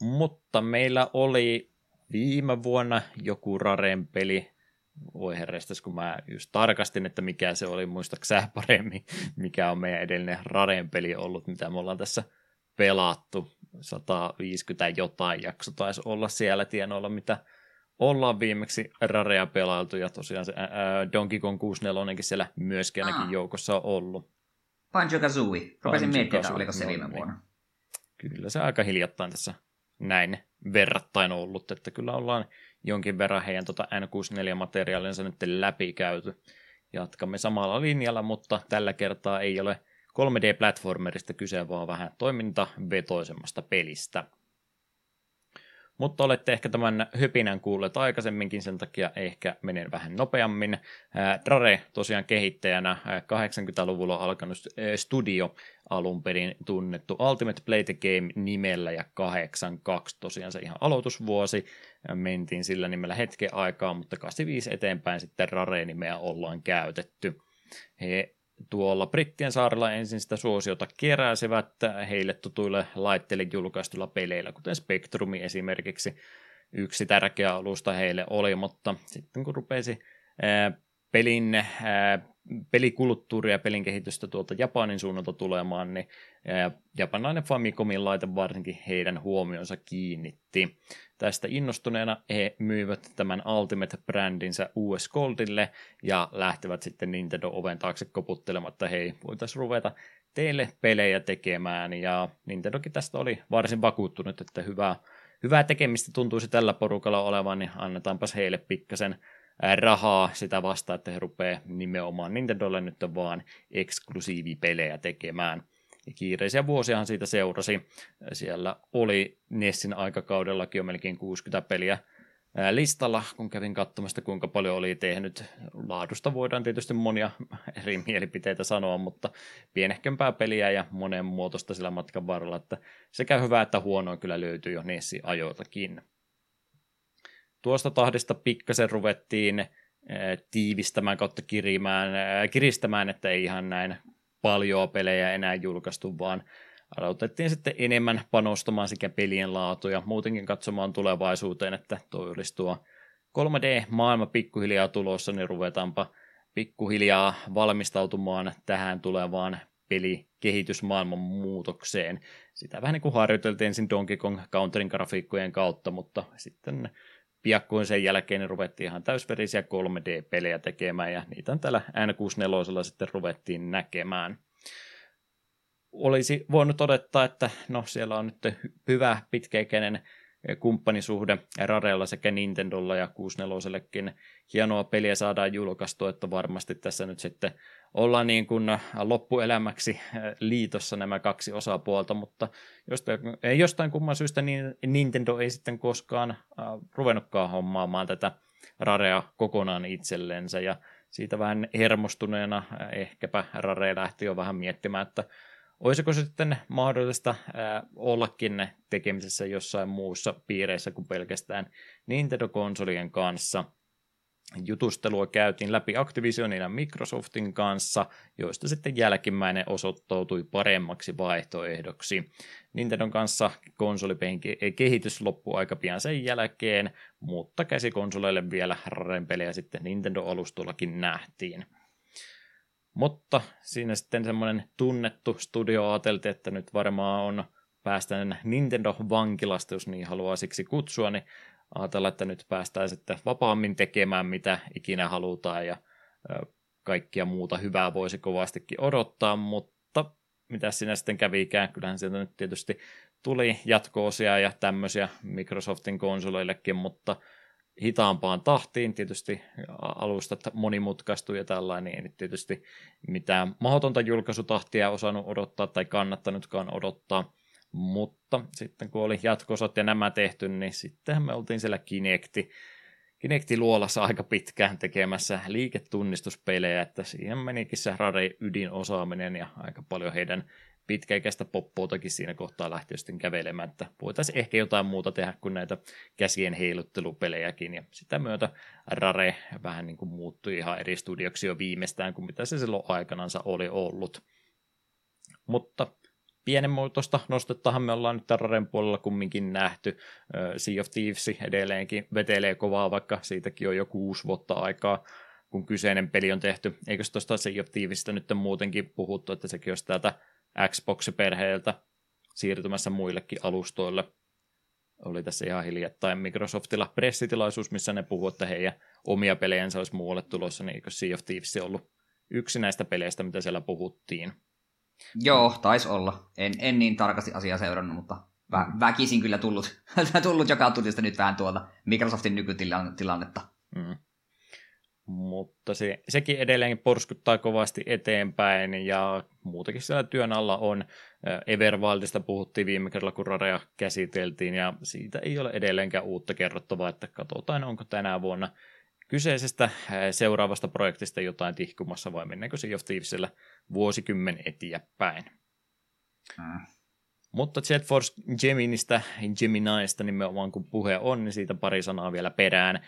Mutta meillä oli viime vuonna joku Raren peli, voi herrestas, kun mä just tarkastin, että mikä se oli, muistaaksä paremmin, mikä on meidän edellinen Raren peli ollut, mitä me ollaan tässä pelattu. 150 jotain jakso taisi olla siellä tienoilla, mitä ollaan viimeksi Rarea pelailtu, ja tosiaan se ää, Donkey Kong 64 siellä myöskin ainakin joukossa on ollut. Banjo Kazooie. Rupesin miettimään, oliko se viime vuonna. Kyllä se aika hiljattain tässä näin verrattain ollut, että kyllä ollaan jonkin verran heidän tota N64-materiaalinsa nyt läpikäyty. Jatkamme samalla linjalla, mutta tällä kertaa ei ole 3D-platformerista kyse, vaan vähän toimintavetoisemmasta pelistä. Mutta olette ehkä tämän hypinän kuulleet aikaisemminkin, sen takia ehkä menen vähän nopeammin. Drare tosiaan kehittäjänä 80-luvulla alkanut studio alun perin tunnettu Ultimate Play the Game nimellä ja 82 tosiaan se ihan aloitusvuosi. Mentiin sillä nimellä hetken aikaa, mutta 85 eteenpäin sitten Rare-nimeä ollaan käytetty. He tuolla Brittien saarella ensin sitä suosiota keräsivät heille tutuille laitteille julkaistuilla peleillä, kuten Spectrumi esimerkiksi. Yksi tärkeä alusta heille oli, mutta sitten kun rupesi pelin, pelikulttuuria ja pelin kehitystä tuolta Japanin suunnalta tulemaan, niin japanainen Famicomin laite varsinkin heidän huomionsa kiinnitti. Tästä innostuneena he myivät tämän Ultimate-brändinsä US Goldille ja lähtevät sitten Nintendo-oven taakse koputtelemaan, että hei, voitaisiin ruveta teille pelejä tekemään. Ja Nintendokin tästä oli varsin vakuuttunut, että hyvää, hyvää tekemistä tuntuisi tällä porukalla olevan, niin annetaanpas heille pikkasen rahaa sitä vastaan, että he rupeaa nimenomaan Nintendolle nyt vaan eksklusiivipelejä tekemään. Ja kiireisiä vuosiahan siitä seurasi. Siellä oli Nessin aikakaudellakin jo melkein 60 peliä listalla, kun kävin katsomasta, kuinka paljon oli tehnyt. Laadusta voidaan tietysti monia eri mielipiteitä sanoa, mutta pienehkömpää peliä ja monen muotoista sillä matkan varrella, että sekä hyvä että huonoa kyllä löytyy jo Nessi ajoiltakin. Tuosta tahdista pikkasen ruvettiin tiivistämään kautta kirimään, kiristämään, että ei ihan näin paljon pelejä enää julkaistu, vaan aloitettiin sitten enemmän panostamaan sekä pelien laatu ja muutenkin katsomaan tulevaisuuteen, että toi olisi tuo 3D-maailma pikkuhiljaa tulossa, niin ruvetaanpa pikkuhiljaa valmistautumaan tähän tulevaan pelikehitysmaailman muutokseen. Sitä vähän niin kuin harjoiteltiin ensin Donkey Kong Counterin grafiikkojen kautta, mutta sitten piakkoin sen jälkeen niin ruvettiin ihan täysverisiä 3D-pelejä tekemään, ja niitä on täällä N64 sitten ruvettiin näkemään. Olisi voinut odottaa, että no siellä on nyt hyvä pitkäikäinen kumppanisuhde Rarella sekä Nintendolla ja 64 hienoa peliä saadaan julkaistua, että varmasti tässä nyt sitten ollaan niin kuin loppuelämäksi liitossa nämä kaksi osapuolta, mutta jostain, jostain kumman syystä niin Nintendo ei sitten koskaan äh, ruvennutkaan hommaamaan tätä Rarea kokonaan itsellensä. Ja siitä vähän hermostuneena ehkäpä Rare lähti jo vähän miettimään, että Olisiko se sitten mahdollista ää, ollakin tekemisessä jossain muussa piireissä kuin pelkästään Nintendo-konsolien kanssa? Jutustelua käytiin läpi Activisionin ja Microsoftin kanssa, joista sitten jälkimmäinen osoittautui paremmaksi vaihtoehdoksi. Nintendon kanssa konsolipeen kehitys loppui aika pian sen jälkeen, mutta käsikonsoleille vielä Raren pelejä sitten Nintendo-alustollakin nähtiin. Mutta siinä sitten semmoinen tunnettu studio ajateltiin, että nyt varmaan on päästään Nintendo-vankilasta, jos niin haluaa siksi kutsua, niin ajatella, että nyt päästään sitten vapaammin tekemään, mitä ikinä halutaan ja kaikkia muuta hyvää voisi kovastikin odottaa, mutta mitä sinä sitten kävikään, kyllähän sieltä nyt tietysti tuli jatkoosia ja tämmöisiä Microsoftin konsoleillekin, mutta hitaampaan tahtiin. Tietysti alustat monimutkaistui ja tällainen, niin tietysti mitään mahdotonta julkaisutahtia osannut odottaa tai kannattanutkaan odottaa. Mutta sitten kun oli jatkosot ja nämä tehty, niin sitten me oltiin siellä Kinecti, Kinecti luolassa aika pitkään tekemässä liiketunnistuspelejä, että siihen menikin se Rare ydinosaaminen ja aika paljon heidän pitkäikäistä poppoutakin siinä kohtaa lähti sitten kävelemään, että voitaisiin ehkä jotain muuta tehdä kuin näitä käsien heiluttelupelejäkin, ja sitä myötä Rare vähän niin kuin muuttui ihan eri studioksi jo viimeistään kuin mitä se silloin aikanansa oli ollut. Mutta pienen muutosta nostettahan me ollaan nyt Raren puolella kumminkin nähty. Sea of Thieves edelleenkin vetelee kovaa, vaikka siitäkin on jo kuusi vuotta aikaa, kun kyseinen peli on tehty. Eikö tuosta Sea of Thievesistä nyt muutenkin puhuttu, että sekin olisi täältä Xbox-perheeltä siirtymässä muillekin alustoille. Oli tässä ihan hiljattain Microsoftilla pressitilaisuus, missä ne puhuivat, että heidän omia pelejänsä olisi muualle tulossa, niin eikö Sea of Thieves ollut yksi näistä peleistä, mitä siellä puhuttiin. Joo, taisi olla. En, en niin tarkasti asiaa seurannut, mutta vä- mm. väkisin kyllä tullut, tullut joka tunnista nyt vähän tuolta Microsoftin nykytilannetta. Mm. Mutta se, sekin edelleenkin porskuttaa kovasti eteenpäin ja muutakin siellä työn alla on. Everwildista puhuttiin viime kerralla, kun Rarea käsiteltiin ja siitä ei ole edelleenkään uutta kerrottavaa, että katsotaan onko tänä vuonna kyseisestä seuraavasta projektista jotain tihkumassa vai mennäänkö Sea of Thievesillä vuosikymmen eteenpäin. Mm. Mutta Jet Force Geministä, Geminiista nimenomaan kun puhe on, niin siitä pari sanaa vielä perään.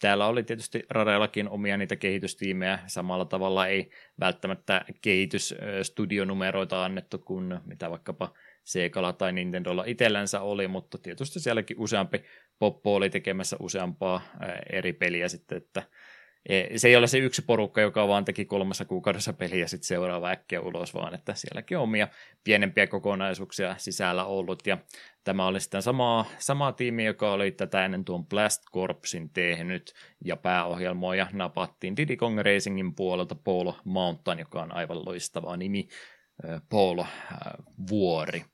Täällä oli tietysti Rarellakin omia niitä kehitystiimejä, samalla tavalla ei välttämättä kehitysstudionumeroita annettu kuin mitä vaikkapa Seikalla tai Nintendolla itsellänsä oli, mutta tietysti sielläkin useampi poppo oli tekemässä useampaa eri peliä sitten, että se ei ole se yksi porukka, joka vaan teki kolmessa kuukaudessa peliä ja sitten seuraava äkkiä ulos, vaan että sielläkin on omia pienempiä kokonaisuuksia sisällä ollut. Ja tämä oli sitten sama, sama tiimi, joka oli tätä ennen tuon Blast Corpsin tehnyt ja pääohjelmoja napattiin Diddy Kong Racingin puolelta Paul Mountain, joka on aivan loistava nimi, Paul Vuori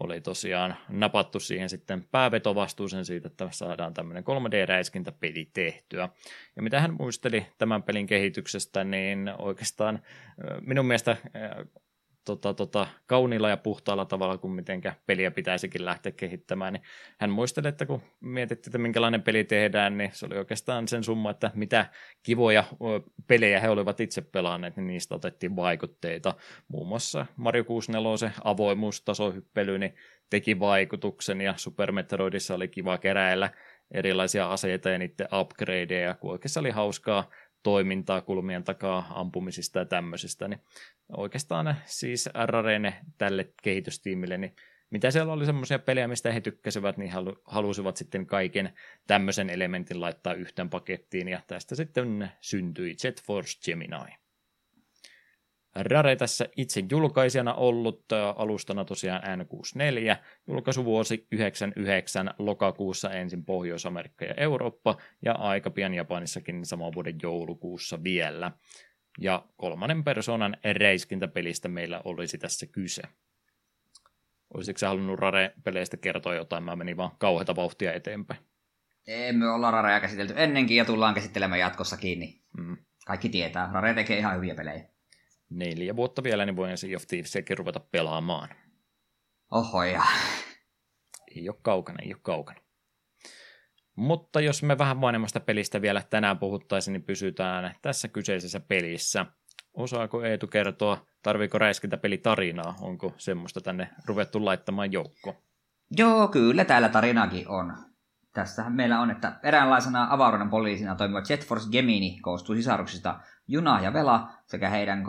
oli tosiaan napattu siihen sitten päävetovastuuseen siitä, että saadaan tämmöinen 3D-räiskintäpeli tehtyä. Ja mitä hän muisteli tämän pelin kehityksestä, niin oikeastaan minun mielestä tota, tota, kauniilla ja puhtaalla tavalla kuin mitenkä peliä pitäisikin lähteä kehittämään, niin hän muisteli, että kun mietittiin, että minkälainen peli tehdään, niin se oli oikeastaan sen summa, että mitä kivoja pelejä he olivat itse pelanneet, niin niistä otettiin vaikutteita. Muun muassa Mario 64 avoimuustasohyppely niin teki vaikutuksen, ja Super Metroidissa oli kiva keräillä erilaisia aseita ja niiden upgradeja, kun oikeassa oli hauskaa toimintaa kulmien takaa ampumisista ja tämmöisistä, niin oikeastaan siis Rarene tälle kehitystiimille, niin mitä siellä oli semmoisia pelejä, mistä he tykkäsivät, niin halu, halusivat sitten kaiken tämmöisen elementin laittaa yhteen pakettiin, ja tästä sitten syntyi Jet Force Gemini. Rare tässä itse julkaisijana ollut alustana tosiaan N64, julkaisuvuosi 99 lokakuussa ensin Pohjois-Amerikka ja Eurooppa ja aika pian Japanissakin saman vuoden joulukuussa vielä. Ja kolmannen persoonan reiskintäpelistä meillä olisi tässä kyse. Olisitko sä halunnut Rare-peleistä kertoa jotain? Mä menin vaan kauheita vauhtia eteenpäin. Emme olla Rarea käsitelty ennenkin ja tullaan käsittelemään jatkossakin, niin mm. kaikki tietää. Rare tekee ihan hyviä pelejä neljä vuotta vielä, niin voin Sea of Thievesiäkin ruveta pelaamaan. Oho ja. Ei ole kaukana, ei ole kaukana. Mutta jos me vähän vanhemmasta pelistä vielä tänään puhuttaisiin, niin pysytään tässä kyseisessä pelissä. osaako Eetu kertoa, tarviiko räiskintäpeli tarinaa? Onko semmoista tänne ruvettu laittamaan joukko? Joo, kyllä täällä tarinakin on. Tässähän meillä on, että eräänlaisena avaruuden poliisina toimiva Jet Force Gemini koostuu sisaruksista Juna ja Vela sekä heidän...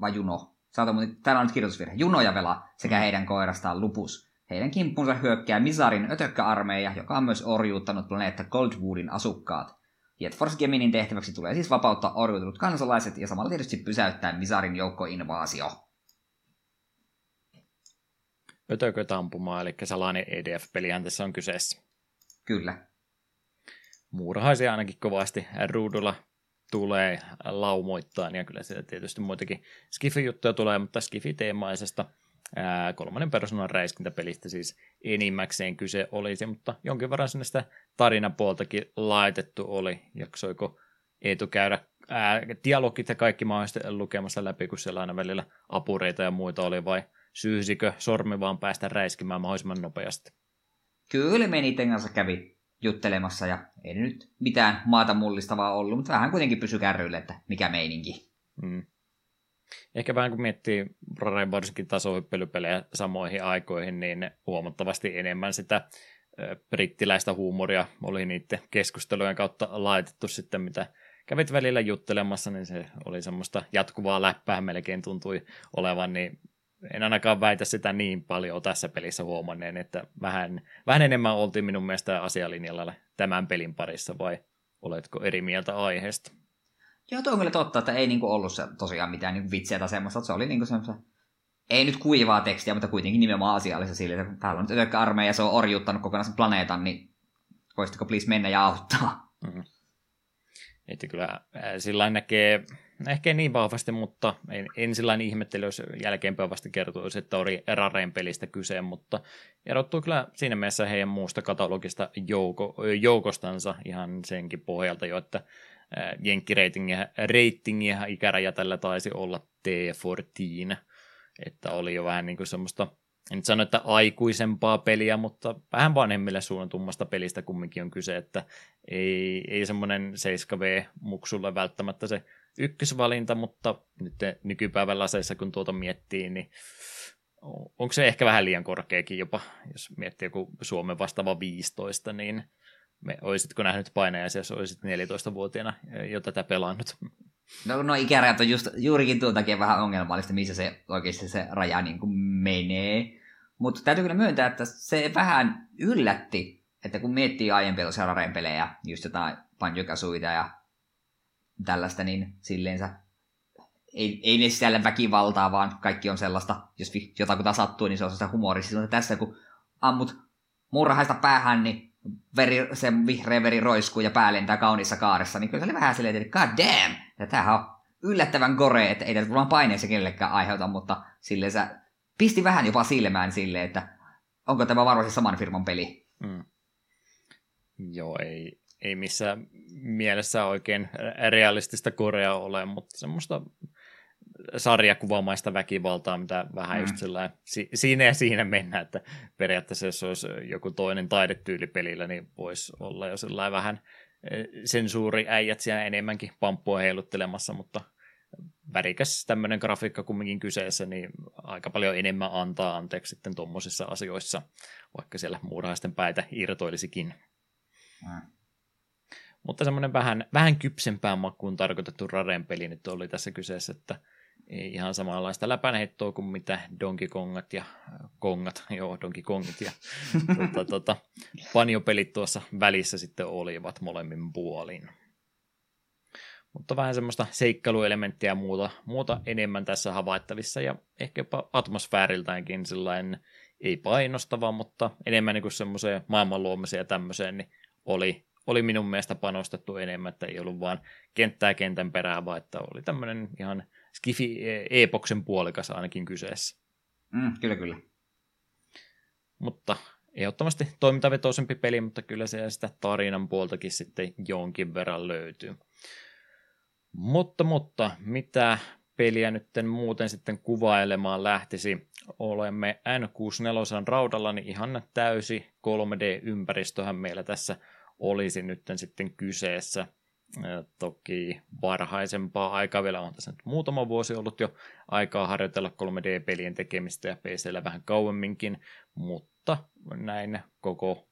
Vai Juno? Saata, täällä on nyt kirjoitusvirhe. Juno ja Vela sekä mm. heidän koirastaan Lupus. Heidän kimppunsa hyökkää Misarin ötökkäarmeija, joka on myös orjuuttanut planeetta Goldwoodin asukkaat. Jet Force Geminin tehtäväksi tulee siis vapauttaa orjuutunut kansalaiset ja samalla tietysti pysäyttää Misarin joukkoinvaasio. Ötököt ampumaa, eli salainen EDF-pelihän tässä on kyseessä. Kyllä. Muurahaisia ainakin kovasti ruudulla tulee laumoittain, ja kyllä siellä tietysti muitakin Skifi-juttuja tulee, mutta Skifi-teemaisesta kolmannen persoonan räiskintäpelistä siis enimmäkseen kyse olisi, mutta jonkin verran sinne sitä tarinapuoltakin laitettu oli. Jaksoiko Eetu käydä ää, dialogit ja kaikki mahdollisesti lukemassa läpi, kun siellä aina välillä apureita ja muita oli, vai syysikö sormi vaan päästä räiskimään mahdollisimman nopeasti? Kyllä meni kanssa kävi juttelemassa ja ei nyt mitään maata mullistavaa ollut, mutta vähän kuitenkin pysy kärryille, että mikä meininki. Mm. Ehkä vähän kun miettii Rare varsinkin tasohyppelypelejä samoihin aikoihin, niin huomattavasti enemmän sitä brittiläistä huumoria oli niiden keskustelujen kautta laitettu sitten, mitä kävit välillä juttelemassa, niin se oli semmoista jatkuvaa läppää melkein tuntui olevan, niin en ainakaan väitä sitä niin paljon tässä pelissä huomanneen, että vähän, vähän enemmän oltiin minun mielestä asialinjalla tämän pelin parissa, vai oletko eri mieltä aiheesta? Joo, tuo on kyllä totta, että ei niinku ollut se, tosiaan mitään niinku vitsiä tai semmoista, että se oli niinku semmoista, ei nyt kuivaa tekstiä, mutta kuitenkin nimenomaan asiallista sille, että täällä on nyt armeija ja se on orjuuttanut kokonaisen planeetan, niin voisitko please mennä ja auttaa? Mm. Että kyllä äh, sillä näkee, ehkä niin vahvasti, mutta en, en sillä ihmettely, jos jälkeenpäin vasta kertoisi, että oli Rareen pelistä kyse, mutta erottuu kyllä siinä mielessä heidän muusta katalogista jouko, joukostansa ihan senkin pohjalta jo, että jenkkireitingiä reitingiä ikäraja tällä taisi olla T14, että oli jo vähän niin kuin semmoista, en nyt sano, että aikuisempaa peliä, mutta vähän vanhemmille suunnatummasta pelistä kumminkin on kyse, että ei, ei semmoinen 7V-muksulle välttämättä se ykkösvalinta, mutta nyt nykypäivän laseissa kun tuota miettii, niin onko se ehkä vähän liian korkeakin jopa, jos miettii joku Suomen vastaava 15, niin me, olisitko nähnyt painajaisia, jos olisit 14-vuotiaana jo tätä pelannut? No, no ikärajat on just, juurikin tuon takia vähän ongelmallista, missä se oikeasti se raja niin kuin menee. Mutta täytyy kyllä myöntää, että se vähän yllätti, että kun miettii aiempia tosiaan pelejä, just jotain panjokasuita ja tällaista, niin silleensä ei, ei ne sisällä väkivaltaa, vaan kaikki on sellaista, jos jotakuta sattuu, niin se on sellaista humorista. Tässä kun ammut murhaista päähän, niin veri, se vihreä veri roiskuu ja pää lentää kauniissa kaaressa, niin kyllä se oli vähän silleen, että god damn, ja tämähän on yllättävän gore, että ei varmaan paineessa kellekään aiheuta, mutta silleen se pisti vähän jopa silmään silleen, että onko tämä varmasti saman firman peli. Mm. Joo, ei, ei missään mielessä oikein realistista korea ole, mutta semmoista sarjakuvamaista väkivaltaa, mitä vähän mm. just sillä, si, siinä ja siinä mennään, että periaatteessa jos olisi joku toinen taidetyyli pelillä, niin voisi olla jo sellainen vähän e, sensuuri äijät siellä enemmänkin pamppua heiluttelemassa, mutta värikäs tämmöinen grafiikka kumminkin kyseessä, niin aika paljon enemmän antaa anteeksi sitten tuommoisissa asioissa, vaikka siellä muurahaisten päitä irtoilisikin. Mm. Mutta semmoinen vähän, vähän kypsempään makuun tarkoitettu Raren peli nyt oli tässä kyseessä, että ei ihan samanlaista läpänheittoa kuin mitä Donkey Kongat ja Kongat, joo Donkey Kongit ja tota, tota, panjopelit tuossa välissä sitten olivat molemmin puolin. Mutta vähän semmoista seikkailuelementtiä ja muuta, muuta enemmän tässä havaittavissa ja ehkä jopa atmosfääriltäänkin sellainen ei painostava, mutta enemmän niin kuin semmoiseen maailmanluomiseen ja tämmöiseen, niin oli, oli minun mielestä panostettu enemmän, että ei ollut vaan kenttää kentän perään, vaan että oli tämmöinen ihan Skifi-epoksen puolikas ainakin kyseessä. Mm, kyllä, kyllä. Mutta ehdottomasti toimintavetoisempi peli, mutta kyllä se sitä tarinan puoltakin sitten jonkin verran löytyy. Mutta, mutta mitä peliä nyt muuten sitten kuvailemaan lähtisi? Olemme N64 raudalla, niin ihan täysi 3D-ympäristöhän meillä tässä olisi nyt sitten kyseessä. Toki varhaisempaa aikaa vielä on tässä nyt muutama vuosi ollut jo aikaa harjoitella 3D-pelien tekemistä ja PCllä vähän kauemminkin, mutta näin koko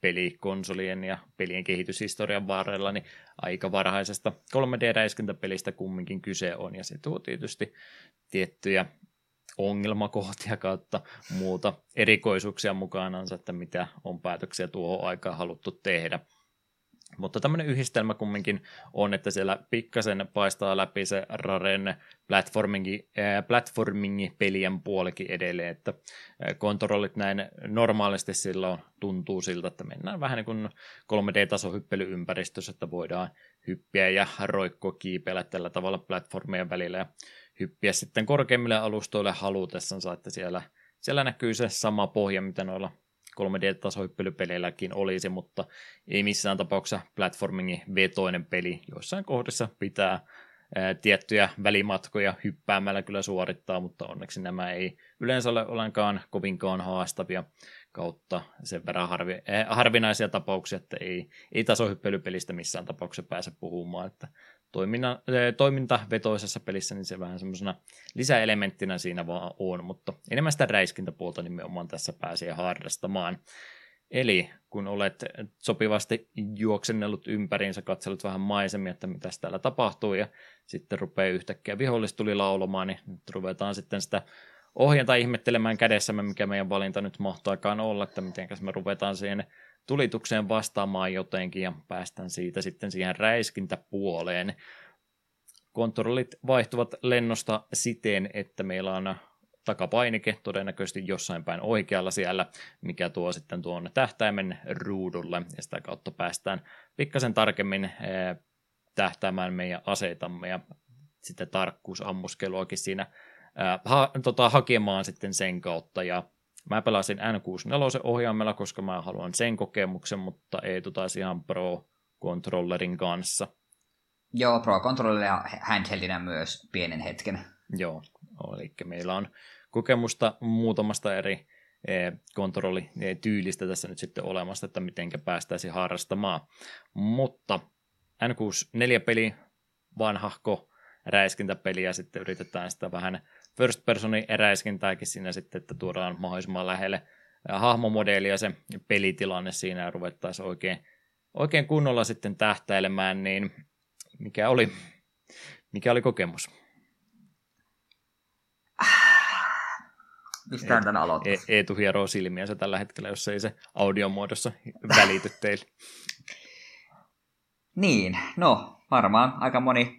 pelikonsolien ja pelien kehityshistorian varrella, niin aika varhaisesta 3D-räiskintäpelistä kumminkin kyse on, ja se tuo tietysti tiettyjä ongelmakohtia kautta muuta erikoisuuksia mukanansa, että mitä on päätöksiä tuohon aikaan haluttu tehdä. Mutta tämmöinen yhdistelmä kumminkin on, että siellä pikkasen paistaa läpi se Raren platformingi, äh, platformingi-pelien puolikin edelleen, että kontrollit näin normaalisti silloin tuntuu siltä, että mennään vähän niin kuin 3D-tasohyppelyympäristössä, että voidaan hyppiä ja roikkoa kiipeillä tällä tavalla platformien välillä ja hyppiä sitten korkeimmille alustoille halutessansa, että siellä, siellä näkyy se sama pohja, mitä noilla 3D-tasohyppelypeleilläkin olisi, mutta ei missään tapauksessa platformingin vetoinen peli. Joissain kohdissa pitää ää, tiettyjä välimatkoja hyppäämällä kyllä suorittaa, mutta onneksi nämä ei yleensä ole ollenkaan kovinkaan haastavia kautta sen verran harvi, äh, harvinaisia tapauksia, että ei, ei tasohyppelypelistä missään tapauksessa pääse puhumaan, että toimintavetoisessa pelissä niin se vähän semmoisena lisäelementtinä siinä vaan on, mutta enemmän sitä räiskintäpuolta nimenomaan tässä pääsee harrastamaan. Eli kun olet sopivasti juoksennellut ympäriinsä, katsellut vähän maisemia, että mitä täällä tapahtuu, ja sitten rupeaa yhtäkkiä vihollistuli laulamaan, niin nyt ruvetaan sitten sitä ohjata ihmettelemään kädessämme, mikä meidän valinta nyt mahtaakaan olla, että miten me ruvetaan siihen tulitukseen vastaamaan jotenkin ja päästään siitä sitten siihen räiskintäpuoleen. Kontrollit vaihtuvat lennosta siten, että meillä on takapainike todennäköisesti jossain päin oikealla siellä, mikä tuo sitten tuon tähtäimen ruudulle ja sitä kautta päästään pikkasen tarkemmin eh, tähtäämään meidän aseitamme ja sitten tarkkuusammuskeluakin siinä ha, tota, hakemaan sitten sen kautta ja mä pelasin N64 ohjaimella, koska mä haluan sen kokemuksen, mutta ei tota ihan Pro-controllerin kanssa. Joo, Pro-controllerilla ja handheldinä myös pienen hetken. Joo, eli meillä on kokemusta muutamasta eri e, kontrollityylistä tässä nyt sitten olemassa, että miten päästäisiin harrastamaan. Mutta N64-peli, vanhahko räiskintäpeli ja sitten yritetään sitä vähän first personin eräiskintääkin siinä sitten, että tuodaan mahdollisimman lähelle hahmomodeelia se pelitilanne siinä ja ruvettaisiin oikein, oikein kunnolla sitten tähtäilemään, niin mikä oli, mikä oli kokemus? Mistä tämän aloittaa? E- Eetu hieroo silmiänsä tällä hetkellä, jos ei se audiomuodossa välity teille. niin, no varmaan aika moni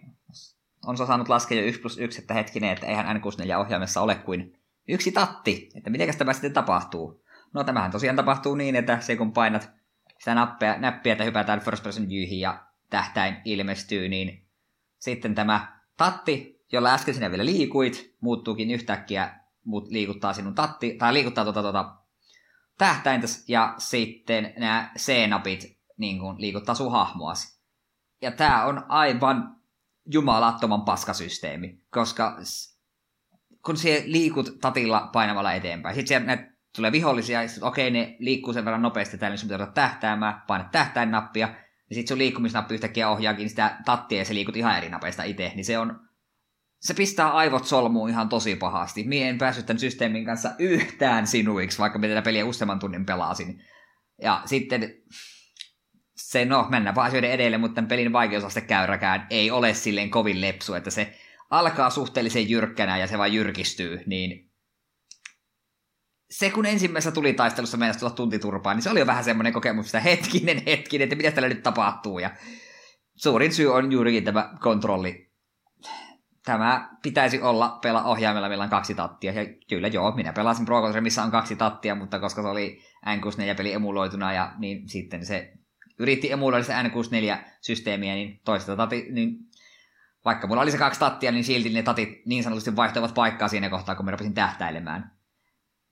on saanut laskea jo 1 plus 1, että hetkinen, että eihän N64-ohjaimessa ole kuin yksi tatti, että miten tämä sitten tapahtuu. No tämähän tosiaan tapahtuu niin, että se kun painat sitä nappia, näppiä, että hypätään first person viewhin ja tähtäin ilmestyy, niin sitten tämä tatti, jolla äsken sinä vielä liikuit, muuttuukin yhtäkkiä, muut liikuttaa sinun tatti, tai liikuttaa tuota, tuota tähtäintä, ja sitten nämä C-napit niin kuin, liikuttaa sun hahmoasi. Ja tämä on aivan jumalattoman paskasysteemi, koska kun se liikut tatilla painamalla eteenpäin, sitten siellä tulee vihollisia, ja sitten okei, ne liikkuu sen verran nopeasti täällä, niin sun pitää tähtäämään, painat tähtäin nappia, ja sitten sun liikkumisnappi yhtäkkiä ohjaakin sitä tattia, ja se liikut ihan eri napeista itse, niin se on, se pistää aivot solmuun ihan tosi pahasti. Mie en päässyt tämän systeemin kanssa yhtään sinuiksi, vaikka me tätä peliä useamman tunnin pelasin. Ja sitten se, no mennään vaan asioiden edelle, mutta tämän pelin vaikeusastekäyräkään ei ole silleen kovin lepsu, että se alkaa suhteellisen jyrkkänä ja se vaan jyrkistyy, niin se kun ensimmäisessä tuli taistelussa mennä tulla tuntiturpaan, niin se oli jo vähän semmoinen kokemus, että hetkinen, hetkinen, että mitä täällä nyt tapahtuu. Ja suurin syy on juurikin tämä kontrolli. Tämä pitäisi olla pela ohjaimella, millä on kaksi tattia. Ja kyllä joo, minä pelasin Pro missä on kaksi tattia, mutta koska se oli N64-peli emuloituna, ja niin sitten se yritti emuloida se N64-systeemiä, niin toista tati, niin vaikka mulla oli se kaksi tattia, niin silti ne tatit niin sanotusti vaihtoivat paikkaa siinä kohtaa, kun mä rupesin tähtäilemään.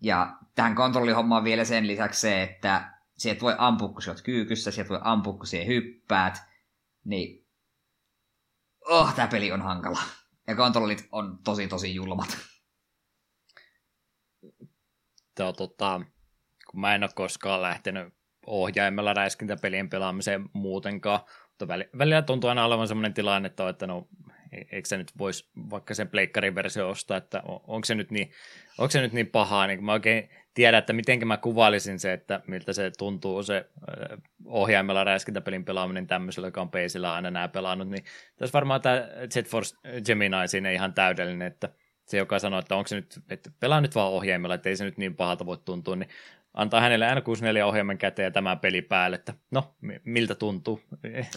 Ja tähän kontrollihommaan vielä sen lisäksi se, että sieltä voi ampua, kun sä oot kyykyssä, sieltä voi ampua, kun siellä hyppäät, niin oh, tämä peli on hankala. Ja kontrollit on tosi, tosi julmat. Tämä, tota, kun mä en ole koskaan lähtenyt ohjaimella räiskintäpelien pelaamiseen muutenkaan. välillä tuntuu aina olevan sellainen tilanne, että, että no, e-, eikö se nyt voisi vaikka sen pleikkarin versio ostaa, että onko se nyt niin, onko se nyt niin pahaa, niin mä oikein tiedä, että miten mä kuvailisin se, että miltä se tuntuu se ohjaimella räiskintäpelin pelaaminen tämmöisellä, joka on peisillä aina nämä pelannut, niin tässä varmaan tämä Jet Force Gemini siinä ihan täydellinen, että se, joka sanoo, että onko se nyt, että pelaa nyt vaan ohjaimella, että ei se nyt niin pahalta voi tuntua, niin antaa hänelle N64-ohjelman käteen ja tämä peli päälle, että no, miltä tuntuu.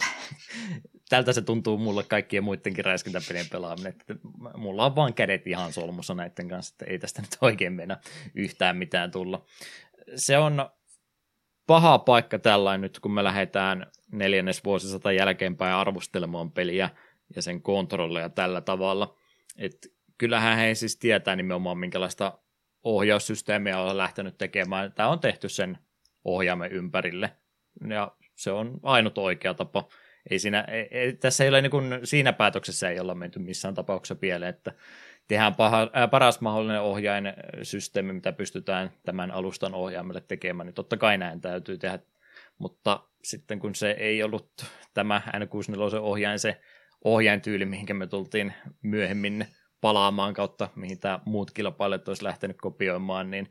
Tältä se tuntuu mulle kaikkien muidenkin räiskintäpelien pelaaminen. Että mulla on vaan kädet ihan solmussa näiden kanssa, että ei tästä nyt oikein mennä yhtään mitään tulla. Se on paha paikka tällainen nyt, kun me lähdetään neljännes vuosisata jälkeenpäin arvostelemaan peliä ja sen kontrolleja tällä tavalla. että kyllähän he siis tietää nimenomaan, minkälaista ohjaussysteemiä on lähtenyt tekemään. Tämä on tehty sen ohjaamme ympärille, ja se on ainut oikea tapa. Ei siinä, ei, tässä ei ole niin kuin, siinä päätöksessä ei olla menty missään tapauksessa pieleen, että tehdään paha, ää, paras mahdollinen ohjainsysteemi, mitä pystytään tämän alustan ohjaimelle tekemään, niin totta kai näin täytyy tehdä, mutta sitten kun se ei ollut tämä N64 ohjain se ohjaintyyli, mihinkä me tultiin myöhemmin palaamaan kautta, mihin tämä muut kilpailijat olisi lähtenyt kopioimaan, niin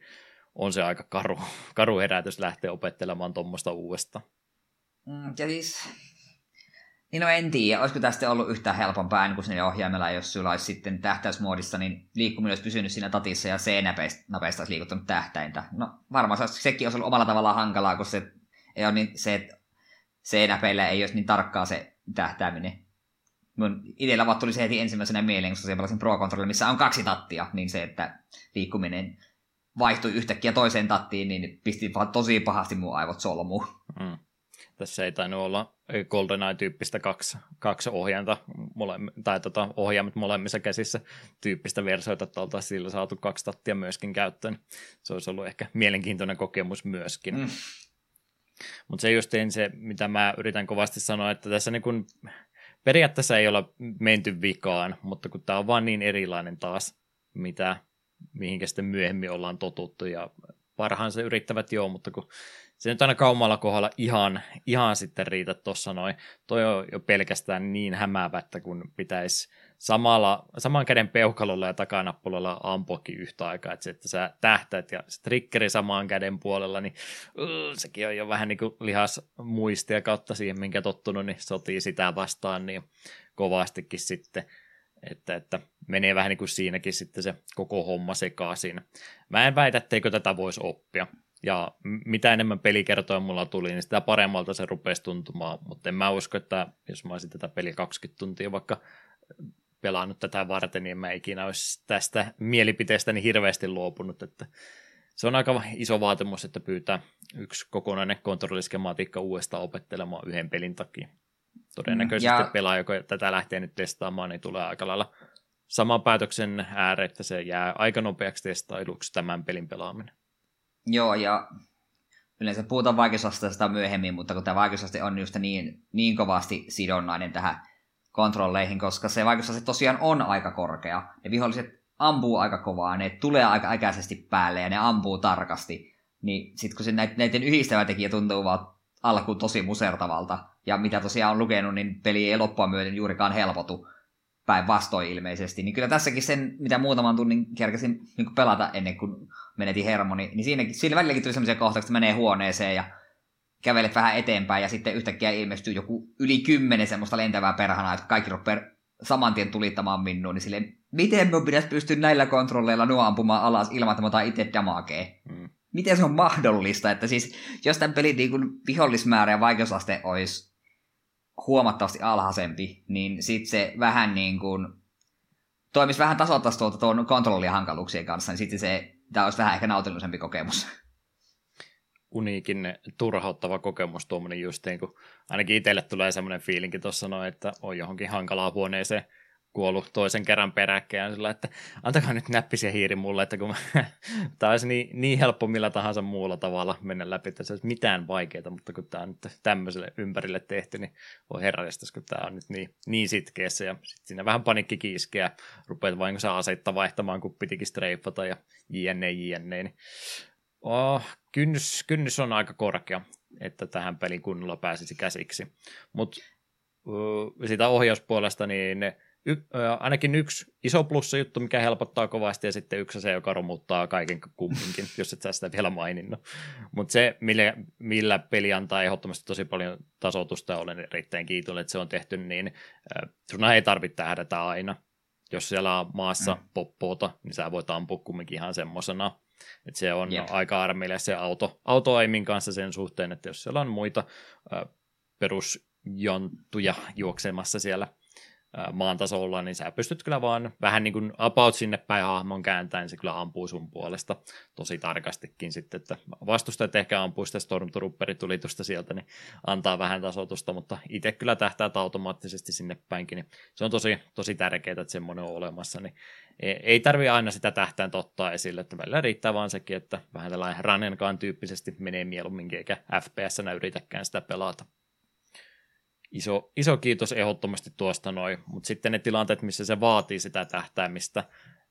on se aika karu, karu herätys lähteä opettelemaan tuommoista uudestaan. Mm, ja siis, niin no en tiedä, olisiko tästä ollut yhtään helpompaa kuin sinne ohjaimella, jos sulla olisi sitten tähtäysmoodissa, niin liikkuminen olisi pysynyt siinä tatissa ja C-napeista olisi liikuttanut tähtäintä. No varmaan se, sekin olisi ollut omalla tavallaan hankalaa, kun se ei ole niin, se, että C-näpeillä ei olisi niin tarkkaa se tähtääminen mun itsellä vaan tuli se heti ensimmäisenä mieleen, kun se pelasin Pro Controller, missä on kaksi tattia, niin se, että liikkuminen vaihtui yhtäkkiä toiseen tattiin, niin pisti vaan tosi pahasti mun aivot solmuun. Mm. Tässä ei tainnut olla GoldenEye-tyyppistä kaksi, kaksi ohjainta, mole, tai tota, ohjaimet molemmissa käsissä tyyppistä versioita, että oltaisiin sillä saatu kaksi tattia myöskin käyttöön. Se olisi ollut ehkä mielenkiintoinen kokemus myöskin. Mm. Mutta se just se, mitä mä yritän kovasti sanoa, että tässä niin kun periaatteessa ei olla menty vikaan, mutta kun tämä on vaan niin erilainen taas, mitä, mihinkä sitten myöhemmin ollaan totuttu ja parhaansa yrittävät joo, mutta kun se nyt aina kaumalla kohdalla ihan, ihan sitten riitä tuossa noin. Toi on jo pelkästään niin hämäävä, että kun pitäisi samalla, saman käden peukalolla ja takanappulolla ampuakin yhtä aikaa, että, se, että sä tähtäät ja se triggeri samaan käden puolella, niin uh, sekin on jo vähän niin kuin lihas muistia kautta siihen, minkä tottunut, niin sotii sitä vastaan niin kovastikin sitten, että, että menee vähän niin kuin siinäkin sitten se koko homma sekaisin. Mä en väitä, etteikö tätä voisi oppia. Ja mitä enemmän pelikertoja mulla tuli, niin sitä paremmalta se rupesi tuntumaan, mutta en mä usko, että jos mä olisin tätä peli 20 tuntia vaikka pelannut tätä varten, niin mä ikinä olisi tästä mielipiteestäni hirveästi luopunut, että se on aika iso vaatimus, että pyytää yksi kokonainen kontrolliskematiikka uudestaan opettelemaan yhden pelin takia. Todennäköisesti ja... pelaaja, joka tätä lähtee nyt testaamaan, niin tulee aika lailla saman päätöksen ääreen, että se jää aika nopeaksi testailuksi tämän pelin pelaaminen. Joo, ja yleensä puhutaan vaikeusasteesta myöhemmin, mutta kun tämä vaikeusaste on just niin, niin kovasti sidonnainen tähän kontrolleihin, koska se vaikeusaste tosiaan on aika korkea. Ne viholliset ampuu aika kovaa, ne tulee aika äkäisesti päälle ja ne ampuu tarkasti. Niin sitten kun se näiden yhdistävä tekijä tuntuu vaan alkuun tosi musertavalta, ja mitä tosiaan on lukenut, niin peli ei loppua myöten juurikaan helpotu päinvastoin ilmeisesti. Niin kyllä tässäkin sen, mitä muutaman tunnin kerkesin niin pelata ennen kuin menetin hermoni, niin siinäkin, siinä välilläkin tuli sellaisia kohtauksia, että menee huoneeseen ja kävelet vähän eteenpäin ja sitten yhtäkkiä ilmestyy joku yli kymmenen semmoista lentävää perhana, että kaikki rupeaa saman tien tulittamaan minua, niin silleen, miten me pitäisi pystyä näillä kontrolleilla nuo ampumaan alas ilman, että mä otan itse damakee? Mm. Miten se on mahdollista, että siis jos tämän pelin niin kuin vihollismäärä ja vaikeusaste olisi huomattavasti alhaisempi, niin sitten se vähän niin kuin toimisi vähän tasoittaisi tuota tuon kontrollihankaluuksien kanssa, niin sitten se tämä olisi vähän ehkä nautillisempi kokemus uniikin turhauttava kokemus tuommoinen justiin, kun ainakin itselle tulee semmoinen fiilinki tuossa noin, että on johonkin hankalaa huoneeseen kuollut toisen kerran peräkkäin. Sillä, että antakaa nyt näppisiä hiiri mulle, että kun mä, tämä olisi niin, niin helppo millä tahansa muulla tavalla mennä läpi, että se olisi mitään vaikeaa, mutta kun tämä on nyt tämmöiselle ympärille tehty, niin voi herrastas, kun tämä on nyt niin, niin sitkeessä. Ja sitten siinä vähän panikki kiiskeä, rupeat vain kun aseitta vaihtamaan, kun pitikin streifata ja jne, jne, niin oh, kynnys, kynnys on aika korkea, että tähän pelin kunnolla pääsisi käsiksi. Mutta sitä ohjauspuolesta, niin ne y, ainakin yksi iso plussa juttu, mikä helpottaa kovasti, ja sitten yksi se, joka romuttaa kaiken kumminkin, jos et sä sitä vielä maininnut. Mutta se, millä, millä peli antaa ehdottomasti tosi paljon tasotusta, olen erittäin kiitollinen, että se on tehty, niin sun ei tarvitse tähdätä aina. Jos siellä on maassa mm. poppoota, niin sä voit ampua kumminkin ihan semmosena. Että se on yep. aika armeille se auto, autoaimin kanssa sen suhteen, että jos siellä on muita äh, perusjonttuja juoksemassa siellä maan tasolla, niin sä pystyt kyllä vaan vähän niin kuin about sinne päin hahmon kääntäen, se kyllä ampuu sun puolesta tosi tarkastikin sitten, että vastustajat ehkä ampuu sitä Stormtrooperitulitusta sieltä, niin antaa vähän tasotusta, mutta itse kyllä tähtää automaattisesti sinne päinkin, niin se on tosi, tosi tärkeää, että semmoinen on olemassa, niin ei tarvi aina sitä tähtään ottaa esille, että välillä riittää vaan sekin, että vähän tällainen ranenkaan tyyppisesti menee mieluumminkin, eikä FPS-nä yritäkään sitä pelata iso, iso kiitos ehdottomasti tuosta noin, mutta sitten ne tilanteet, missä se vaatii sitä tähtäämistä,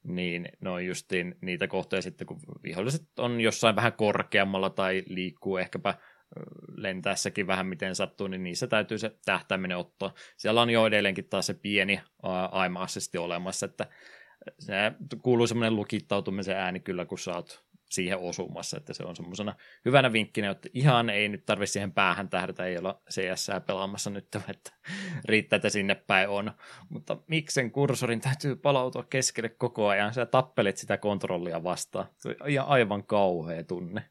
niin ne on justiin niitä kohtoja sitten, kun viholliset on jossain vähän korkeammalla tai liikkuu ehkäpä lentäessäkin vähän miten sattuu, niin niissä täytyy se tähtääminen ottaa. Siellä on jo edelleenkin taas se pieni aim olemassa, että se kuuluu semmoinen lukittautumisen ääni kyllä, kun sä oot siihen osumassa, että se on semmoisena hyvänä vinkkinä, että ihan ei nyt tarvitse siihen päähän tähdätä, ei olla CS pelaamassa nyt, että riittää, että sinne päin on. Mutta miksen kursorin täytyy palautua keskelle koko ajan, sä tappelet sitä kontrollia vastaan. Se on aivan kauhea tunne.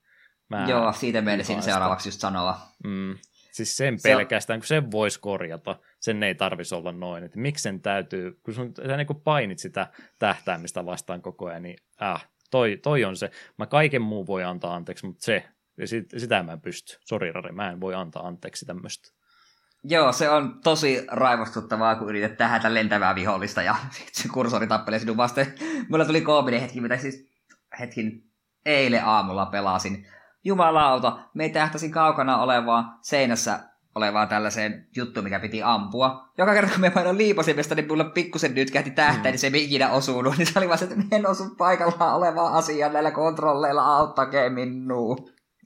Mä Joo, siitä menisin seuraavaksi just sanoa. Mm. Siis sen pelkästään, kun sen voisi korjata, sen ei tarvitsisi olla noin. Että miksi sen täytyy, kun sun, sä niin painit sitä tähtäämistä vastaan koko ajan, niin äh, toi, toi on se. Mä kaiken muun voi antaa anteeksi, mutta se, sit, sitä mä en pysty. Sori Rari, mä en voi antaa anteeksi tämmöistä. Joo, se on tosi raivostuttavaa, kun yrität tähdätä lentävää vihollista ja se kursori tappelee sinun vasten. Mulla tuli koominen hetki, mitä siis hetkin eilen aamulla pelasin. Jumalauta, me tähtäsin kaukana olevaa seinässä olevaa tällaiseen juttuun, mikä piti ampua. Joka kerta kun me painoin liipasimesta, niin mulla pikkusen nyt kähti tähtä, mm. niin se ei ikinä osunut. Niin se oli vaan se, että en osu paikallaan olevaa asiaa näillä kontrolleilla, auttakee minua.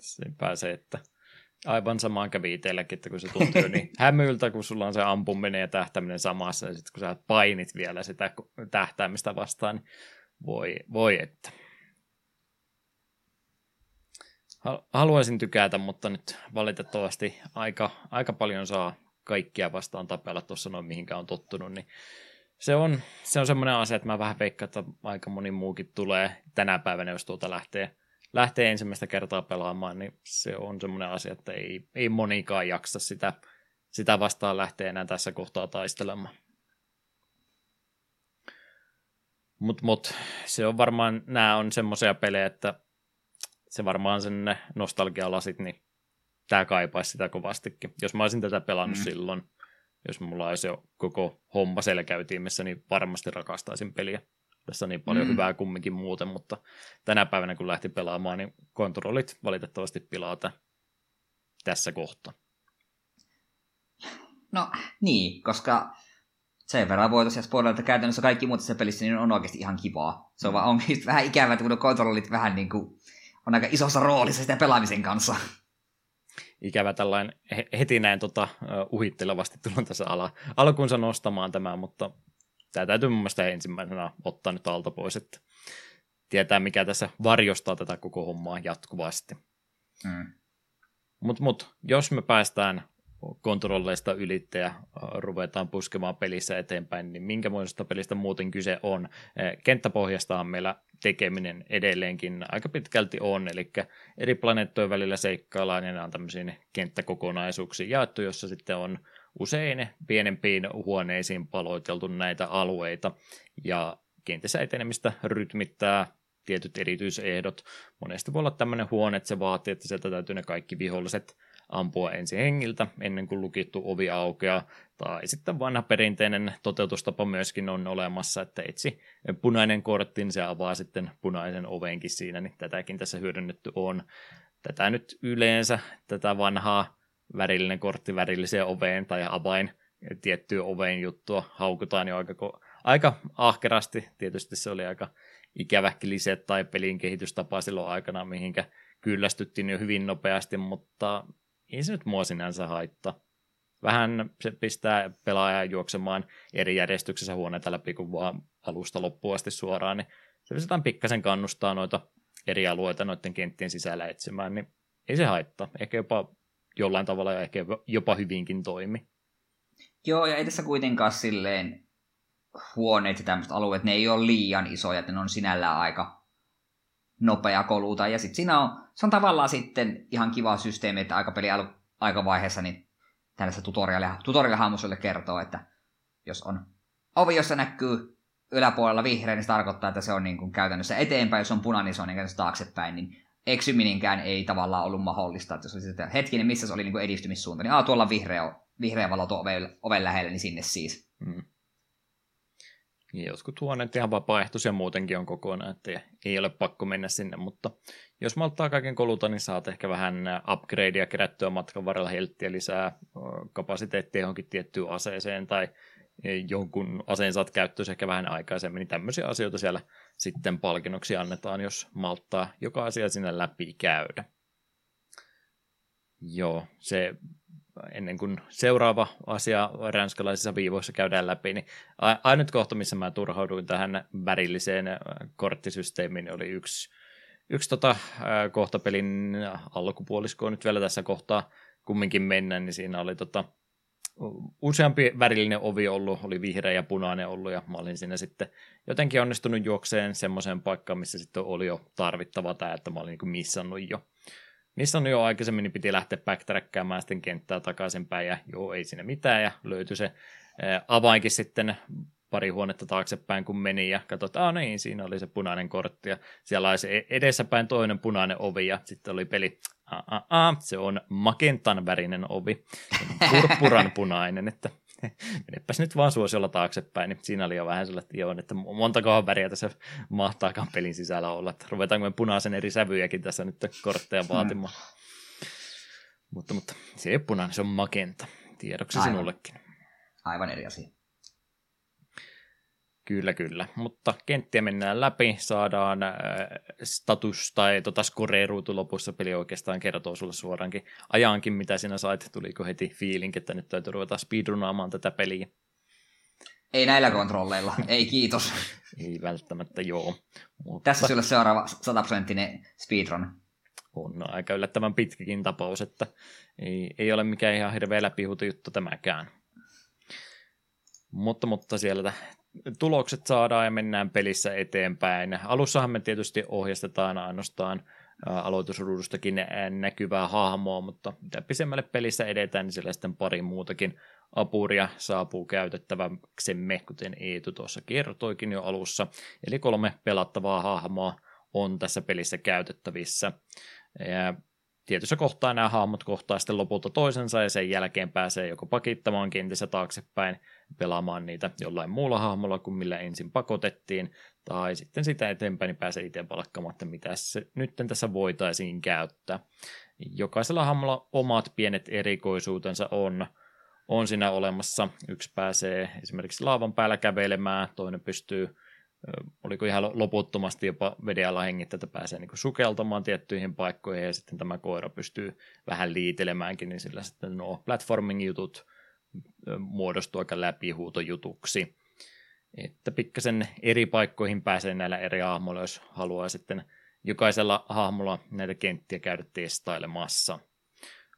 Se pääsee, että aivan samaan kävi itselläkin, että kun se tuntuu niin hämyiltä, kun sulla on se ampuminen ja tähtäminen samassa, ja sitten kun sä painit vielä sitä tähtäämistä vastaan, niin voi, voi että haluaisin tykätä, mutta nyt valitettavasti aika, aika paljon saa kaikkia vastaan tapella tuossa noin mihinkä on tottunut, niin se on, se on semmoinen asia, että mä vähän veikkaan, että aika moni muukin tulee tänä päivänä, jos tuota lähtee, lähtee ensimmäistä kertaa pelaamaan, niin se on semmoinen asia, että ei, ei monikaan jaksa sitä, sitä vastaan lähteä enää tässä kohtaa taistelemaan. Mutta mut, se on varmaan, nämä on semmoisia pelejä, että se varmaan sen nostalgialasit, niin tämä kaipaisi sitä kovastikin. Jos mä olisin tätä pelannut mm. silloin, jos mulla olisi jo koko homma selkäytimessä, niin varmasti rakastaisin peliä. Tässä on niin paljon mm. hyvää kumminkin muuten, mutta tänä päivänä kun lähti pelaamaan, niin kontrollit valitettavasti pilaa tässä kohtaa. No niin, koska sen verran voi tosiaan spoilata, että käytännössä kaikki muut tässä pelissä niin on oikeasti ihan kivaa. Se on mm. vaan onkin vähän ikävää, että kun kontrollit vähän niin kuin on aika isossa roolissa sitä pelaamisen kanssa. Ikävä tällainen heti näin tota, uhittelevasti tullut tässä ala, alkuunsa nostamaan tämä, mutta tämä täytyy mun mielestä ensimmäisenä ottaa nyt alta pois, että tietää mikä tässä varjostaa tätä koko hommaa jatkuvasti. Mm. Mutta mut, jos me päästään kontrolleista ylitte ja ruvetaan puskemaan pelissä eteenpäin, niin minkä muista pelistä muuten kyse on? Kenttäpohjasta on meillä tekeminen edelleenkin aika pitkälti on, eli eri planeettojen välillä seikkaillaan ja on tämmöisiin kenttäkokonaisuuksiin jaettu, jossa sitten on usein pienempiin huoneisiin paloiteltu näitä alueita, ja kentässä etenemistä rytmittää tietyt erityisehdot. Monesti voi olla tämmöinen huone, että se vaatii, että sieltä täytyy ne kaikki viholliset ampua ensin hengiltä ennen kuin lukittu ovi aukeaa. Tai sitten vanha perinteinen toteutustapa myöskin on olemassa, että etsi punainen kortti, niin se avaa sitten punaisen ovenkin siinä, niin tätäkin tässä hyödynnetty on. Tätä nyt yleensä, tätä vanhaa värillinen kortti värilliseen oveen tai avain tiettyä oveen juttua haukutaan jo aika, aika ahkerasti. Tietysti se oli aika ikävä liset tai pelin kehitystapa silloin aikana, mihinkä kyllästyttiin jo hyvin nopeasti, mutta ei se nyt mua sinänsä haittaa. vähän se pistää pelaajaa juoksemaan eri järjestyksessä huoneita läpi kuin vaan alusta loppuun asti suoraan, niin se pistetään pikkasen kannustaa noita eri alueita noiden kenttien sisällä etsimään, niin ei se haittaa. Ehkä jopa jollain tavalla ja ehkä jopa hyvinkin toimi. Joo, ja ei tässä kuitenkaan silleen huoneet ja tämmöiset alueet, ne ei ole liian isoja, että ne on sinällään aika nopea koluta. Ja sitten siinä on, se on tavallaan sitten ihan kiva systeemi, että aika peli aikavaiheessa niin tällaista tutorialia, tutorialihahmosuille kertoo, että jos on ovi, jossa näkyy yläpuolella vihreä, niin se tarkoittaa, että se on niin kuin käytännössä eteenpäin, jos on punainen, niin se on niin taaksepäin, niin eksyminenkään ei tavallaan ollut mahdollista. Että jos olisi sitten hetkinen, missä se oli niin kuin edistymissuunta, niin aah, tuolla vihreä, vihreä valo tuo oven, oven lähellä, niin sinne siis. Hmm. Ja jotkut huoneet ihan vapaaehtoisia muutenkin on kokonaan, että ei ole pakko mennä sinne, mutta jos malttaa kaiken koluta, niin saat ehkä vähän upgradea kerättyä matkan varrella helttiä lisää kapasiteettia johonkin tiettyyn aseeseen tai jonkun aseen saat käyttöön ehkä vähän aikaisemmin, niin tämmöisiä asioita siellä sitten palkinnoksi annetaan, jos malttaa joka asia sinne läpi käydä. Joo, se ennen kuin seuraava asia ranskalaisissa viivoissa käydään läpi, niin ainut kohta, missä mä turhauduin tähän värilliseen korttisysteemiin, oli yksi, yksi tota, kohtapelin alkupuolisko nyt vielä tässä kohtaa kumminkin mennä, niin siinä oli tota, useampi värillinen ovi ollut, oli vihreä ja punainen ollut, ja mä olin siinä sitten jotenkin onnistunut juokseen semmoiseen paikkaan, missä sitten oli jo tarvittava tämä, että mä olin niin missannut jo. Missannut jo aikaisemmin, niin piti lähteä backtrackkaamaan sitten kenttää takaisinpäin, ja joo, ei siinä mitään, ja löytyi se avainkin sitten pari huonetta taaksepäin, kun meni ja katsoin, että niin, siinä oli se punainen kortti ja siellä oli se edessäpäin toinen punainen ovi ja sitten oli peli, a, a, a, se on makentan värinen ovi, purppuran punainen, että menepäs nyt vaan suosiolla taaksepäin, niin siinä oli jo vähän sellainen, että, joo, että montakohan väriä tässä mahtaakaan pelin sisällä olla, että ruvetaanko me punaisen eri sävyjäkin tässä nyt kortteja mm. vaatimaan. Hmm. Mutta, mutta se ei ole punainen, se on magenta, tiedoksi Aivan. sinullekin. Aivan eri asia. Kyllä, kyllä. Mutta kenttiä mennään läpi, saadaan äh, status tai tota score-ruutu lopussa. Peli oikeastaan kertoo sulle suorankin ajankin, mitä sinä sait. Tuliko heti fiilinki, että nyt täytyy ruveta speedrunaamaan tätä peliä? Ei näillä kontrolleilla, ei kiitos. ei välttämättä, joo. Mutta... Tässä sulle seuraava sataprosenttinen speedrun. On aika yllättävän pitkäkin tapaus, että ei, ei ole mikään ihan hirveä läpihuuto juttu tämäkään. Mutta, mutta siellä tulokset saadaan ja mennään pelissä eteenpäin. Alussahan me tietysti ohjastetaan ainoastaan aloitusruudustakin näkyvää hahmoa, mutta mitä pisemmälle pelissä edetään, niin siellä sitten pari muutakin apuria saapuu käytettäväksemme, kuten Eetu tuossa kertoikin jo alussa. Eli kolme pelattavaa hahmoa on tässä pelissä käytettävissä. Ja tietyssä kohtaa nämä hahmot kohtaa sitten lopulta toisensa ja sen jälkeen pääsee joko pakittamaan kentissä taaksepäin pelaamaan niitä jollain muulla hahmolla kuin millä ensin pakotettiin, tai sitten sitä eteenpäin niin pääsee itse valkkamaan, että mitä se nyt tässä voitaisiin käyttää. Jokaisella hahmolla omat pienet erikoisuutensa on, on siinä olemassa. Yksi pääsee esimerkiksi laavan päällä kävelemään, toinen pystyy oliko ihan loputtomasti jopa veden hengittää, että pääsee niin sukeltamaan tiettyihin paikkoihin ja sitten tämä koira pystyy vähän liitelemäänkin, niin sillä sitten nuo platforming-jutut muodostuu aika läpihuutojutuksi. Että pikkasen eri paikkoihin pääsee näillä eri hahmoilla, jos haluaa sitten jokaisella hahmolla näitä kenttiä käydä testailemassa.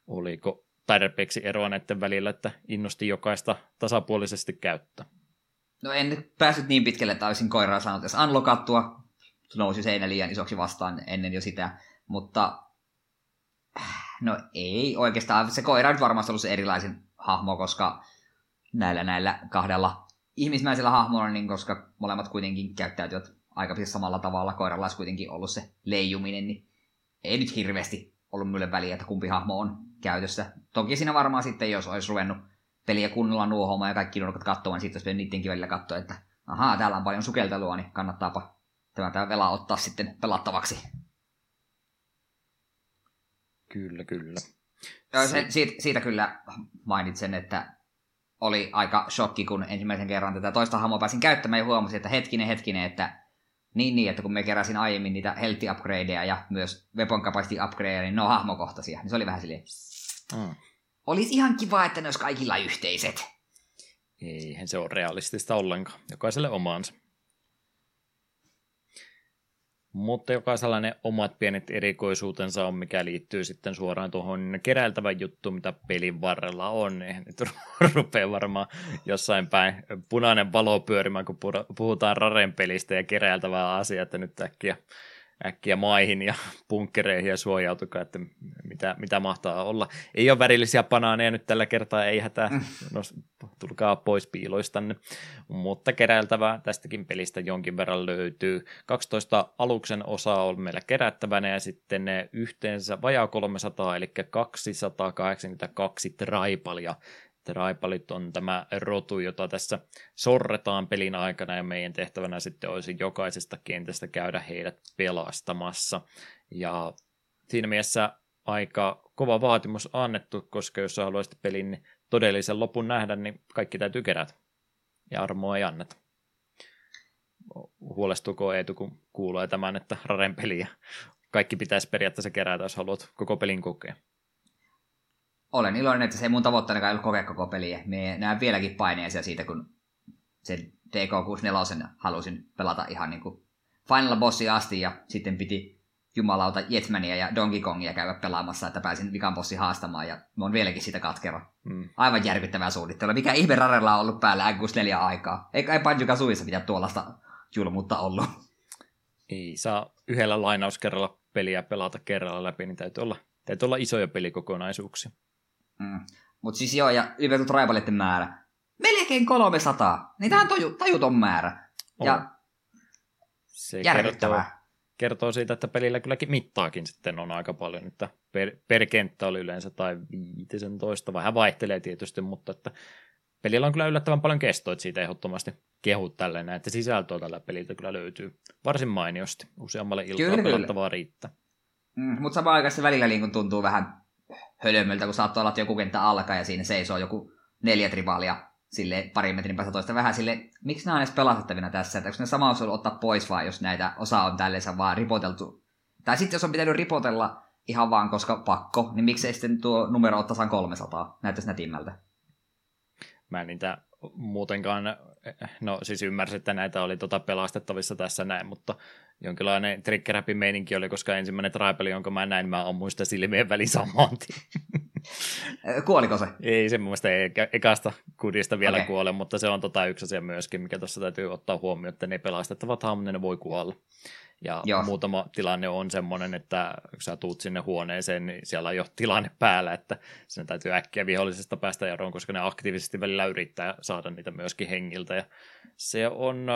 Oliko tarpeeksi eroa näiden välillä, että innosti jokaista tasapuolisesti käyttää? No en nyt päässyt niin pitkälle, että olisin koiraa saanut jos unlockattua. Nousi seinä liian isoksi vastaan ennen jo sitä. Mutta no ei oikeastaan. Se koira on varmasti ollut se erilaisin hahmo, koska näillä, näillä kahdella ihmismäisellä hahmolla, niin koska molemmat kuitenkin käyttäytyvät aika siis samalla tavalla, koiralla olisi kuitenkin ollut se leijuminen, niin ei nyt hirveästi ollut mulle väliä, että kumpi hahmo on käytössä. Toki siinä varmaan sitten, jos olisi ruvennut peliä kunnolla nuohomaan ja kaikki nuokat katsomaan, niin sitten olisi niidenkin välillä katsoa, että ahaa, täällä on paljon sukeltelua, niin kannattaapa tämä, tämä vela ottaa sitten pelattavaksi. Kyllä, kyllä. Joo, se, siitä, siitä kyllä mainitsen, että oli aika shokki, kun ensimmäisen kerran tätä toista hahmoa pääsin käyttämään ja huomasin, että hetkinen, hetkinen, että niin, niin, että kun me keräsin aiemmin niitä health upgradeja ja myös weapon capacity upgradeja, niin ne on hahmokohtaisia. Niin se oli vähän silleen, mm. olisi ihan kiva, että ne olisi kaikilla yhteiset. Eihän se ole realistista ollenkaan. Jokaiselle omaansa. Mutta jokaisella ne omat pienet erikoisuutensa on, mikä liittyy sitten suoraan tuohon keräiltävän juttuun, mitä pelin varrella on. Eihän nyt rupeaa varmaan jossain päin punainen valo pyörimään, kun puhutaan Raren pelistä ja keräiltävää asiaa, että nyt äkkiä äkkiä maihin ja punkkereihin ja suojautukaa, että mitä, mitä mahtaa olla. Ei ole värillisiä banaaneja nyt tällä kertaa, ei hätää, mm. no, tulkaa pois piiloistanne, mutta keräiltävää tästäkin pelistä jonkin verran löytyy. 12 aluksen osaa on meillä kerättävänä ja sitten ne yhteensä vajaa 300, eli 282 traipalia Tripalit on tämä rotu, jota tässä sorretaan pelin aikana ja meidän tehtävänä sitten olisi jokaisesta kentästä käydä heidät pelastamassa. Ja siinä mielessä aika kova vaatimus annettu, koska jos haluaisit pelin todellisen lopun nähdä, niin kaikki täytyy kerätä. Ja armoa ei anneta. Huolestuuko Eetu, kun kuulee tämän, että Raren peliä kaikki pitäisi periaatteessa kerätä, jos haluat koko pelin kokea? Olen iloinen, että se ei mun tavoitteena ei ollut kokea koko peliä. Me näen vieläkin paineisia siitä, kun se DK64 halusin pelata ihan niin kuin Final Bossi asti ja sitten piti jumalauta Jetmania ja Donkey Kongia käydä pelaamassa, että pääsin vikan bossi haastamaan ja mä oon vieläkin sitä katkera. Mm. Aivan järkyttävää suunnittelua. Mikä ihme Rarella on ollut päällä N64 aikaa? Eikä ei Banjo Kazooissa pitää tuollaista julmuutta ollut. Ei saa yhdellä lainauskerralla peliä pelata kerralla läpi, niin täytyy olla, täytyy olla isoja pelikokonaisuuksia. Mm. Mutta siis joo, ja ylipäätään tribalitten määrä. Melkein 300. Niin tämä on toju, tajuton määrä. On. Ja se kertoo, kertoo siitä, että pelillä kylläkin mittaakin sitten on aika paljon, että per, per kenttä oli yleensä tai 15, vähän vaihtelee tietysti, mutta että pelillä on kyllä yllättävän paljon kestoa, että siitä ehdottomasti kehut tälleen, että sisältöä tällä peliltä kyllä löytyy varsin mainiosti. Useammalle iltaa pelattavaa riittää. Mm, mutta samaan aikaan se välillä niin tuntuu vähän hölmöltä, kun saattoi olla, että joku kenttä alkaa ja siinä seisoo joku neljä tribaalia sille parin metrin päästä toista vähän sille, miksi nämä on edes pelastettavina tässä, että onko ne sama olisi ollut ottaa pois vaan, jos näitä osa on tälleensä vaan ripoteltu. Tai sitten jos on pitänyt ripotella ihan vaan koska pakko, niin miksei sitten tuo numero ottaisi 300, näyttäisi nätimmältä. Mä en niitä muutenkaan, no siis ymmärsin, että näitä oli tota pelastettavissa tässä näin, mutta jonkinlainen trigger meininki oli, koska ensimmäinen tribali, jonka mä näin, mä ammuin sitä silmien väliin saman Kuoliko se? Ei se mun mielestä ei ekasta kudista vielä okay. kuole, mutta se on tota yksi asia myöskin, mikä tuossa täytyy ottaa huomioon, että ne pelastettavat hahmot, ne voi kuolla. Ja Joo. muutama tilanne on semmoinen, että kun sä tuut sinne huoneeseen, niin siellä on jo tilanne päällä, että sinne täytyy äkkiä vihollisesta päästä eroon, koska ne aktiivisesti välillä yrittää saada niitä myöskin hengiltä. Ja se on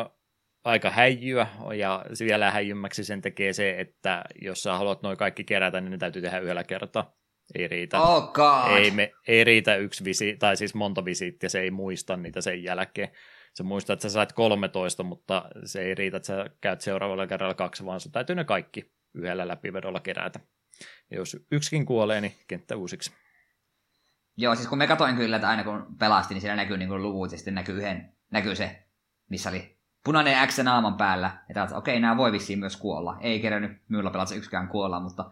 aika häijyä, ja vielä häijymmäksi sen tekee se, että jos sä haluat noin kaikki kerätä, niin ne täytyy tehdä yhdellä kertaa. Ei riitä. Oh God. Ei, me, ei riitä yksi visi, tai siis monta visiittiä, se ei muista niitä sen jälkeen. Se muistaa, että sä sait 13, mutta se ei riitä, että sä käyt seuraavalla kerralla kaksi, vaan sun täytyy ne kaikki yhdellä läpivedolla kerätä. Ja jos yksikin kuolee, niin kenttä uusiksi. Joo, siis kun me katoin kyllä, että aina kun pelasti, niin siellä näkyy niin kuin luvut ja sitten näkyy, yhden, näkyy se, missä oli punainen X naaman päällä. Ja että okei, nämä voi vissiin myös kuolla. Ei kerännyt myyllä pelata yksikään kuolla, mutta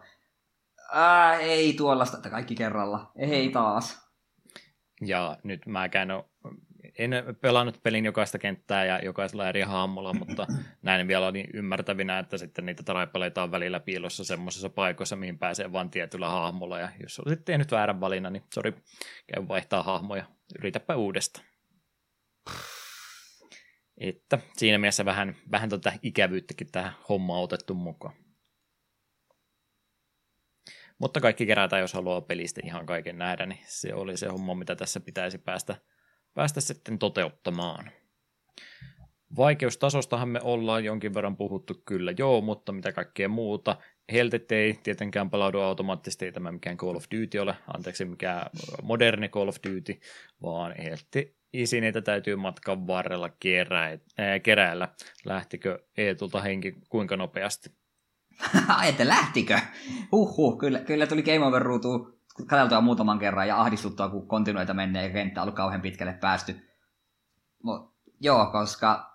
ää, ei tuollaista, että kaikki kerralla. Ei taas. Ja nyt mäkään ole en pelannut pelin jokaista kenttää ja jokaisella eri hahmolla, mutta näin vielä niin ymmärtävinä, että sitten niitä traipaleita on välillä piilossa semmoisessa paikoissa, mihin pääsee vain tietyllä hahmolla. Ja jos olisit tehnyt väärän valinnan, niin sori, käy vaihtaa hahmoja. Yritäpä uudestaan. Että siinä mielessä vähän, vähän tota ikävyyttäkin tähän hommaan otettu mukaan. Mutta kaikki kerätään, jos haluaa pelistä ihan kaiken nähdä, niin se oli se homma, mitä tässä pitäisi päästä päästä sitten toteuttamaan. Vaikeustasostahan me ollaan jonkin verran puhuttu kyllä joo, mutta mitä kaikkea muuta. Heltet ei tietenkään palaudu automaattisesti, ei tämä mikään Call of Duty ole, anteeksi mikään moderni Call of Duty, vaan heltti isineitä täytyy matkan varrella kerää, ää, keräällä. Lähtikö Eetulta henki kuinka nopeasti? että lähtikö? Huhhuh, kyllä, kyllä tuli Game Over ruutuun katseltua muutaman kerran ja ahdistuttua, kun kontinuita menee ja kenttä on ollut kauhean pitkälle päästy. Mut, joo, koska...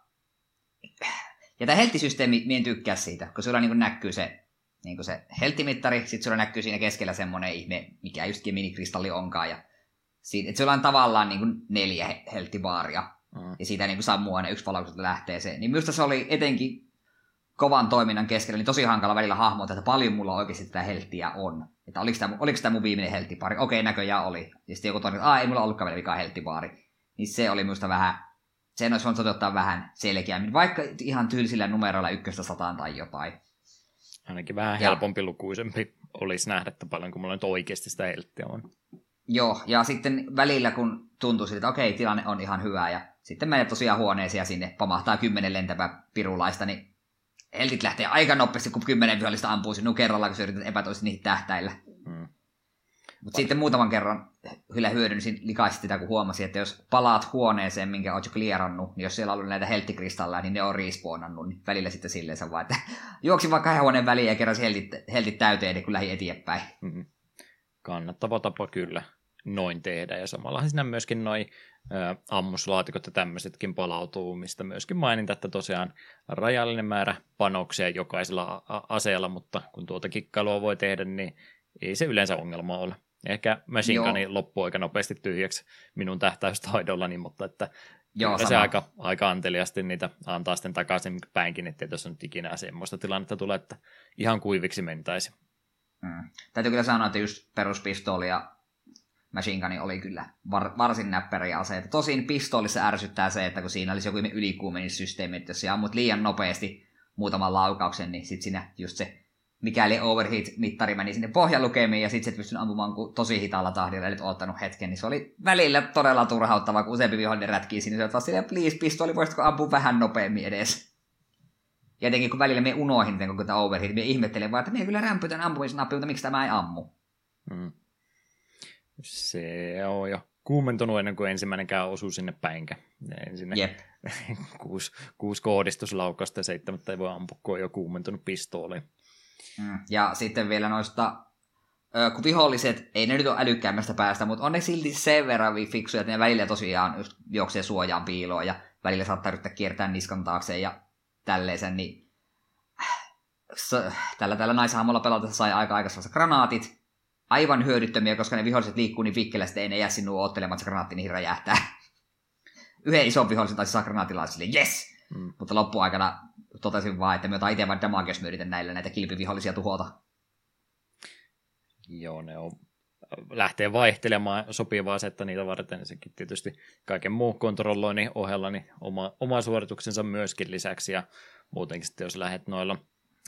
Ja tämä helttisysteemi, mien tykkää siitä, kun sulla niin näkyy se, niin se helttimittari, sitten sulla näkyy siinä keskellä semmoinen ihme, mikä justkin minikristalli onkaan, ja Siitä, että se on tavallaan niin kuin neljä he- helttibaaria, Mm. ja siitä niin sammuu aina yksi valauksesta lähtee se. Niin minusta se oli etenkin kovan toiminnan keskellä niin tosi hankala välillä hahmota, että paljon mulla oikeasti tätä helttiä on. Että oliko tämä, oliko tämä mun viimeinen helttipaari? Okei, näköjään oli. Ja sitten joku toinen, että ei mulla ollutkaan vielä mikään helttipaari. Niin se oli minusta vähän, sen olisi voinut toteuttaa vähän selkeämmin, vaikka ihan tylsillä numeroilla ykköstä sataan tai jotain. Ainakin vähän Ja- helpompi lukuisempi olisi nähdä, että paljon kun mulla nyt oikeasti sitä helttiä on. Joo, ja sitten välillä kun tuntuu siltä, että okei, tilanne on ihan hyvä, ja sitten menee tosiaan huoneeseen ja sinne pamahtaa kymmenen lentävää pirulaista, niin heltit lähtee aika nopeasti, kun kymmenen vihollista ampuu sinun kerralla, kun sä yrität epätoisesti niihin tähtäillä. Mm. Mutta sitten muutaman kerran kyllä hyödynsin likaisesti sitä, kun huomasin, että jos palaat huoneeseen, minkä oot jo klierannut, niin jos siellä on ollut näitä helttikristalleja, niin ne on respawnannut, niin välillä sitten silleen se vaan, että juoksin vaikka kahden huoneen väliin ja kerran heltit, heltit täyteen, niin kun lähdin eteenpäin. Mm. Kannattava tapa kyllä noin tehdä. Ja samallahan siinä myöskin noin ammuslaatikot ja tämmöisetkin palautuu, mistä myöskin mainita, että tosiaan rajallinen määrä panoksia jokaisella aseella, mutta kun tuota kikkailua voi tehdä, niin ei se yleensä ongelma ole. Ehkä Machine loppuu aika nopeasti tyhjäksi minun tähtäystaidollani, mutta että Joo, se aika, aika anteliasti niitä antaa sitten takaisin päinkin, ettei tuossa nyt ikinä semmoista tilannetta tule, että ihan kuiviksi mentäisi. Mm. Täytyy kyllä sanoa, että just peruspistooli ja Machine Gun oli kyllä var, varsin näppäriä aseita. Tosin pistoolissa ärsyttää se, että kun siinä olisi joku ylikuumenissysteemi, että jos sä ammut liian nopeasti muutaman laukauksen, niin sit siinä just se mikäli overheat-mittari meni sinne pohjalukemiin ja sitten et pystynyt ampumaan tosi hitaalla tahdilla, eli ottanut hetken, niin se oli välillä todella turhauttavaa, kun useampi vihollinen rätkii sinne, että silleen, please, pistooli, voisitko ampua vähän nopeammin edes? Ja jotenkin kun välillä me unohin sen koko tämä overheat, me ihmettelen vaan, että me kyllä rämpytän ampumisnappia, mutta miksi tämä ei ammu? Mm. Se on jo kuumentunut ennen kuin ensimmäinenkään osuu sinne päinkä. Ensin Jep. kuusi, kuusi kohdistuslaukasta ja seitsemättä ei voi ampua, kun on jo kuumentunut pistooli. Mm. Ja sitten vielä noista, kun viholliset, ei ne nyt ole älykkäämmästä päästä, mutta on ne silti sen verran fiksuja, että ne välillä tosiaan just juoksee suojaan piiloon ja välillä saattaa yrittää kiertää niskan taakse ja tälleisen, niin s- tällä, tällä naishahmolla pelatessa sai aika aikaisessa granaatit, aivan hyödyttömiä, koska ne viholliset liikkuu niin vikkelästi, ei ne jää sinua ottelemaan, että se granaatti niihin räjähtää. Yhden ison vihollisen taisi saa granaatilla sille, yes! Mm. Mutta loppuaikana totesin vaan, että me otan itse vaan damage, jos me yritän näillä näitä kilpivihollisia tuhota. Joo, ne on lähtee vaihtelemaan sopivaa asetta niitä varten, niin sekin tietysti kaiken muu kontrolloinnin ohella niin oma, oma suorituksensa myöskin lisäksi, ja muutenkin sitten jos lähdet noilla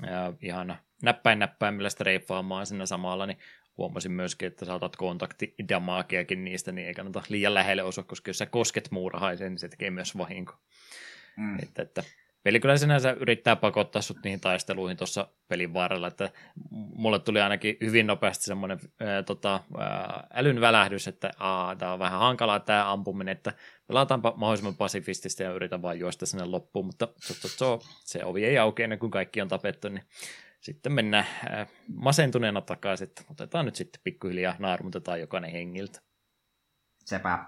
ää, ihan näppäin näppäimillä streifaamaan siinä samalla, niin huomasin myöskin, että saatat kontaktidamaakiakin niistä, niin ei kannata liian lähelle osua, koska jos sä kosket muurahaiseen, niin se tekee myös vahinko. Mm. Että, että peli kyllä sinänsä yrittää pakottaa sut niihin taisteluihin tuossa pelin varrella, että mulle tuli ainakin hyvin nopeasti semmoinen ää, tota, ää, älyn välähdys, että tämä on vähän hankalaa tämä ampuminen, että pelataanpa mahdollisimman pasifistista ja yritän vaan juosta sinne loppuun, mutta to, to, to, se ovi ei auki ennen kuin kaikki on tapettu, niin sitten mennään ää, masentuneena takaisin, että otetaan nyt sitten pikkuhiljaa naarmutetaan jokainen hengiltä. Sepä.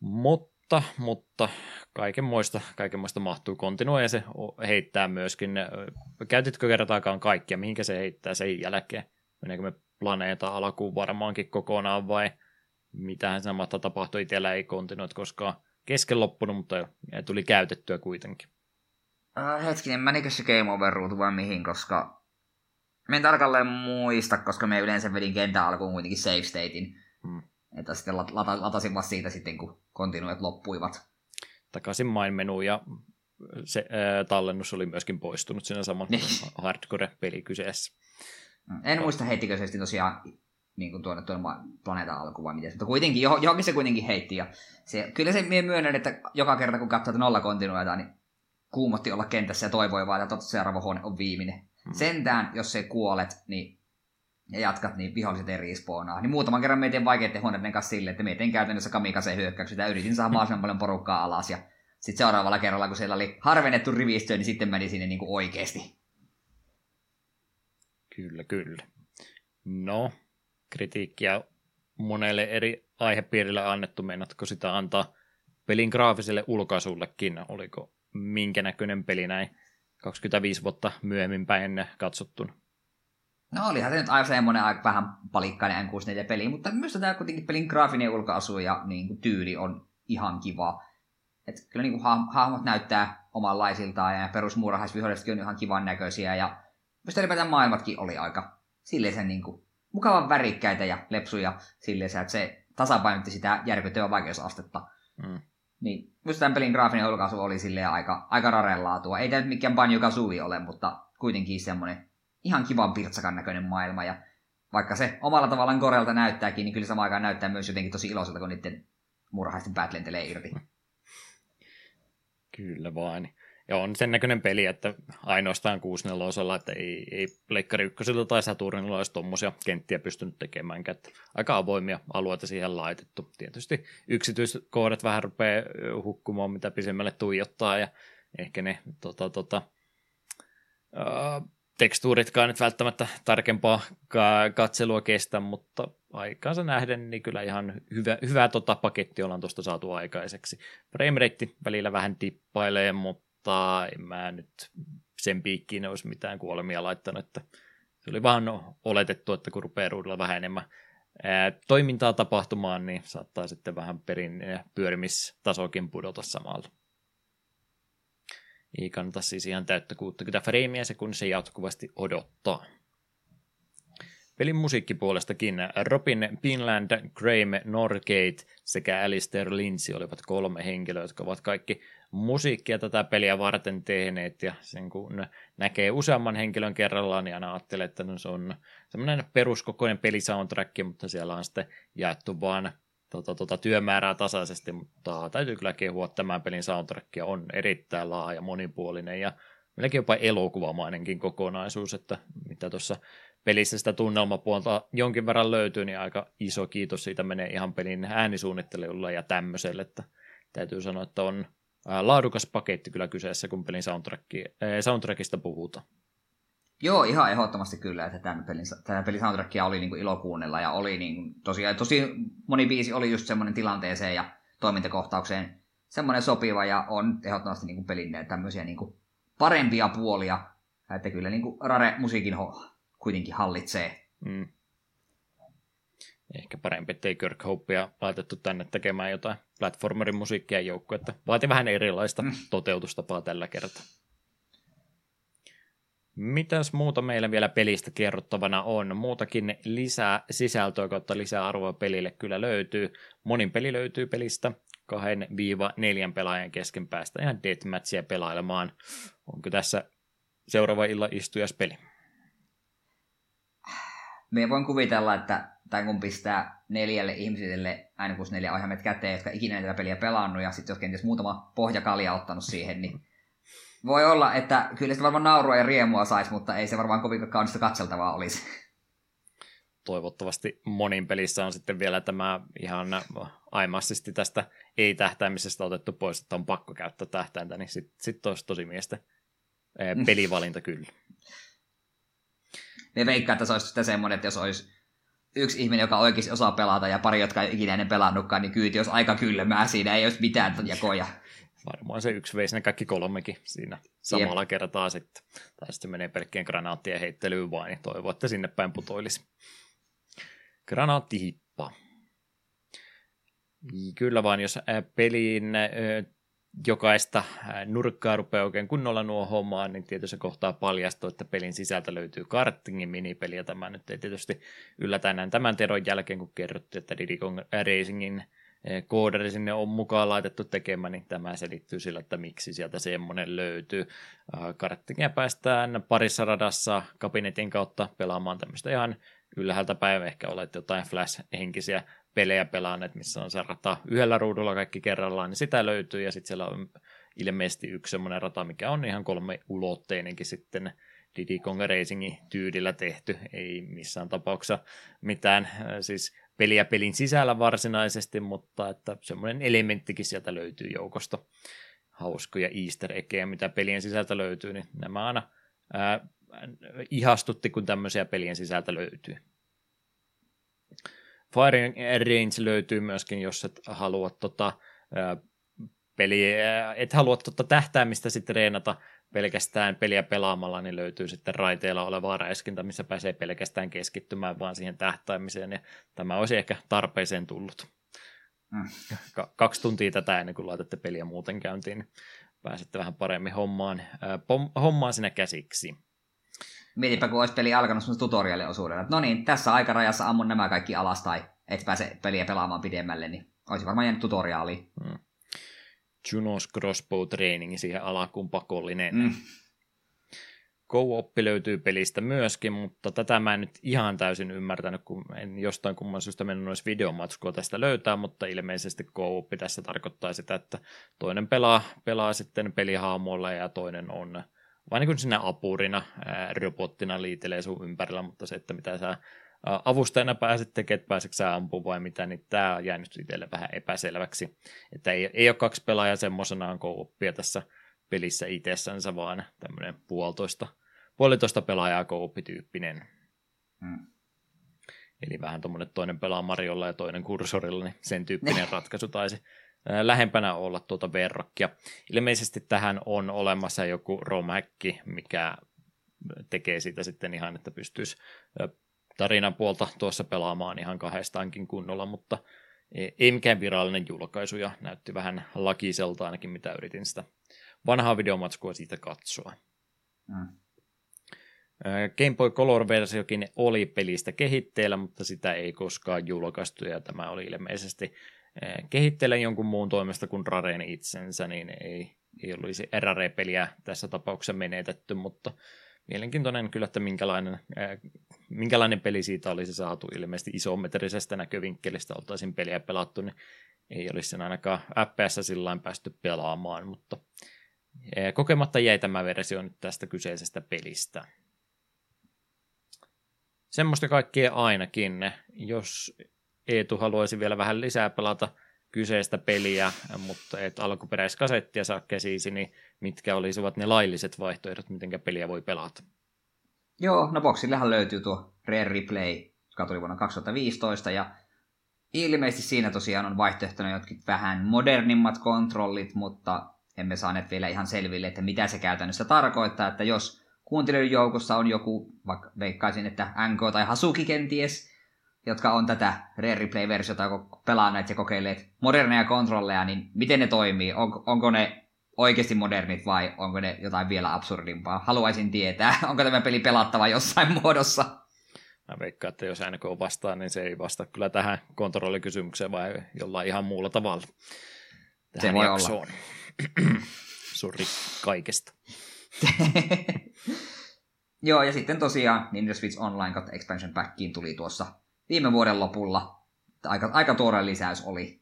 Mutta, mutta kaikenmoista, kaikenmoista mahtuu kontinua ja se heittää myöskin. Ö, Käytitkö kertaakaan kaikkia, mihinkä se heittää sen jälkeen? Meneekö me planeeta alkuun varmaankin kokonaan vai mitähän siinä mahtaa tapahtua? Itsellä ei kontinuit koskaan kesken loppunut, mutta tuli käytettyä kuitenkin. Uh, hetkinen, menikö se Game Over ruutu vai mihin, koska... Me en tarkalleen muista, koska me yleensä vedin kentän alkuun kuitenkin save statein. Hmm. Että sitten lat- lata- latasin vasta siitä sitten, kun kontinuet loppuivat. Takaisin main menu ja se ää, tallennus oli myöskin poistunut siinä saman Niin. hardcore-peli kyseessä. Mm. En muista heittikö se sitten tosiaan niin kuin tuonne, tuonne planeetan alkuun vai miten. Mutta kuitenkin, johon, johonkin se kuitenkin heitti. Ja se, kyllä se mie myönnän, että joka kerta kun katsoo, että nolla kontinuita, niin kuumotti olla kentässä ja toivoi vaan, että seuraava huone on viimeinen. Hmm. Sentään, jos se kuolet, niin ja jatkat, niin viholliset ei respawnaa. Niin muutaman kerran mietin vaikeiden huoneiden kanssa silleen, että mietin käytännössä kamikaze hyökkäykset ja yritin saada mahdollisimman paljon porukkaa alas. Ja sitten seuraavalla kerralla, kun siellä oli harvennettu rivistö, niin sitten meni sinne niin kuin oikeasti. Kyllä, kyllä. No, kritiikkiä monelle eri aihepiirille annettu. Meinatko sitä antaa pelin graafiselle ulkaisullekin? Oliko minkä näköinen peli näin 25 vuotta myöhemmin päin katsottuna? No olihan se nyt aivan semmoinen aika vähän palikkainen N64-peli, mutta myös tämä kuitenkin pelin graafinen ulkoasu ja niin kuin, tyyli on ihan kiva. Et kyllä niin kuin, ha- hahmot näyttää omanlaisiltaan ja perusmuurahaisvihollisetkin on ihan kivan näköisiä ja myös ylipäätään maailmatkin oli aika silleen sen niin kuin, mukavan värikkäitä ja lepsuja silleen, että se tasapainotti sitä järkyttävää vaikeusastetta. Mm. Niin, myös tämän pelin graafinen ulkoasu oli silleen aika, aika rarelaatua. Ei tämä nyt mikään Banjo Kazooie ole, mutta kuitenkin semmoinen ihan kivan pirtsakan näköinen maailma. Ja vaikka se omalla tavallaan Gorelta näyttääkin, niin kyllä samaan aikaan näyttää myös jotenkin tosi iloiselta, kun niiden murhaisten päät lentelee irti. Kyllä vain. Ja on sen näköinen peli, että ainoastaan 64 osalla, että ei, ei Pleikkari 1 tai Saturnilla olisi tuommoisia kenttiä pystynyt tekemään. Että aika avoimia alueita siihen laitettu. Tietysti yksityiskohdat vähän rupeaa hukkumaan, mitä pisemmälle tuijottaa, ja ehkä ne tota, tota, uh, tekstuuritkaan nyt välttämättä tarkempaa katselua kestä, mutta aikaansa nähden niin kyllä ihan hyvä, hyvä tota paketti ollaan tuosta saatu aikaiseksi. Framerate välillä vähän tippailee, mutta en mä nyt sen piikkiin olisi mitään kuolemia laittanut, että se oli vaan oletettu, että kun rupeaa ruudulla vähän enemmän ää, toimintaa tapahtumaan, niin saattaa sitten vähän perin pyörimistasokin pudota samalla. Ei kannata siis ihan täyttä 60 freimiä sekunnissa jatkuvasti odottaa. Pelin musiikkipuolestakin Robin Pinland, Graham Norgate sekä Alistair Lindsay olivat kolme henkilöä, jotka ovat kaikki musiikkia tätä peliä varten tehneet, ja sen kun näkee useamman henkilön kerrallaan, niin aina ajattelee, että no se on semmoinen peruskokoinen pelisoundtrack, mutta siellä on sitten jaettu vaan tota, tota, työmäärää tasaisesti, mutta täytyy kyllä kehua. Tämän pelin soundtrackia on erittäin laaja, monipuolinen ja melkein jopa elokuvamainenkin kokonaisuus, että mitä tuossa pelissä sitä tunnelmapuolta jonkin verran löytyy, niin aika iso kiitos siitä menee ihan pelin äänisuunnittelijoille ja tämmöiselle, että täytyy sanoa, että on laadukas paketti kyllä kyseessä, kun pelin soundtrackista puhutaan. Joo, ihan ehdottomasti kyllä, että tämän pelin, tämän pelin soundtrackia oli niin kuin ilo kuunnella ja oli niin kuin, tosiaan, tosi moni biisi oli just semmoinen tilanteeseen ja toimintakohtaukseen semmoinen sopiva ja on ehdottomasti niin kuin pelin tämmöisiä niin kuin parempia puolia, että kyllä niin kuin Rare musiikin ho- kuitenkin hallitsee. Mm. Ehkä parempi, ettei Kirk Hopea laitettu tänne tekemään jotain platformerin musiikkia joukko, että vaati vähän erilaista mm. toteutustapaa tällä kertaa. Mitäs muuta meillä vielä pelistä kerrottavana on? Muutakin lisää sisältöä kautta lisää arvoa pelille kyllä löytyy. Monin peli löytyy pelistä kahden viiva neljän pelaajan kesken päästä ihan deathmatchia pelailemaan. Onko tässä seuraava illan peli? Me voin kuvitella, että tai kun pistää neljälle ihmiselle aina kun neljä ohjaimet käteen, jotka ikinä tätä peliä pelannut, ja sitten jos kenties muutama pohjakalja ottanut siihen, niin voi olla, että kyllä sitä varmaan naurua ja riemua saisi, mutta ei se varmaan kovin kaunista katseltavaa olisi. Toivottavasti monin pelissä on sitten vielä tämä ihan aimaisesti tästä ei-tähtäämisestä otettu pois, että on pakko käyttää tähtäintä, niin sitten sit olisi tosi miestä pelivalinta kyllä. Me veikkaa, että se olisi sitten semmoinen, että jos olisi yksi ihminen, joka oikeasti osaa pelata ja pari, jotka ei ikinä ennen pelannutkaan, niin kyyti olisi aika kylmää. Siinä ei olisi mitään jakoja varmaan se yksi veisi ne kaikki kolmekin siinä samalla Jep. kertaa sitten. Tai sitten menee pelkkien granaattien heittelyyn vain, niin toivoo, että sinne päin putoilisi. Granaattihippa. Kyllä vaan, jos peliin jokaista nurkkaa rupeaa oikein kunnolla nuo hommaa, niin tietysti kohtaa paljastuu, että pelin sisältä löytyy kartingin minipeli, ja tämä nyt ei tietysti yllätä enää tämän teron jälkeen, kun kerrottiin, että Diddy Kong Racingin koodari sinne on mukaan laitettu tekemään, niin tämä selittyy sillä, että miksi sieltä semmoinen löytyy. Karttingia päästään parissa radassa kabinetin kautta pelaamaan tämmöistä ihan ylhäältä päivä, ehkä olette jotain Flash-henkisiä pelejä pelaaneet, missä on se rata yhdellä ruudulla kaikki kerrallaan, niin sitä löytyy, ja sitten siellä on ilmeisesti yksi semmoinen rata, mikä on ihan kolme ulotteinenkin sitten Diddy Kong Racingin tyydillä tehty, ei missään tapauksessa mitään, siis peliä pelin sisällä varsinaisesti, mutta että semmoinen elementtikin sieltä löytyy joukosta hauskoja easter eggejä, mitä pelien sisältä löytyy, niin nämä aina ää, ihastutti, kun tämmöisiä pelien sisältä löytyy. Firing Range löytyy myöskin, jos et halua tota, peli, et halua tuota tähtäämistä sitten treenata pelkästään peliä pelaamalla, niin löytyy sitten raiteilla olevaa räiskintä, missä pääsee pelkästään keskittymään vaan siihen tähtäämiseen, ja tämä olisi ehkä tarpeeseen tullut. Mm. kaksi tuntia tätä ennen kuin laitatte peliä muuten käyntiin, niin pääsette vähän paremmin hommaan, äh, pom- hommaan sinä käsiksi. Mietipä, kun olisi peli alkanut semmoisen tutoriaaliosuudella. No niin, tässä aikarajassa ammun nämä kaikki alas tai et pääse peliä pelaamaan pidemmälle, niin olisi varmaan jäänyt tutoriaali. Hmm. Junos Crossbow Training siihen alkuun pakollinen. Mm. Go-oppi löytyy pelistä myöskin, mutta tätä mä en nyt ihan täysin ymmärtänyt, kun en jostain kumman syystä mennyt olisi videomatskua tästä löytää, mutta ilmeisesti go-oppi tässä tarkoittaa sitä, että toinen pelaa, pelaa sitten pelihaamolla ja toinen on vain niin kuin sinä apurina, ää, robottina liitelee sun ympärillä, mutta se, että mitä sä avustajana pääset tekemään, että sä ampumaan vai mitä, niin tämä on jäänyt itselle vähän epäselväksi. Että ei, ei ole kaksi pelaajaa semmoisenaan kouppia tässä pelissä itsessänsä, vaan tämmöinen puolitoista, puolitoista pelaajaa kouppityyppinen. Hmm. Eli vähän tuommoinen toinen pelaa Mariolla ja toinen kursorilla, niin sen tyyppinen ratkaisu taisi lähempänä olla tuota verrokkia. Ilmeisesti tähän on olemassa joku romhäkki, mikä tekee siitä sitten ihan, että pystyisi tarinan puolta tuossa pelaamaan ihan kahdestaankin kunnolla, mutta ei mikään virallinen julkaisu ja näytti vähän lakiselta ainakin, mitä yritin sitä vanhaa videomatskua siitä katsoa. Mm. Game Boy Color-versiokin oli pelistä kehitteellä, mutta sitä ei koskaan julkaistu ja tämä oli ilmeisesti kehittelen jonkun muun toimesta kuin Raren itsensä, niin ei, ei olisi RRE-peliä tässä tapauksessa menetetty, mutta mielenkiintoinen kyllä, että minkälainen, ää, minkälainen peli siitä olisi saatu ilmeisesti isometrisestä näkövinkkelistä oltaisiin peliä pelattu, niin ei olisi sen ainakaan FPS sillä päästy pelaamaan, mutta ää, kokematta jäi tämä versio nyt tästä kyseisestä pelistä. Semmoista kaikkea ainakin. Jos Eetu haluaisi vielä vähän lisää pelata kyseistä peliä, mutta et alkuperäiskasettia saa käsiisi, niin mitkä olisivat ne lailliset vaihtoehdot, miten peliä voi pelata? Joo, no boxillehan löytyy tuo Rare Replay, joka tuli vuonna 2015, ja ilmeisesti siinä tosiaan on vaihtoehtona jotkin vähän modernimmat kontrollit, mutta emme saaneet vielä ihan selville, että mitä se käytännössä tarkoittaa, että jos kuuntelijoiden joukossa on joku, vaikka veikkaisin, että NK tai Hasuki kenties, jotka on tätä Rare Replay-versiota pelaaneet ja kokeilleet moderneja kontrolleja, niin miten ne toimii? On, onko ne oikeasti modernit vai onko ne jotain vielä absurdimpaa? Haluaisin tietää, onko tämä peli pelattava jossain muodossa? Mä veikkaan, että jos NK vastaa, niin se ei vasta kyllä tähän kontrollikysymykseen, vai jollain ihan muulla tavalla. Tähän se voi jaksoon. olla. Sori kaikesta. Joo, ja sitten tosiaan Nintendo Switch Online kautta Expansion Packiin tuli tuossa viime vuoden lopulla. Aika, aika tuore lisäys oli.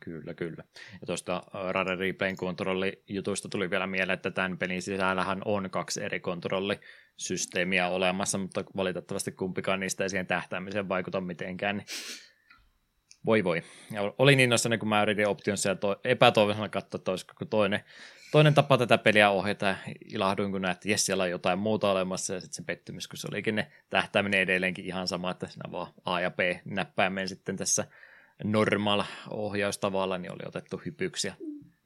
Kyllä, kyllä. Ja tuosta Rare Replayn kontrollijutuista tuli vielä mieleen, että tämän pelin sisällähän on kaksi eri kontrollisysteemiä olemassa, mutta valitettavasti kumpikaan niistä ei siihen tähtäämiseen vaikuta mitenkään. Niin voi voi. Ja oli niin noissa, kun mä yritin optionsia ja to- epätoivoisena katsoa, että olisiko toinen toinen tapa tätä peliä ohjata. Ilahduin, kun näet, että jes, siellä on jotain muuta olemassa, ja sitten se pettymys, kun se olikin ne tähtääminen edelleenkin ihan sama, että siinä vaan A ja B näppäimeen sitten tässä normal ohjaustavalla, niin oli otettu hypyksi ja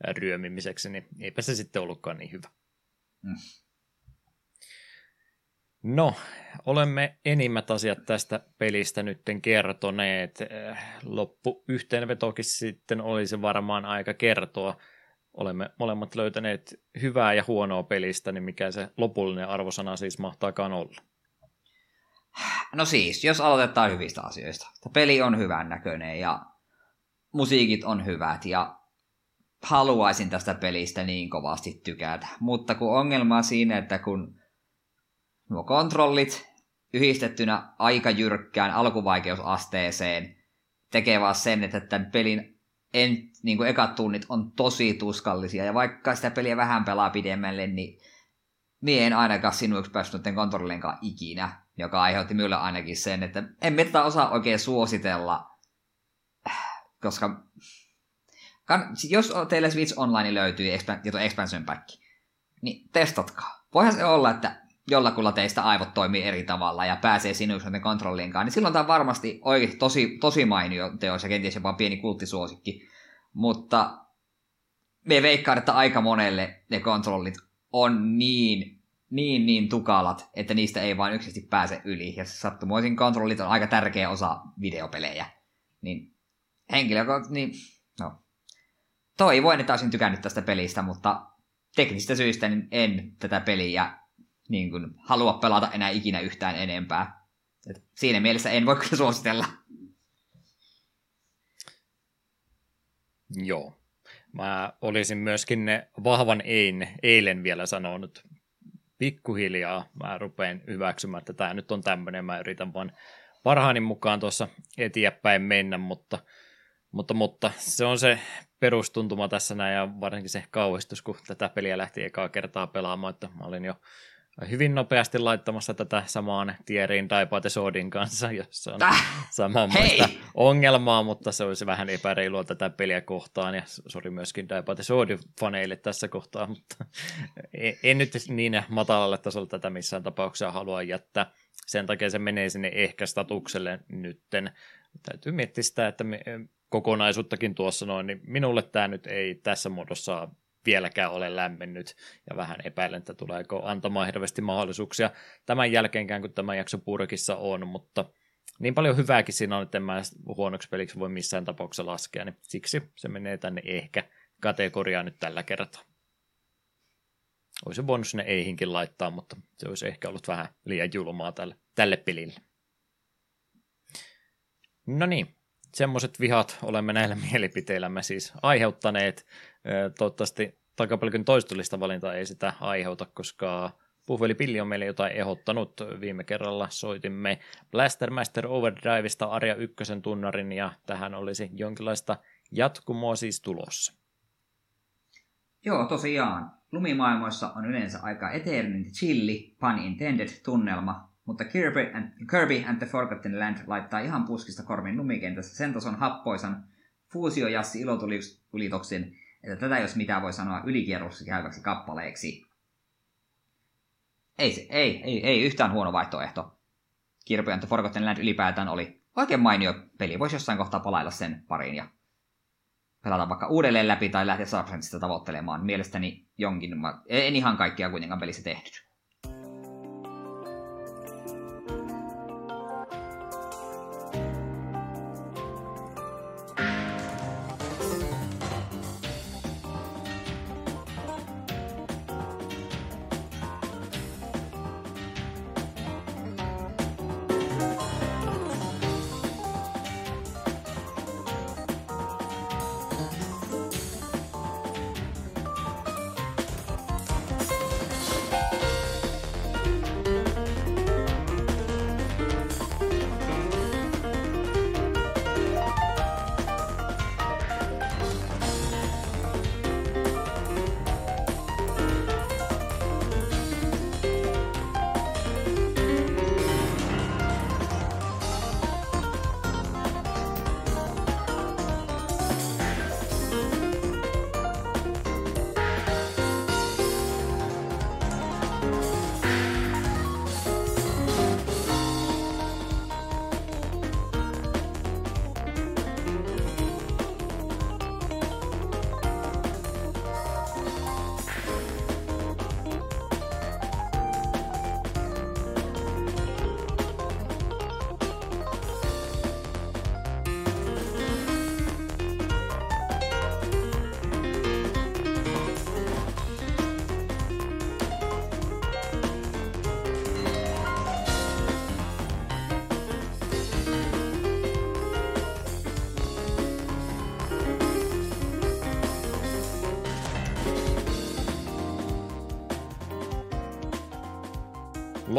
ryömimiseksi, niin eipä se sitten ollutkaan niin hyvä. Mm. No, olemme enimmät asiat tästä pelistä nytten kertoneet. Loppu yhteenvetokin sitten olisi varmaan aika kertoa olemme molemmat löytäneet hyvää ja huonoa pelistä, niin mikä se lopullinen arvosana siis mahtaakaan olla? No siis, jos aloitetaan hyvistä asioista. Peli on hyvän näköinen ja musiikit on hyvät ja haluaisin tästä pelistä niin kovasti tykätä. Mutta kun ongelma on siinä, että kun nuo kontrollit yhdistettynä aika jyrkkään alkuvaikeusasteeseen tekee vaan sen, että tämän pelin en, niin kuin ekat tunnit on tosi tuskallisia, ja vaikka sitä peliä vähän pelaa pidemmälle, niin mie en ainakaan sinuiksi päässyt kontrollinkaan ikinä, joka aiheutti minulle ainakin sen, että en tätä osaa oikein suositella, koska kan, jos teille Switch Online löytyy expansion pack, niin testatkaa. Voihan se olla, että jollakulla teistä aivot toimii eri tavalla ja pääsee sinuiksi kontrolliinkaan, niin silloin tämä on varmasti oikein tosi, tosi mainio teos ja kenties jopa pieni kulttisuosikki. Mutta me veikkaan, että aika monelle ne kontrollit on niin, niin, niin tukalat, että niistä ei vain yksisesti pääse yli. Ja sattumoisin kontrollit on aika tärkeä osa videopelejä. Niin henkilö, niin, no, toivoin, että olisin tykännyt tästä pelistä, mutta teknisistä syistä niin en tätä peliä niin kuin, halua pelata enää ikinä yhtään enempää. Et siinä mielessä en voi kyllä suositella. Joo. Mä olisin myöskin ne vahvan ein eilen vielä sanonut pikkuhiljaa. Mä rupean hyväksymään, että tämä nyt on tämmöinen. Mä yritän vaan parhaani mukaan tuossa eteenpäin mennä, mutta, mutta, mutta se on se perustuntuma tässä näin ja varsinkin se kauhistus, kun tätä peliä lähti ekaa kertaa pelaamaan, että mä olin jo hyvin nopeasti laittamassa tätä samaan tieriin Daipate Sodin kanssa, jossa on äh, samanlaista ongelmaa, mutta se olisi vähän epäreilua tätä peliä kohtaan, ja sori myöskin Daipate Sodin faneille tässä kohtaa, mutta en nyt niin matalalle tasolle tätä missään tapauksessa halua jättää. Sen takia se menee sinne ehkä statukselle nytten. Täytyy miettiä sitä, että me, kokonaisuuttakin tuossa noin, niin minulle tämä nyt ei tässä muodossa vieläkään ole lämmennyt ja vähän epäilen, että tuleeko antamaan hirveästi mahdollisuuksia tämän jälkeenkään, kun tämä jakso purkissa on, mutta niin paljon hyvääkin siinä on, että en mä huonoksi peliksi voi missään tapauksessa laskea, niin siksi se menee tänne ehkä kategoriaan nyt tällä kertaa. Olisi voinut sinne eihinkin laittaa, mutta se olisi ehkä ollut vähän liian julmaa tälle, tälle pelille. No niin, semmoiset vihat olemme näillä mielipiteillämme siis aiheuttaneet. Toivottavasti takapelkyn toistollista valintaa ei sitä aiheuta, koska Puhveli Pilli on meille jotain ehdottanut. Viime kerralla soitimme Blastermaster Overdriveista Arja ykkösen tunnarin ja tähän olisi jonkinlaista jatkumoa siis tulossa. Joo, tosiaan. Lumimaailmoissa on yleensä aika eternity chilli, pun intended, tunnelma, mutta Kirby and, Kirby and the Forgotten Land laittaa ihan puskista korvin lumikentässä sen tason happoisan fuusiojassi ilotulitoksen, että tätä jos mitä voi sanoa ylikierrossa käyväksi kappaleeksi. Ei, ei, ei, ei yhtään huono vaihtoehto. And the Forgotten Land ylipäätään oli oikein mainio peli. Voisi jossain kohtaa palailla sen pariin ja pelata vaikka uudelleen läpi tai lähteä Substanceista tavoittelemaan. Mielestäni jonkin, en ihan kaikkia kuitenkaan pelissä tehty.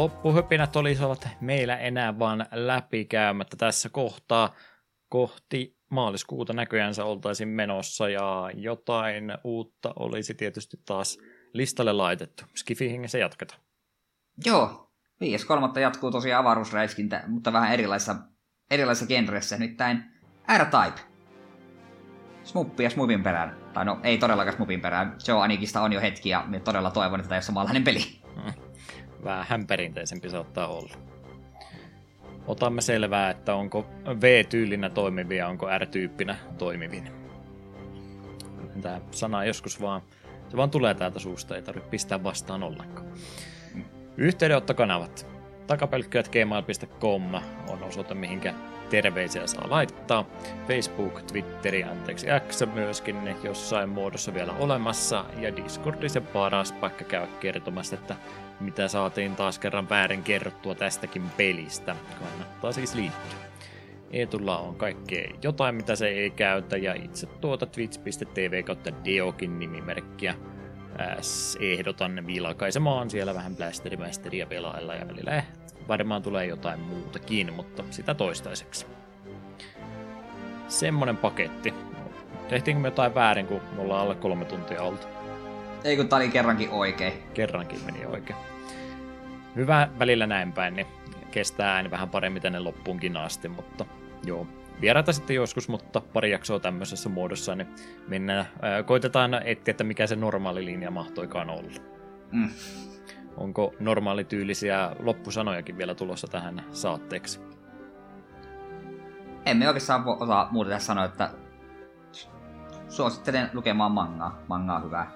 Loppuhöpinät olisivat meillä enää vaan läpikäymättä tässä kohtaa. Kohti maaliskuuta näköjänsä oltaisiin menossa ja jotain uutta olisi tietysti taas listalle laitettu. Skifi hengessä jatketaan. Joo, 5.3. jatkuu tosiaan avaruusräiskintä, mutta vähän erilaisissa, erilaisissa genreissä. Nimittäin R-Type. Smuppi ja Smupin perään. Tai no, ei todellakaan Smupin perään. Joe Anikista on jo hetki ja todella toivon, että tämä ei ole samanlainen peli vähän perinteisempi saattaa olla. Otamme selvää, että onko V-tyylinä toimivia, onko R-tyyppinä toimivin. Tämä sana joskus vaan, se vaan tulee täältä suusta, ei tarvitse pistää vastaan ollenkaan. Yhteydenottokanavat. Takapelkkyät.gmail.com on osoite, mihinkä terveisiä saa laittaa. Facebook, Twitteri, anteeksi X myöskin ne jossain muodossa vielä olemassa. Ja Discordi se paras paikka käydä kertomassa, että mitä saatiin taas kerran väärin kerrottua tästäkin pelistä. Kannattaa siis liittyä. Eetulla on kaikkea jotain, mitä se ei käytä, ja itse tuota twitch.tv kautta Deokin nimimerkkiä ehdotan vilkaisemaan siellä vähän blasterimästeriä pelailla ja välillä varmaan tulee jotain muutakin, mutta sitä toistaiseksi. Semmonen paketti. Tehtiinkö me jotain väärin, kun me ollaan alle kolme tuntia oltu? Ei kun tää oli kerrankin oikein. Kerrankin meni oikein. Hyvä välillä näin päin, niin kestää ääni vähän paremmin tänne loppuunkin asti, mutta joo. Vieraita sitten joskus, mutta pari jaksoa tämmöisessä muodossa, niin mennään, ää, koitetaan etsiä, että mikä se normaali linja mahtoikaan olla. Mm. Onko normaalityylisiä loppusanojakin vielä tulossa tähän saatteeksi? Emme oikeastaan osaa muuta tässä sanoa, että suosittelen lukemaan mangaa. Mangaa hyvää.